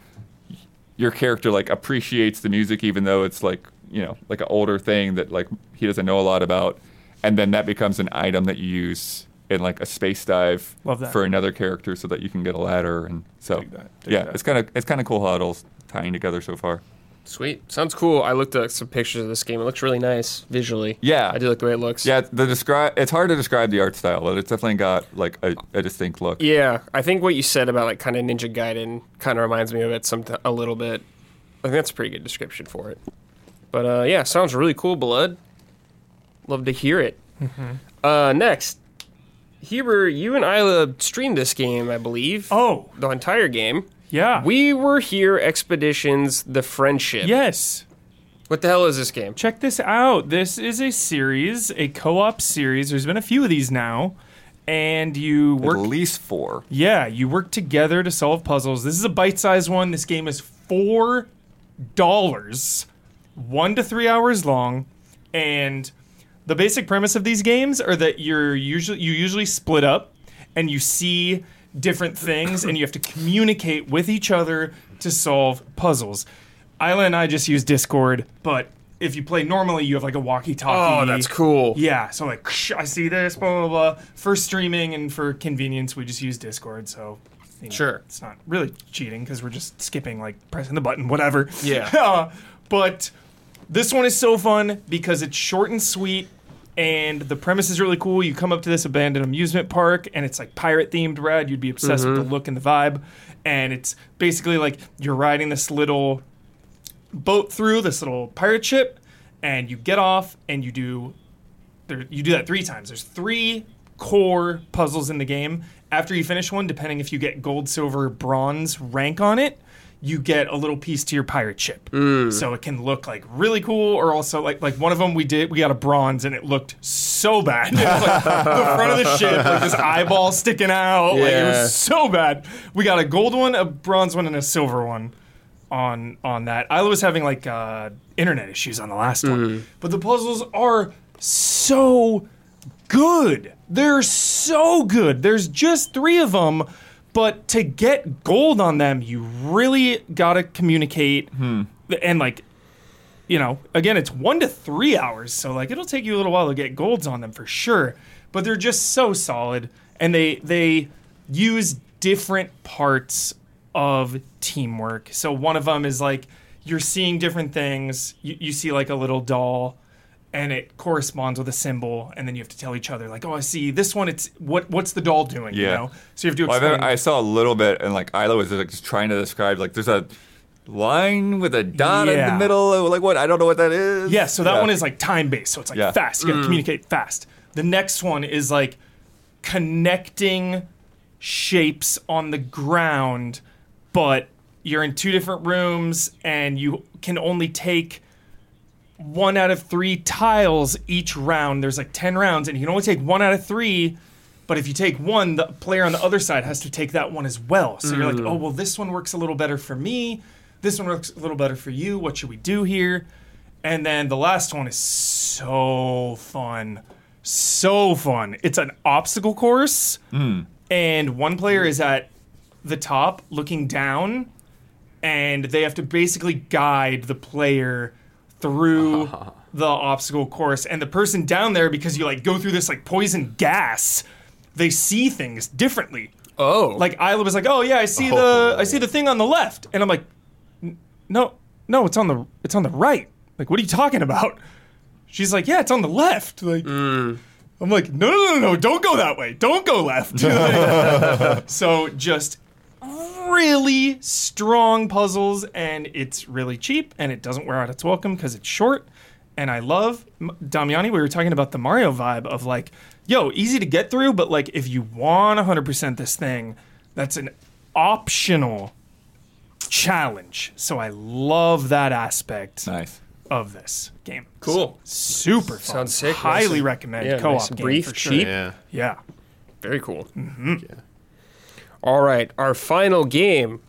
Your character like appreciates the music, even though it's like you know like an older thing that like he doesn't know a lot about, and then that becomes an item that you use in like a space dive for another character, so that you can get a ladder, and so Dig that, dig yeah, that. it's kind of it's kind of cool how it all's tying together so far. Sweet. Sounds cool. I looked at some pictures of this game. It looks really nice visually. Yeah. I do like the way it looks. Yeah, the describe. It's hard to describe the art style, but it's definitely got like a, a distinct look. Yeah, I think what you said about like kind of Ninja Gaiden kind of reminds me of it some a little bit. I think that's a pretty good description for it. But uh, yeah, sounds really cool, Blood. Love to hear it. Mm-hmm. Uh, next, Huber, you and Isla streamed this game, I believe. Oh, The entire game. yeah. We were here, Expeditions, The Friendship. yes. What the hell is this game? Check this out. This is a series, a co-op series. There's been a few of these now, and you work At least four. Yeah, you work together to solve puzzles. This is a bite-sized one. This game is four dollars, one to three hours long, and the basic premise of these games are that you're usually you usually split up, and you see different things, and you have to communicate with each other to solve puzzles. Isla and I just use Discord, but if you play normally, you have like a walkie-talkie. Oh, that's cool. Yeah, so like I see this, blah blah blah. For streaming and for convenience, we just use Discord. So you know, Sure. it's not really cheating because we're just skipping, like pressing the button, whatever. Yeah. Uh, but this one is so fun because it's short and sweet. And the premise is really cool. You come up to this abandoned amusement park, and it's like pirate themed rad. You'd be obsessed with the mm-hmm. look and the vibe. And it's basically like you're riding this little boat through this little pirate ship, and you get off and you do there, you do that three times. There's three core puzzles in the game. After you finish one, depending if you get gold, silver, bronze rank on it, you get a little piece to your pirate ship. So it can look like really cool, or also like like one of them we did we got a bronze and it looked so bad. It was like the front of the ship, like this eyeball sticking out. Like it was so bad. We got a gold one, a bronze one, and a silver one on on that. I was having like uh, internet issues on the last one, but the puzzles are so good. They're so good. There's just three of them, but to get gold on them, you really gotta communicate hmm. and like. You know, again, it's one to three hours, so like it'll take you a little while to get golds on them for sure. But they're just so solid, and they they use different parts of teamwork. So one of them is like you're seeing different things. You, you see like a little doll, and it corresponds with a symbol, and then you have to tell each other like, "Oh, I see this one. It's what what's the doll doing?" You Yeah. know. So you have to I, explain. remember, I saw a little bit, and like Isla was like just trying to describe like there's a line with a dot in the middle. Like what? I don't know what that is. Yeah, so that Yeah. one is like time based, so it's like Yeah. fast. You gotta mm. communicate fast. The next one is like connecting shapes on the ground, but you're in two different rooms and you can only take one out of three tiles each round. There's like 10 rounds, and you can only take one out of three. But if you take one, the player on the other side has to take that one as well. So you're like, mm. oh, well, this one works a little better for me. This one works a little better for you. What should we do here? And then the last one is so fun. So fun. It's an obstacle course, hmm. and one player is at the top looking down, and they have to basically guide the player through the obstacle course. And the person down there, because you like go through this like poison gas, they see things differently. Oh. Like Isla was like, "Oh yeah, I see the oh. I see the thing on the left," and I'm like, "N- "No, no, it's on the it's on the right." Like, what are you talking about? She's like, "Yeah, it's on the left." Like, mm. I'm like, "No, no, no, no, don't go that way. Don't go left." so just really strong puzzles, and it's really cheap, and it doesn't wear out its welcome because it's short. And I love Damiani. We were talking about the Mario vibe of like, yo, easy to get through, but like if you want 100% this thing, that's an optional challenge. So I love that aspect Nice. of this game. Cool. Super fun. Sounds sick. Highly Nice recommend yeah, co-op nice and game brief, for sure. cheap. Yeah. Yeah. Very cool. Mm-hmm. All right, our final game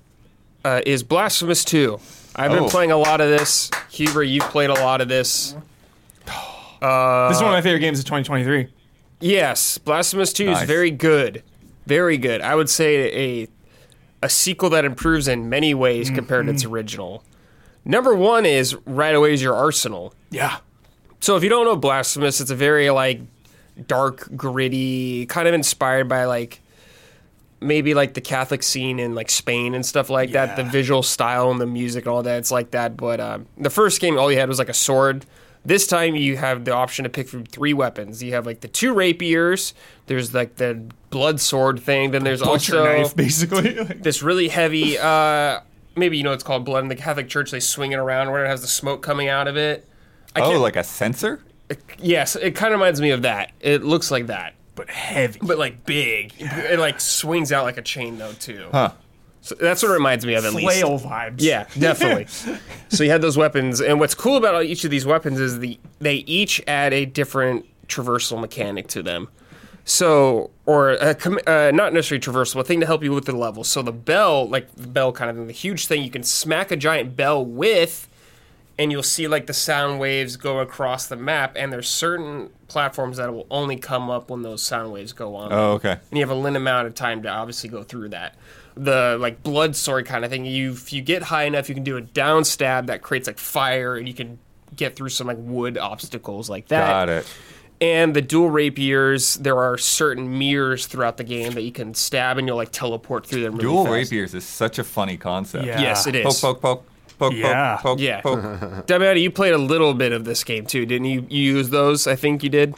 uh, is Blasphemous 2. I've been Oh. playing a lot of this. Huber, you've played a lot of this. this is one of my favorite games of 2023. Yes, Blasphemous 2 is very good. Very good. I would say a a sequel that improves in many ways compared to its original. Number one is right away is your arsenal. Yeah. So if you don't know Blasphemous, it's a very like dark, gritty, kind of inspired by like maybe like the Catholic scene in like Spain and stuff like that. The visual style and the music and all that, it's like that. But um, the first game, all you had was like a sword. This time you have the option to pick from three weapons. You have like the two rapiers. There's like the blood sword thing. Then there's Butcher also knife, basically. this really heavy uh maybe you know it's called blood in the catholic church they swing it around where it has the smoke coming out of it I oh, can't- like a censer? yes, it kind of reminds me of that. It looks like that, but heavy. but like big. It like swings out like a chain though too. Huh. So that's what it reminds me of at least. Flail vibes. Yeah, definitely. so you had those weapons, and what's cool about each of these weapons is the they each add a different traversal mechanic to them. So, or a, com- uh, not necessarily traversal, a thing to help you with the level. So the bell, like the bell kind of the huge thing you can smack a giant bell with, and you'll see like the sound waves go across the map. And there's certain platforms that will only come up when those sound waves go on. Oh, okay. And you have a limited amount of time to obviously go through that. The like blood sword kind of thing. You if you get high enough, you can do a down stab that creates like fire, and you can get through some like wood obstacles like that. Got it. And the dual rapiers, there are certain mirrors throughout the game that you can stab, and you'll like teleport through them. Really Dual fast. rapiers is such a funny concept. Yeah. Yes, it is. Poke, poke, poke, poke, Yeah. poke, poke, Yeah. poke. Damiani, you played a little bit of this game too, didn't you? You use those? I think you did.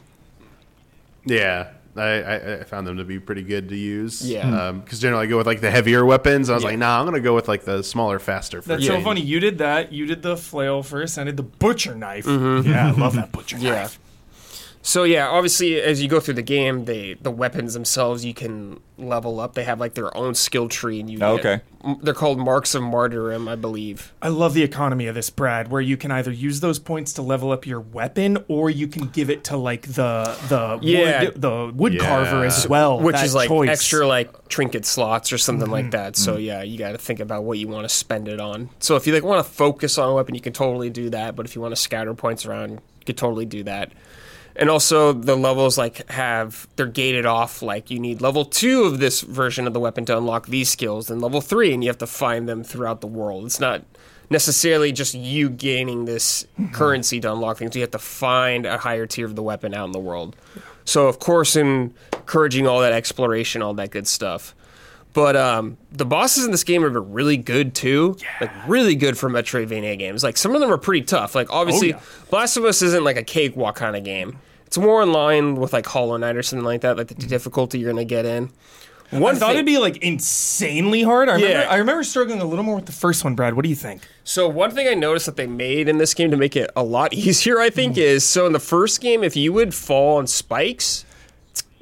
Yeah, I, I, I found them to be pretty good to use. Yeah. because generally I go with like the heavier weapons. I was Yeah. like, nah, I'm gonna go with like the smaller, faster. That's Yeah. so funny. You did that. You did the flail first. I did the butcher knife. Yeah, I love that butcher Mm-hmm. Yeah. knife. So yeah, obviously as you go through the game, they the weapons themselves you can level up. They have like their own skill tree, and you Oh, get- okay. m- they're called marks of martyrdom, I believe. I love the economy of this, Brad, where you can either use those points to level up your weapon, or you can give it to like the the Yeah. wood, the wood Yeah. carver as well, which that is like choice. Mm-hmm. extra like trinket slots or something like that. So yeah, you got to think about what you want to spend it on. So if you like want to focus on a weapon, you can totally do that. But if you want to scatter points around, you could totally do that. And also the levels like have they're gated off. Like you need level two of this version of the weapon to unlock these skills, and level three, and you have to find them throughout the world. It's not necessarily just you gaining this mm-hmm. currency to unlock things. You have to find a higher tier of the weapon out in the world. So of course, encouraging all that exploration, all that good stuff. But um, the bosses in this game are really good too. Like really good for Metroidvania games. Like some of them are pretty tough. Like obviously, yeah. Of Us isn't like a cakewalk kind of game. It's more in line with like Hollow Knight or something like that. Like the difficulty you're gonna get in. One I thought thing- it'd be like insanely hard. I remember, Yeah. I remember struggling a little more with the first one, Brad. What do you think? So one thing I noticed that they made in this game to make it a lot easier, I think, is so in the first game, if you would fall on spikes,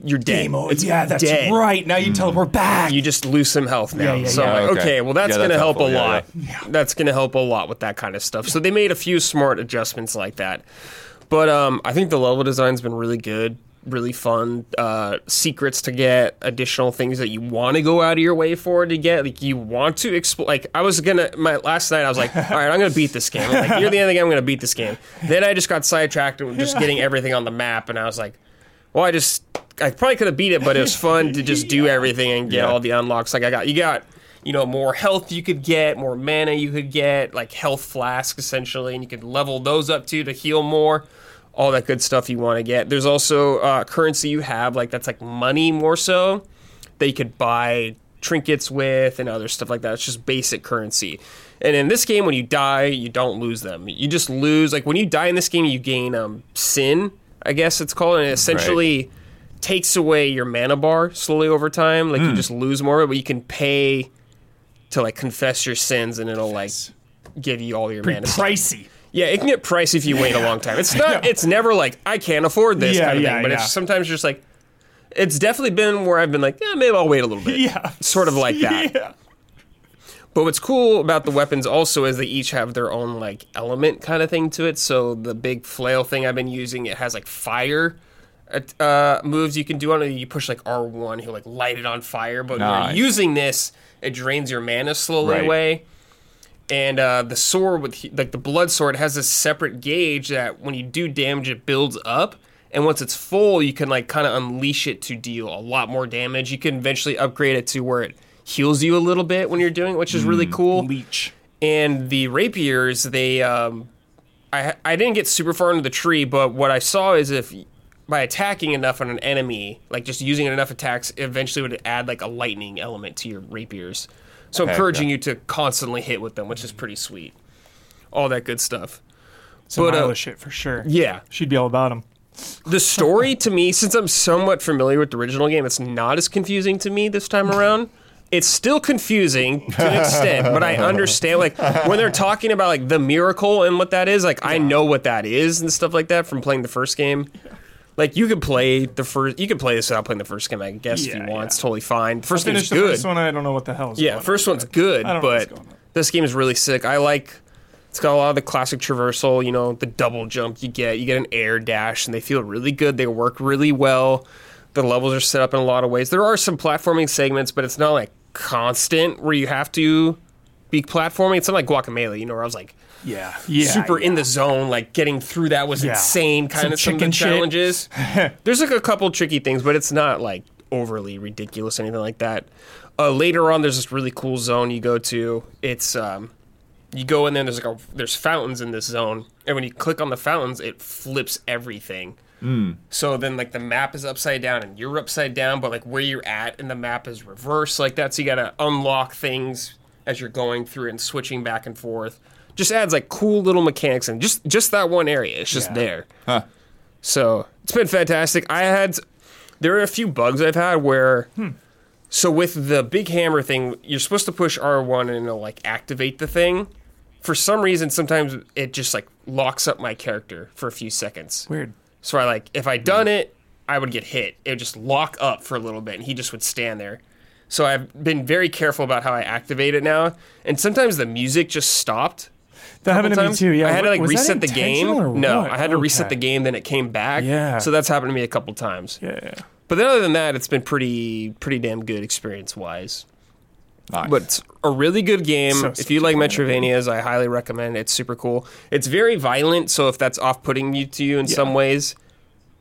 you're dead. Game over. It's Yeah, that's dead. right. Now you teleport back. You just lose some health now. Yeah, yeah, so yeah. I'm like, Okay. okay, well that's Yeah, gonna that's help helpful. a Yeah, lot. That's gonna help a lot with that kind of stuff. So they made a few smart adjustments like that. But um, I think the level design's been really good, really fun. Uh, secrets to get, additional things that you want to go out of your way for to get. Like you want to explore. Like I was gonna my last night, I was like, all right, I'm gonna beat this game. I'm like, near the end of the game, I'm gonna beat this game. Then I just got sidetracked with just getting everything on the map, and I was like, well, I just I probably could have beat it, but it was fun to just do everything and get Yeah. all the unlocks. Like I got you got you know more health you could get, more mana you could get, like health flasks essentially, and you could level those up too to heal more. All that good stuff you want to get. There's also uh, currency you have like that's like money more so that you could buy trinkets with and other stuff like that. It's just basic currency. And in this game, when you die, you don't lose them. You just lose like when you die in this game, you gain um, sin, I guess it's called, and it essentially takes away your mana bar slowly over time. Like you hmm. just lose more, but you can pay to like confess your sins, and it'll like give you all your mana. Pretty mana. pricey. Yeah, it can get pricey if you wait a long time. It's not. It's never like I can't afford this Yeah, kind of yeah, thing. But yeah. it's sometimes just like it's definitely been where I've been like, yeah, maybe I'll wait a little bit. Yeah. sort of like that. Yeah. But what's cool about the weapons also is they each have their own like element kind of thing to it. So the big flail thing I've been using, it has like fire uh, moves you can do on it. You push like R one, he'll like light it on fire. But when you're using this, it drains your mana slowly Right. away. And uh, the sword with like the blood sword has a separate gauge that when you do damage, it builds up. And once it's full, you can like kind of unleash it to deal a lot more damage. You can eventually upgrade it to where it heals you a little bit when you're doing it, which is really cool. Leech. And the rapiers, they, um, I, I didn't get super far into the tree, but what I saw is if by attacking enough on an enemy, like just using enough attacks, eventually would add like a lightning element to your rapiers. So Heck encouraging yeah. you to constantly hit with them, which is pretty sweet. All that good stuff. Some But, uh, shit for sure. Yeah, She'd be all about him. the story to me, since I'm somewhat familiar with the original game, it's not as confusing to me this time around. It's still confusing to an extent, but I understand. Like when they're talking about like the miracle and what that is, like I know what that is and stuff like that from playing the first game. Like you could play the first, you could play this without playing the first game, I guess, if Yeah, you want. yeah. It's totally fine. First game's Finish the good. first one. I don't know what the hell is Yeah, first on. one's good, I don't know what's but on. this game is really sick. I like. It's got a lot of the classic traversal. You know, the double jump you get. You get an air dash, and they feel really good. They work really well. The levels are set up in a lot of ways. There are some platforming segments, but it's not like constant where you have to be platforming. It's not like Guacamelee, you know, where I was like Yeah, yeah, super yeah. in the zone. Like getting through that was Yeah. insane. Kind Some of some of the chicken challenges. There's like a couple tricky things, but it's not like overly ridiculous or anything like that. Uh, later on, there's this really cool zone you go to. It's um, you go in there. There's like a there's fountains in this zone, and when you click on the fountains, it flips everything. Mm. So then, like the map is upside down and you're upside down, but like where you're at and the map is reversed like that. So you gotta unlock things as you're going through and switching back and forth. Just adds like cool little mechanics and just just that one area. It's just Yeah. there. Huh. So it's been fantastic. I had there are a few bugs I've had where hmm. so with the big hammer thing, you're supposed to push R1 and it'll like activate the thing. For some reason, sometimes it just like locks up my character for a few seconds. Weird. So I like if I done hmm. it, I would get hit. It would just lock up for a little bit, and he just would stand there. So I've been very careful about how I activate it now, and sometimes the music just stopped. That happened to me too. Yeah, I had to like Was reset the game. No. I had to reset the game, then it came back. Yeah. So that's happened to me a couple times. Yeah, yeah. But then other than that, it's been pretty pretty damn good experience wise. Nice. But it's a really good game. So if you like such a Metrovanias, I highly recommend it. It's super cool. It's very violent, so if that's off putting you to you in some ways,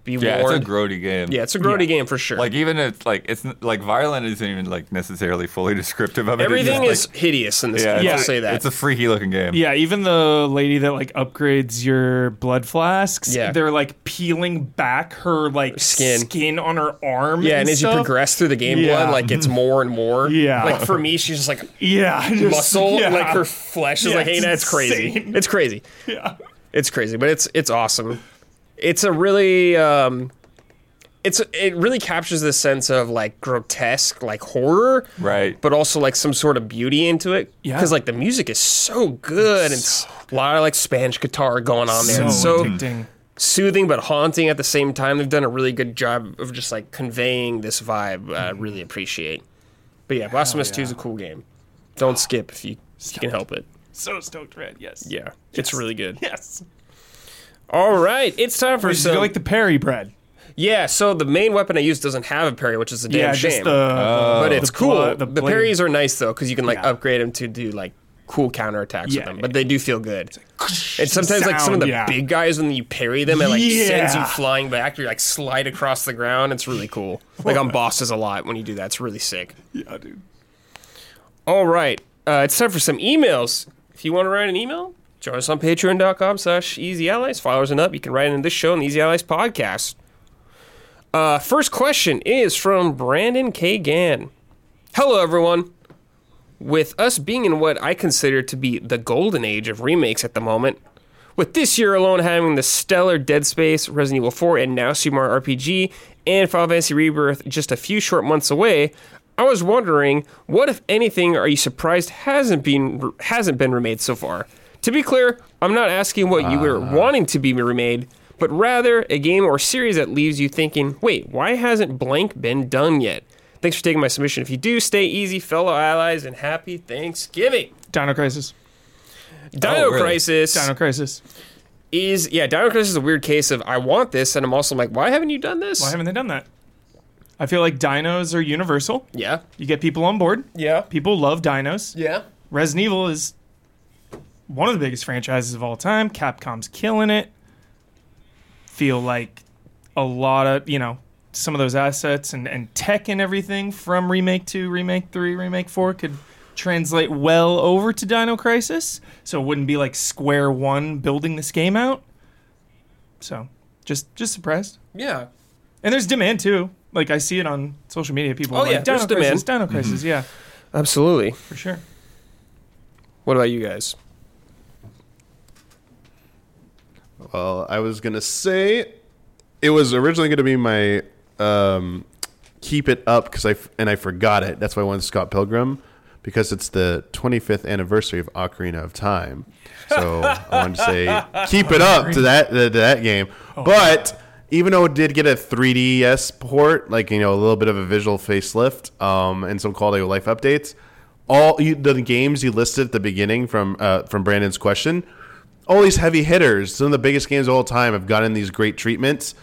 be yeah, it's a grody game. yeah, it's a grody Yeah. game for sure. Like even it's like it's like violent isn't even like necessarily fully descriptive of it. Everything just, is like, hideous in this yeah, game. Yeah, I'll say that. It's a freaky looking game. Yeah, even the lady that like upgrades your blood flasks, Yeah. they're like peeling back her like Skin. on her arm. yeah, and as you progress through the game, Yeah. blood like it's more and more. Yeah. Like for me, she's just like yeah, just- muscle, yeah. like her flesh is Yeah, like, hey, it's that's crazy. It's crazy. Yeah. It's crazy, but it's it's awesome. It's a really um it's it really captures this sense of like grotesque like horror Right. but also like some sort of beauty into it Yeah. because like the music is so good and it's a lot of like spanish guitar going on there So, it's so addicting. soothing but haunting at the same time they've done a really good job of just like conveying this vibe i really appreciate but yeah blasphemous 2 is a cool game don't skip if you, if you can help it So stoked, Red. Yes. yeah it's really good Yes. All right it's time for Or some it like the parry bread? Yeah, so the main weapon I use doesn't have a parry, which is a damn yeah, shame. just the. but it's the cool. bla- the the parries are nice though, because you can like Yeah. upgrade them to do like cool counterattacks Yeah, with them. But they do feel good. And sometimes like some of the yeah. big guys when you parry them, it like sends you flying back. You like slide across the ground. It's really cool. Like on bosses a lot when you do that. It's really sick. yeah, dude. All right, uh, it's time for some emails. If you want to write an email, join us on patreon.com slash easy allies. Followers and up, you can write in this show on the Easy Allies podcast. Uh, first question is from Brandon K. Gann. Hello, everyone. With us being in what I consider to be the golden age of remakes at the moment, with this year alone having the stellar Dead Space, Resident Evil 4, and now Super RPG, and Final Fantasy Rebirth just a few short months away, I was wondering, what if anything are you surprised hasn't been hasn't been remade so far? To be clear, I'm not asking what you were uh-huh. wanting to be remade, but rather a game or series that leaves you thinking, wait, why hasn't blank been done yet? Thanks for taking my submission. If you do, stay easy, fellow allies, and happy Thanksgiving. Dino Crisis. Dino Oh, really? Crisis Dino Crisis. is yeah, Dino Crisis is a weird case of I want this, and I'm also like, why haven't you done this? Why haven't they done that? I feel like dinos are universal. yeah, You get people on board. yeah, People love dinos. yeah. Resident Evil is one of the biggest franchises of all time. Capcom's killing it. Feel like a lot of, you know, some of those assets and, and tech and everything from Remake 2, Remake 3, Remake 4 could translate well over to Dino Crisis. So it wouldn't be like Square One building this game out. So just just surprised. Yeah. And there's demand too. Like I see it on social media. People Oh, are yeah, like, Dino there's Crisis, demand. Dino Crisis, mm-hmm. yeah, Absolutely. for sure. What about you guys? Well, I was gonna say it was originally gonna be my um, keep it up because I f- and I forgot it. That's why I wanted Scott Pilgrim because it's the 25th anniversary of Ocarina of Time. So I wanted to say keep it up to that to that game. But even though it did get a 3DS port, like you know a little bit of a visual facelift um, and some quality of life updates, all you, the games you listed at the beginning from uh, from Brandon's question, all these heavy hitters, some of the biggest games of all time, have gotten these great treatments.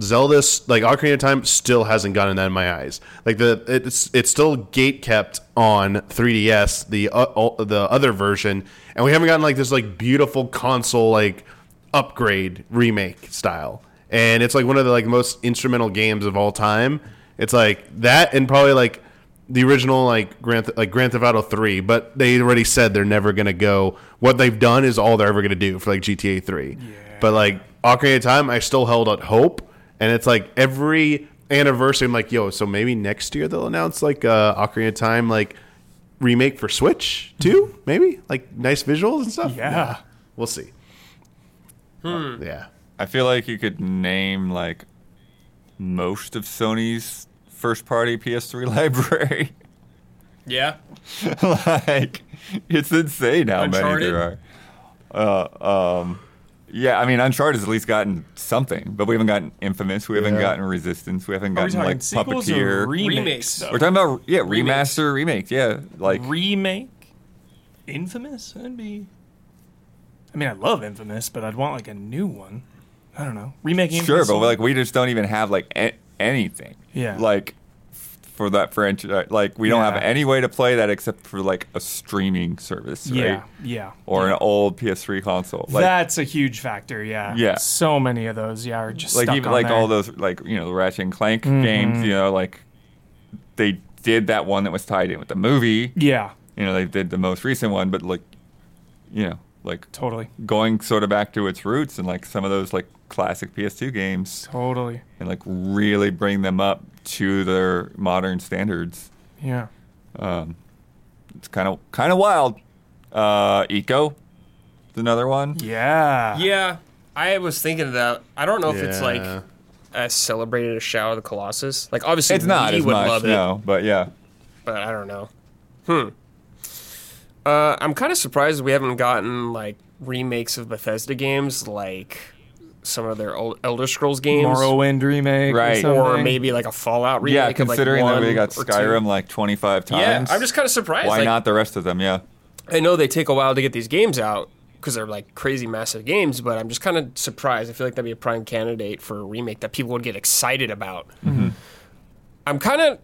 Zelda's like Ocarina of Time still hasn't gotten that in my eyes. Like the it's it's still gate kept on 3DS, the uh, the other version, and we haven't gotten like this like beautiful console like upgrade remake style. And it's like one of the like most instrumental games of all time. It's like that and probably like the original like Grand like Grand Theft Auto 3, but they already said they're never gonna go. What they've done is all they're ever gonna do for like GTA 3. But like Ocarina of Time, I still held out hope, and it's like every anniversary, I'm like, yo, so maybe next year they'll announce like uh, Ocarina of Time like remake for Switch too, maybe like nice visuals and stuff. Yeah. we'll see. yeah. I feel like you could name like most of Sony's first party PS3 library. Yeah. like it's insane how many there are. Uh, um, yeah, I mean, Uncharted has at least gotten something, but we haven't gotten Infamous. We haven't Yeah. gotten Resistance. We haven't Are we gotten like Puppeteer. or remakes? Remakes. though? We're talking about yeah, Remakes. remaster, remakes. Yeah, like remake Infamous. That'd be. I mean, I love Infamous, but I'd want like a new one. I don't know. Remaking. sure, but like we just don't even have like a- anything. Yeah. Like f- for that franchise, like we don't have any way to play that except for like a streaming service, right? Yeah, yeah. Or yeah. an old PS3 console. Like, That's a huge factor. Yeah. Yeah. So many of those. Yeah, are just like stuck even on like there. Mm-hmm. all those like you know the Ratchet and Clank games. You know, like they did that one that was tied in with the movie. Yeah. You know, they did the most recent one, but like, you know, like Totally. going sort of back to its roots and like some of those like classic PS2 games Totally. and like really bring them up to their modern standards. Yeah. Um, it's kind of kind of wild. Uh, Ico, is another one. Yeah. Yeah. I was thinking of that. I don't know if it's like Yeah. as celebrated as Shadow of the Colossus. Like obviously It's not we as would much, love it, no, but yeah. but I don't know. Hmm. Uh, I'm kind of surprised we haven't gotten like remakes of Bethesda games, like some of their old Elder Scrolls games, Morrowind remake. Right. Or, or maybe like a Fallout remake. Yeah, of, like, considering that we got or two. Skyrim like 25 times. Yeah, I'm just kind of surprised. Why like, not the rest of them? Yeah. I know they take a while to get these games out because they're like crazy massive games, but I'm just kind of surprised. I feel like that'd be a prime candidate for a remake that people would get excited about. I'm kind of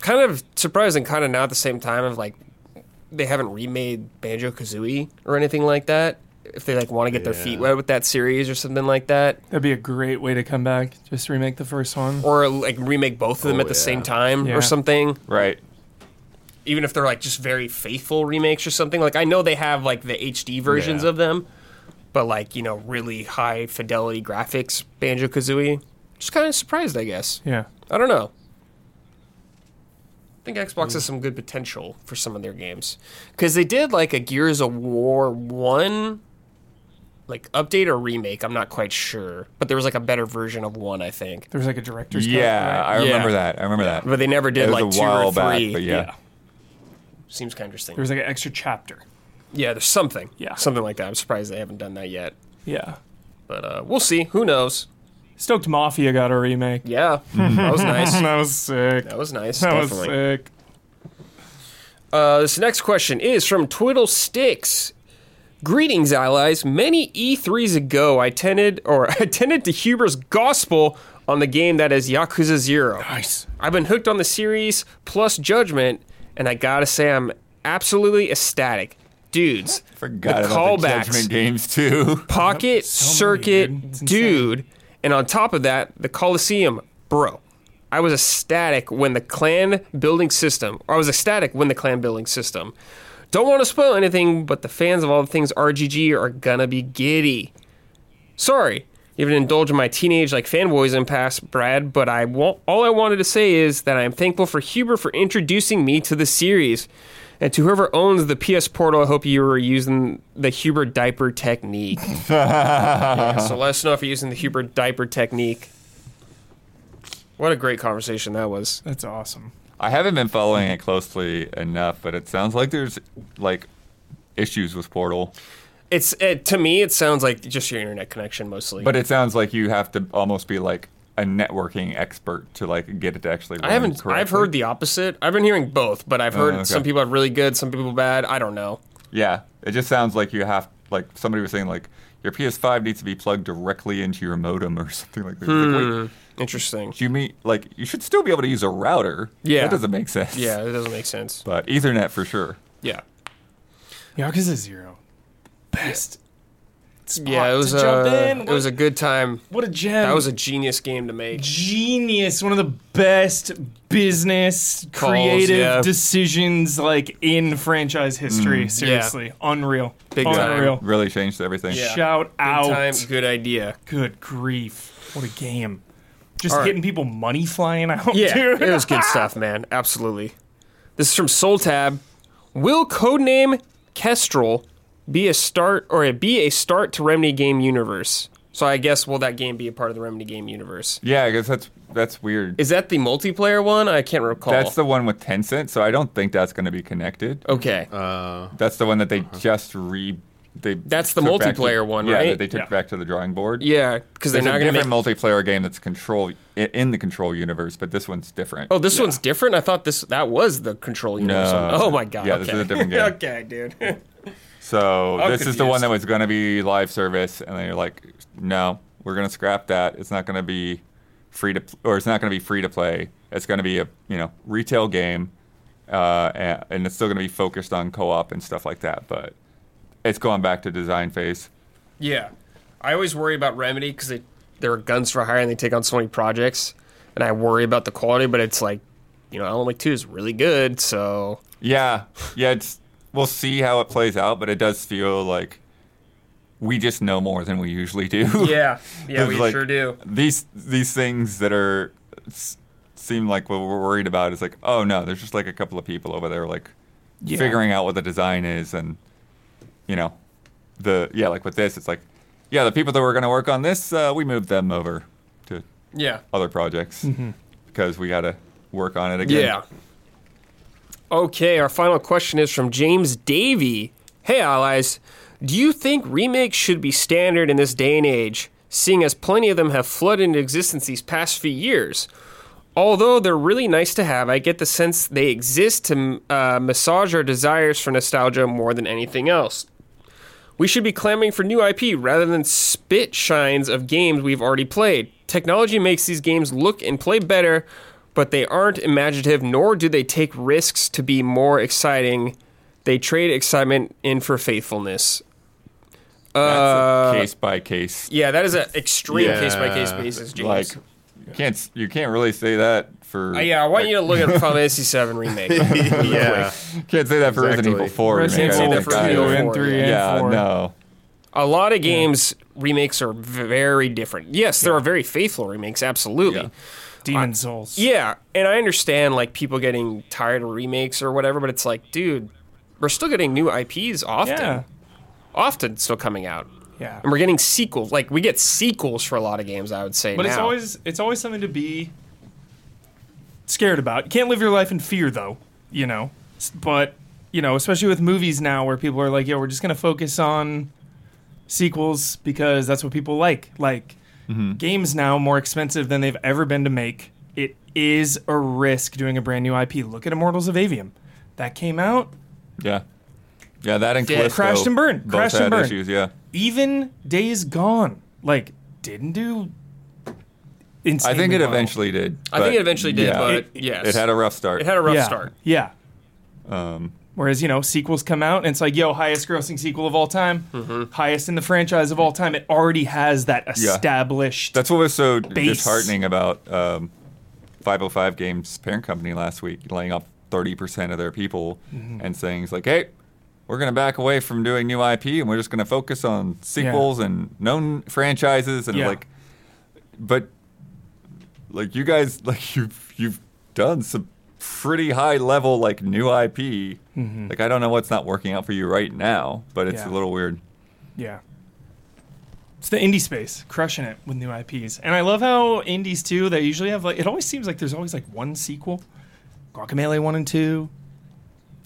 kind of surprised and kind of now at the same time of like they haven't remade Banjo Kazooie or anything like that. If they like want to get their feet wet with that series or something like that, That'd be a great way to come back. Just remake the first one. or like remake both of them Oh, at the yeah. same time Yeah. or something. Right. even if they're like just very faithful remakes or something. Like I know they have like the HD versions Yeah. of them, but like you know really high fidelity graphics Banjo Kazooie. Just kind of surprised, I guess. Yeah. I don't know. I think Xbox has some good potential for some of their games because they did like a Gears of War one. Like update or remake, I'm not quite sure, but there was like a better version of one, I think. There was like a director's cut, Yeah, I remember Yeah. that. I remember that. But they never did It was like a two while or back, three. but yeah. seems kind of interesting. There was like an extra chapter. Yeah, there's something. Yeah. Something like that. I'm surprised they haven't done that yet. Yeah. But uh, we'll see. Who knows? Stoked Mafia got a remake. Yeah. that was nice. that was sick. That was nice. That was definitely. sick. Uh, this next question is from Twiddle Sticks. Greetings, allies. Many E3s ago, I attended or attended to Huber's gospel on the game that is Yakuza Zero. Nice. I've been hooked on the series plus Judgment, and I gotta say I'm absolutely ecstatic. Dudes, Forgot the about the callbacks. Judgment games too. Pocket so Circuit dude. And on top of that, the Coliseum, bro. I was ecstatic when the clan building system, I was ecstatic when the clan building system. Don't want to spoil anything, but the fans of all the things RGG are gonna be giddy. Sorry, even indulge in my teenage like fanboys in past, Brad, but I all I wanted to say is that I am thankful for Huber for introducing me to the series. And to whoever owns the PS Portal, I hope you were using the Huber diaper technique. Yeah, so let us know if you're using the Huber diaper technique. What a great conversation that was. That's awesome. I haven't been following it closely enough, but it sounds like there's like issues with Portal. It's it, to me, it sounds like just your internet connection mostly. But it sounds like you have to almost be like a networking expert to like get it to actually. Run I haven't. I've heard the opposite. I've been hearing both, but I've heard okay. some people have really good, some people bad. I don't know. Yeah, it just sounds like you have like somebody was saying like your PS5 needs to be plugged directly into your modem or something like that. It's Like, Hmm. wait, Interesting. you mean like you should still be able to use a router? Yeah. that doesn't make sense. Yeah, it doesn't make sense. but Ethernet for sure. Yeah. Yeah, because Yakuza Zero, best. Spot Yeah, it was to jump a in. it was a good time. what a gem. That was a genius game to make. genius. One of the best business Calls, creative yeah. decisions like in franchise history. Mm, Seriously, unreal. Big time. Really changed everything. Yeah. Shout Good out. time, good idea. Good grief. What a game. Just All right. hitting people money flying out, Yeah, dude. it was good stuff, man. Absolutely. This is from Soul Tab. Will codename Kestrel be a start or a, be a start to Remedy game universe? So I guess will that game be a part of the Remedy game universe? Yeah, I guess that's that's weird. Is that the multiplayer one? I can't recall. That's the one with Tencent, so I don't think that's going to be connected. okay. Uh, That's the one that they just re. They That's the took back to- multiplayer one, yeah, right? that they took Yeah. back to the drawing board. yeah, because they're There's a not going to make. different multiplayer game that's control i- in the control universe, but this one's different. Oh, this one's different. I thought this that was the control universe. No. one. Oh my god. Yeah, okay. this is a different game. okay, dude. So I'm this is the one that was going to be live service, and then you're like, no, we're going to scrap that. It's not going to be free to, or it's not going to be free to play. It's going to be a you know retail game, uh, and, and it's still going to be focused on co-op and stuff like that. But it's going back to design phase. Yeah, I always worry about Remedy because they they're guns for hire and they take on so many projects, and I worry about the quality. But it's like, you know, Alan Wake Two is really good, so Yeah, yeah. It's we'll see how it plays out, but it does feel like we just know more than we usually do. yeah, yeah, we like- sure do. these these things that are seem like what we're worried about is like oh no there's just like a couple of people over there like Yeah. figuring out what the design is and you know the yeah like with this it's like yeah the people that were going to work on this uh, we moved them over to Yeah, other projects because we got to work on it again yeah. Okay, our final question is from James Davey. Hey, allies, do you think remakes should be standard in this day and age, seeing as plenty of them have flooded into existence these past few years? Although they're really nice to have, I get the sense they exist to uh, massage our desires for nostalgia more than anything else. We should be clamoring for new IP rather than spit shines of games we've already played. Technology makes these games look and play better, but they aren't imaginative, nor do they take risks to be more exciting. They trade excitement in for faithfulness. that's a case by case Yeah, that is an extreme Yeah. case by case basis, James. like you can't you can't really say that for Uh, yeah, I want you to look at Final Fantasy VII remake. yeah. can't say that for Resident Evil 4 Resident remake, I Evil don't for think Evil either. and four, three and yeah four. no A lot of games remakes are very different. Yes, there are very faithful remakes, absolutely. Demon Souls. Yeah, and I understand like people getting tired of remakes or whatever, but it's like, dude, we're still getting new IPs often. Yeah. Often still coming out. Yeah. And we're getting sequels. Like we get sequels for a lot of games, I would say. But it's always it's always something to be scared about. You can't live your life in fear though, you know. But, you know, especially with movies now where people are like, "Yo, we're just going to focus on sequels because that's what people like." Like games now more expensive than they've ever been to make. It is a risk doing a brand new IP. Look at Immortals of Aveum. That came out Yeah. Yeah, that and Callisto crashed and burned. both Crashed and burned. issues, yeah. even Days Gone. Like didn't do I think it well. eventually did. I think it eventually did, yeah, but it, yes. it had a rough start. It had a rough yeah. start. Yeah. um, Whereas, you know, sequels come out and it's like, yo, highest grossing sequel of all time, Mm-hmm. highest in the franchise of all time. It already has that Yeah. established. that's what was so Base. disheartening about um, 505 Games' parent company last week, laying off 30% of their people Mm-hmm. and saying, it's like, hey, we're going to back away from doing new IP and we're just going to focus on sequels and known franchises. And Yeah. like, but like you guys, like you've, you've done some pretty high level, like new IP. Like, I don't know what's not working out for you right now, but it's Mm-hmm. Yeah. a little weird. yeah. It's the indie space, crushing it with new IPs. And I love how indies too, they usually have like it always seems like there's always like one sequel. Guacamelee 1 and 2,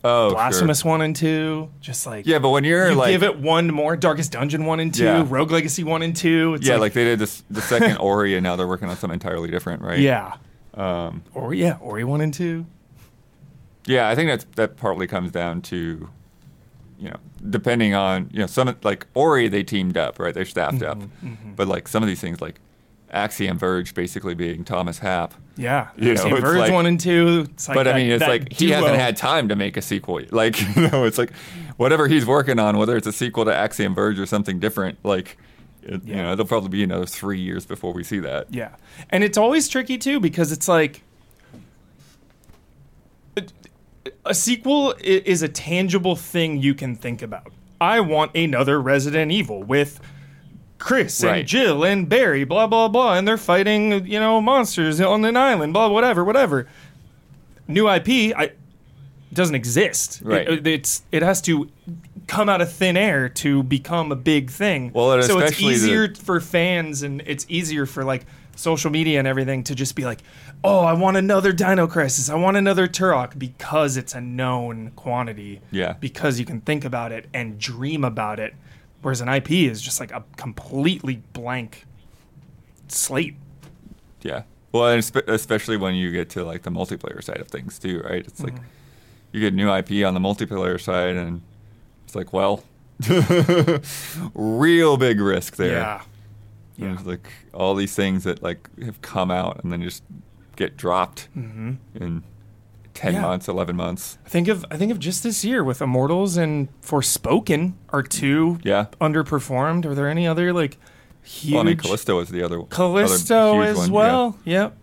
Oh, sure. Blasphemous 1 and 2, just like Yeah, but when you're you like, give it one more Darkest Dungeon 1 and 2, Yeah. Rogue Legacy 1 and 2. It's yeah, like, they did this the second Ori, and now they're working on something entirely different, right? Yeah. Um, Or yeah, Ori 1 and 2. Yeah, I think that's that partly comes down to, you know, depending on you know some like Ori they teamed up right, they're staffed up, Mm-hmm, but like some of these things like Axiom Verge basically being Thomas Happ. Yeah. You know, Verge like- 1 and 2. It's like but I mean, it's that like he duo. hasn't had time to make a sequel. Like you know, it's like whatever he's working on, whether it's a sequel to Axiom Verge or something different, like. It, You Yeah. know, it'll probably be another three years before we see that. Yeah. And it's always tricky too because it's like a sequel is a tangible thing you can think about. I want another Resident Evil with Chris and Jill and Barry, blah blah blah, and they're fighting, you know, monsters on an island, blah whatever, whatever. New IP, I doesn't exist. Right. It, it's it has to come out of thin air to become a big thing. Well, so it's especially the- easier for fans and it's easier for like social media and everything to just be like, oh, I want another Dino Crisis, I want another Turok because it's a known quantity. Yeah. Because you can think about it and dream about it, whereas an IP is just like a completely blank slate. Yeah. Well, and especially when you get to like the multiplayer side of things too, right? It's like mm-hmm. You get new IP on the multiplayer side, and it's like, well, real big risk there. Yeah. Yeah. There's like all these things that like have come out and then just get dropped in ten Mm-hmm. Yeah. months, eleven months. I think of I think of just this year with Immortals and Forspoken are two Yeah. underperformed. Are there any other like huge Well, I mean, Callisto was the other one. Callisto other as one, yeah. well? Yep.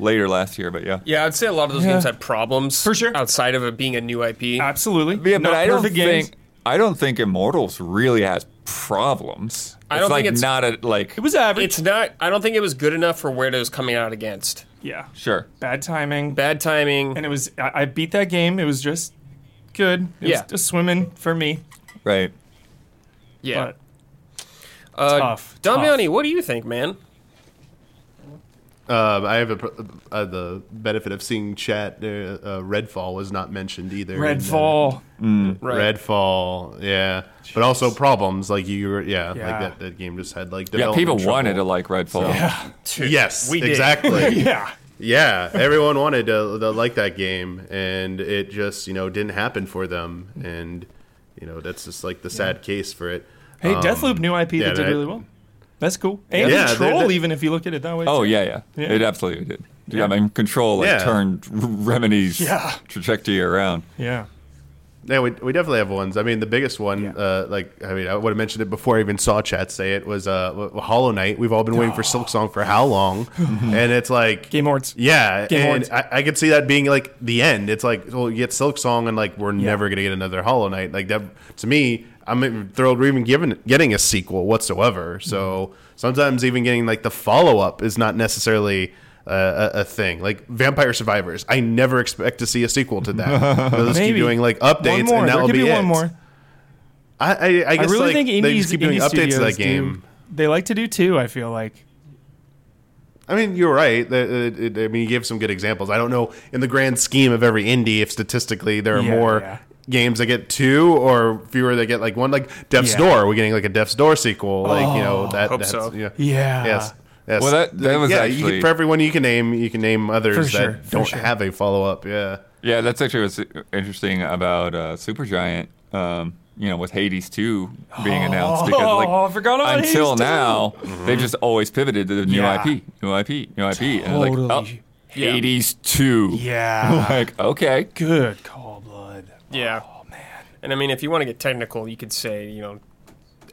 Later last year, but yeah. Yeah, I'd say a lot of those Yeah. games had problems For sure. outside of it being a new IP. Absolutely. Yeah, but Not I don't perfect games. think I don't think Immortals really has problems. I it's don't like think it's- not a like it was average. It's not. I don't think it was good enough for where it was coming out against. yeah. sure. Bad timing. Bad timing. and it was I, I beat that game. It was just good. It Yeah. was just swimming for me. Right. yeah. But uh, tough, Damiani, tough. what do you think, man? Uh, I have a, pr- uh, the benefit of seeing chat. Uh, uh, Redfall was not mentioned either. in, uh, Redfall. Right. Redfall, yeah, but also problems like you were, yeah, Yeah. like that, that game just had like Yeah, people development wanted to like Redfall. Yeah. Yes, We did. exactly. Yeah. yeah, everyone wanted to, to like that game, and it just you know didn't happen for them, and you know that's just like the sad case for it. Hey, Um, Deathloop new IP yeah, that did that- really well. That's cool. And Yeah, Control, they're- they're- even if you look at it that way. Oh yeah, yeah, Yeah. It absolutely did. Yeah, I mean, Control like Yeah. turned Remedy's Yeah. trajectory around. Yeah. Yeah, we, we definitely have ones. I mean, the biggest one, Yeah. uh, like I mean, I would have mentioned it before I even saw chat say it was uh, Hollow Knight. We've all been waiting for Silksong for how long? and it's like Game Awards. Yeah, Game and Awards. I, I could see that being like the end. It's like, well, you get Silksong, and like we're never gonna get another Hollow Knight. Like that to me, I'm thrilled we're even given getting a sequel whatsoever. So sometimes even getting like the follow up is not necessarily. Uh, a, a thing like Vampire Survivors, I never expect to see a sequel to that. They'll just keep doing like updates, and that will be, be, it. one more. I, I, I I really like, think they indies, just keep doing updates to that game. Do, they like to do two. I feel like. I mean, you're right. The- it- it- I mean, you gave some good examples. I don't know in the grand scheme of every indie if statistically there are Yeah, more yeah. Games that get two or fewer that get like one. Like Death's Yeah. Door, we're getting like a Death's Door sequel. Like you know that. hope that's, so. Yeah. Yeah. Yes. Yes. Well, that- that was yeah. you actually- can, for everyone you can name, you can name others For sure, that for don't sure. have a follow up. Yeah. Yeah, that's actually what's interesting about uh, Supergiant. Um, you know, with Hades two being announced because like Oh, I forgot about until Hades 2. now they've just always pivoted to the new Yeah. IP, new IP, new IP, and like oh, Totally. Yeah. Hades two. Yeah. like okay, Good call, blood. Yeah. Oh man. And I mean, if you want to get technical, you could say, you know,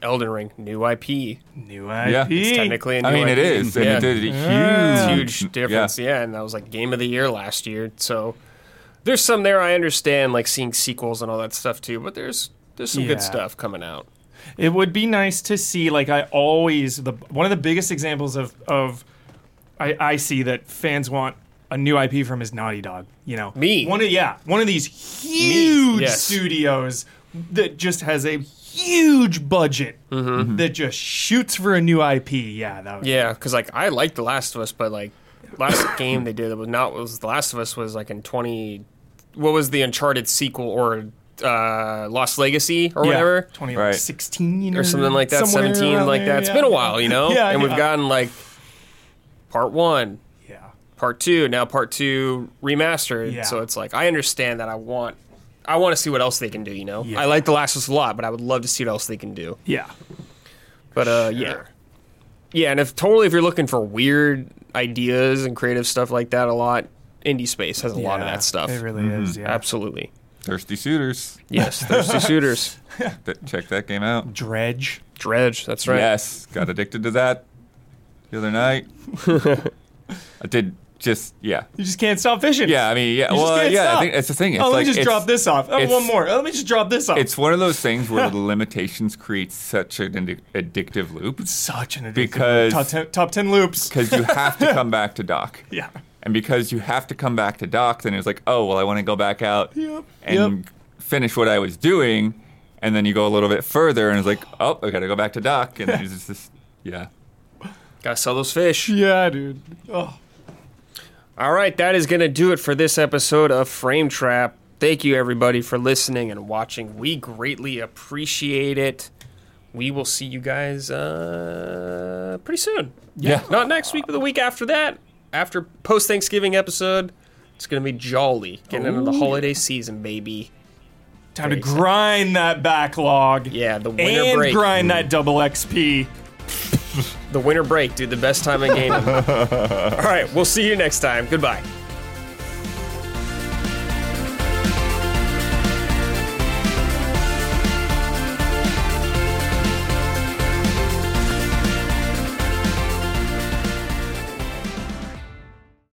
Elden Ring, new IP. New Yeah. IP. It's technically a new I mean IP. it is, and Yeah. it did a Yeah. huge, huge difference. Yeah. and that was like game of the year last year. So there's some there I understand, like seeing sequels and all that stuff too. But there's there's some Yeah. good stuff coming out. It would be nice to see, like I always the one of the biggest examples of of I, I see that fans want a new IP from is Naughty Dog. You know, Me. One of yeah, one of these huge yes. studios that just has a huge budget Mm-hmm. that just shoots for a new IP. Yeah, that would Yeah, because like I like The Last of Us, but like last game they did that was not was The Last of Us was like in twenty. What was the Uncharted sequel or uh, Lost Legacy or yeah, whatever 2016 or something like that, seventeen around like there, that. It's been a while, you know. Yeah, and we've gotten like part one, Yeah, part two, now part two remastered. Yeah. So it's like I understand that I want. I want to see what else they can do, you know. Yeah. I like The Last of Us a lot, but I would love to see what else they can do. yeah. But uh, yeah, yeah, and if totally if you're looking for weird ideas and creative stuff like that, a lot indie space has a lot of that stuff. It really is. Yeah. Absolutely, Thirsty Suitors. yes. Thirsty Suitors, check that game out. Dredge. Dredge. That's right. Yes, got addicted to that the other night. I did just yeah. You just can't stop fishing. Yeah, I mean, yeah. You just well, can't yeah. stop. I think that's the thing. It's oh, let like me just drop this off. Oh, it's- one more. Oh, let me just drop this off. It's one of those things where the limitations create such an addic- addictive loop such an addictive Because- top ten, top 10 loops. because you have to come back to dock. Yeah. And because you have to come back to dock, then it's like, oh, well, I want to go back out Yep. and finish what I was doing. And then you go a little bit further, and it's like, oh, I got to go back to dock. And it's just this, yeah. Gotta sell those fish. Yeah, dude. Oh. All right, that is gonna do it for this episode of Frame Trap. Thank you everybody for listening and watching. We greatly appreciate it. We will see you guys uh, pretty soon. Yeah. Not next week, but the week after that. After post Thanksgiving episode, it's gonna be jolly. Getting into the holiday season, baby. Time to Very sad. grind that backlog. Yeah, the winter And break. grind that double XP. The winter break, dude. The best time of gaming. All right, we'll see you next time. Goodbye.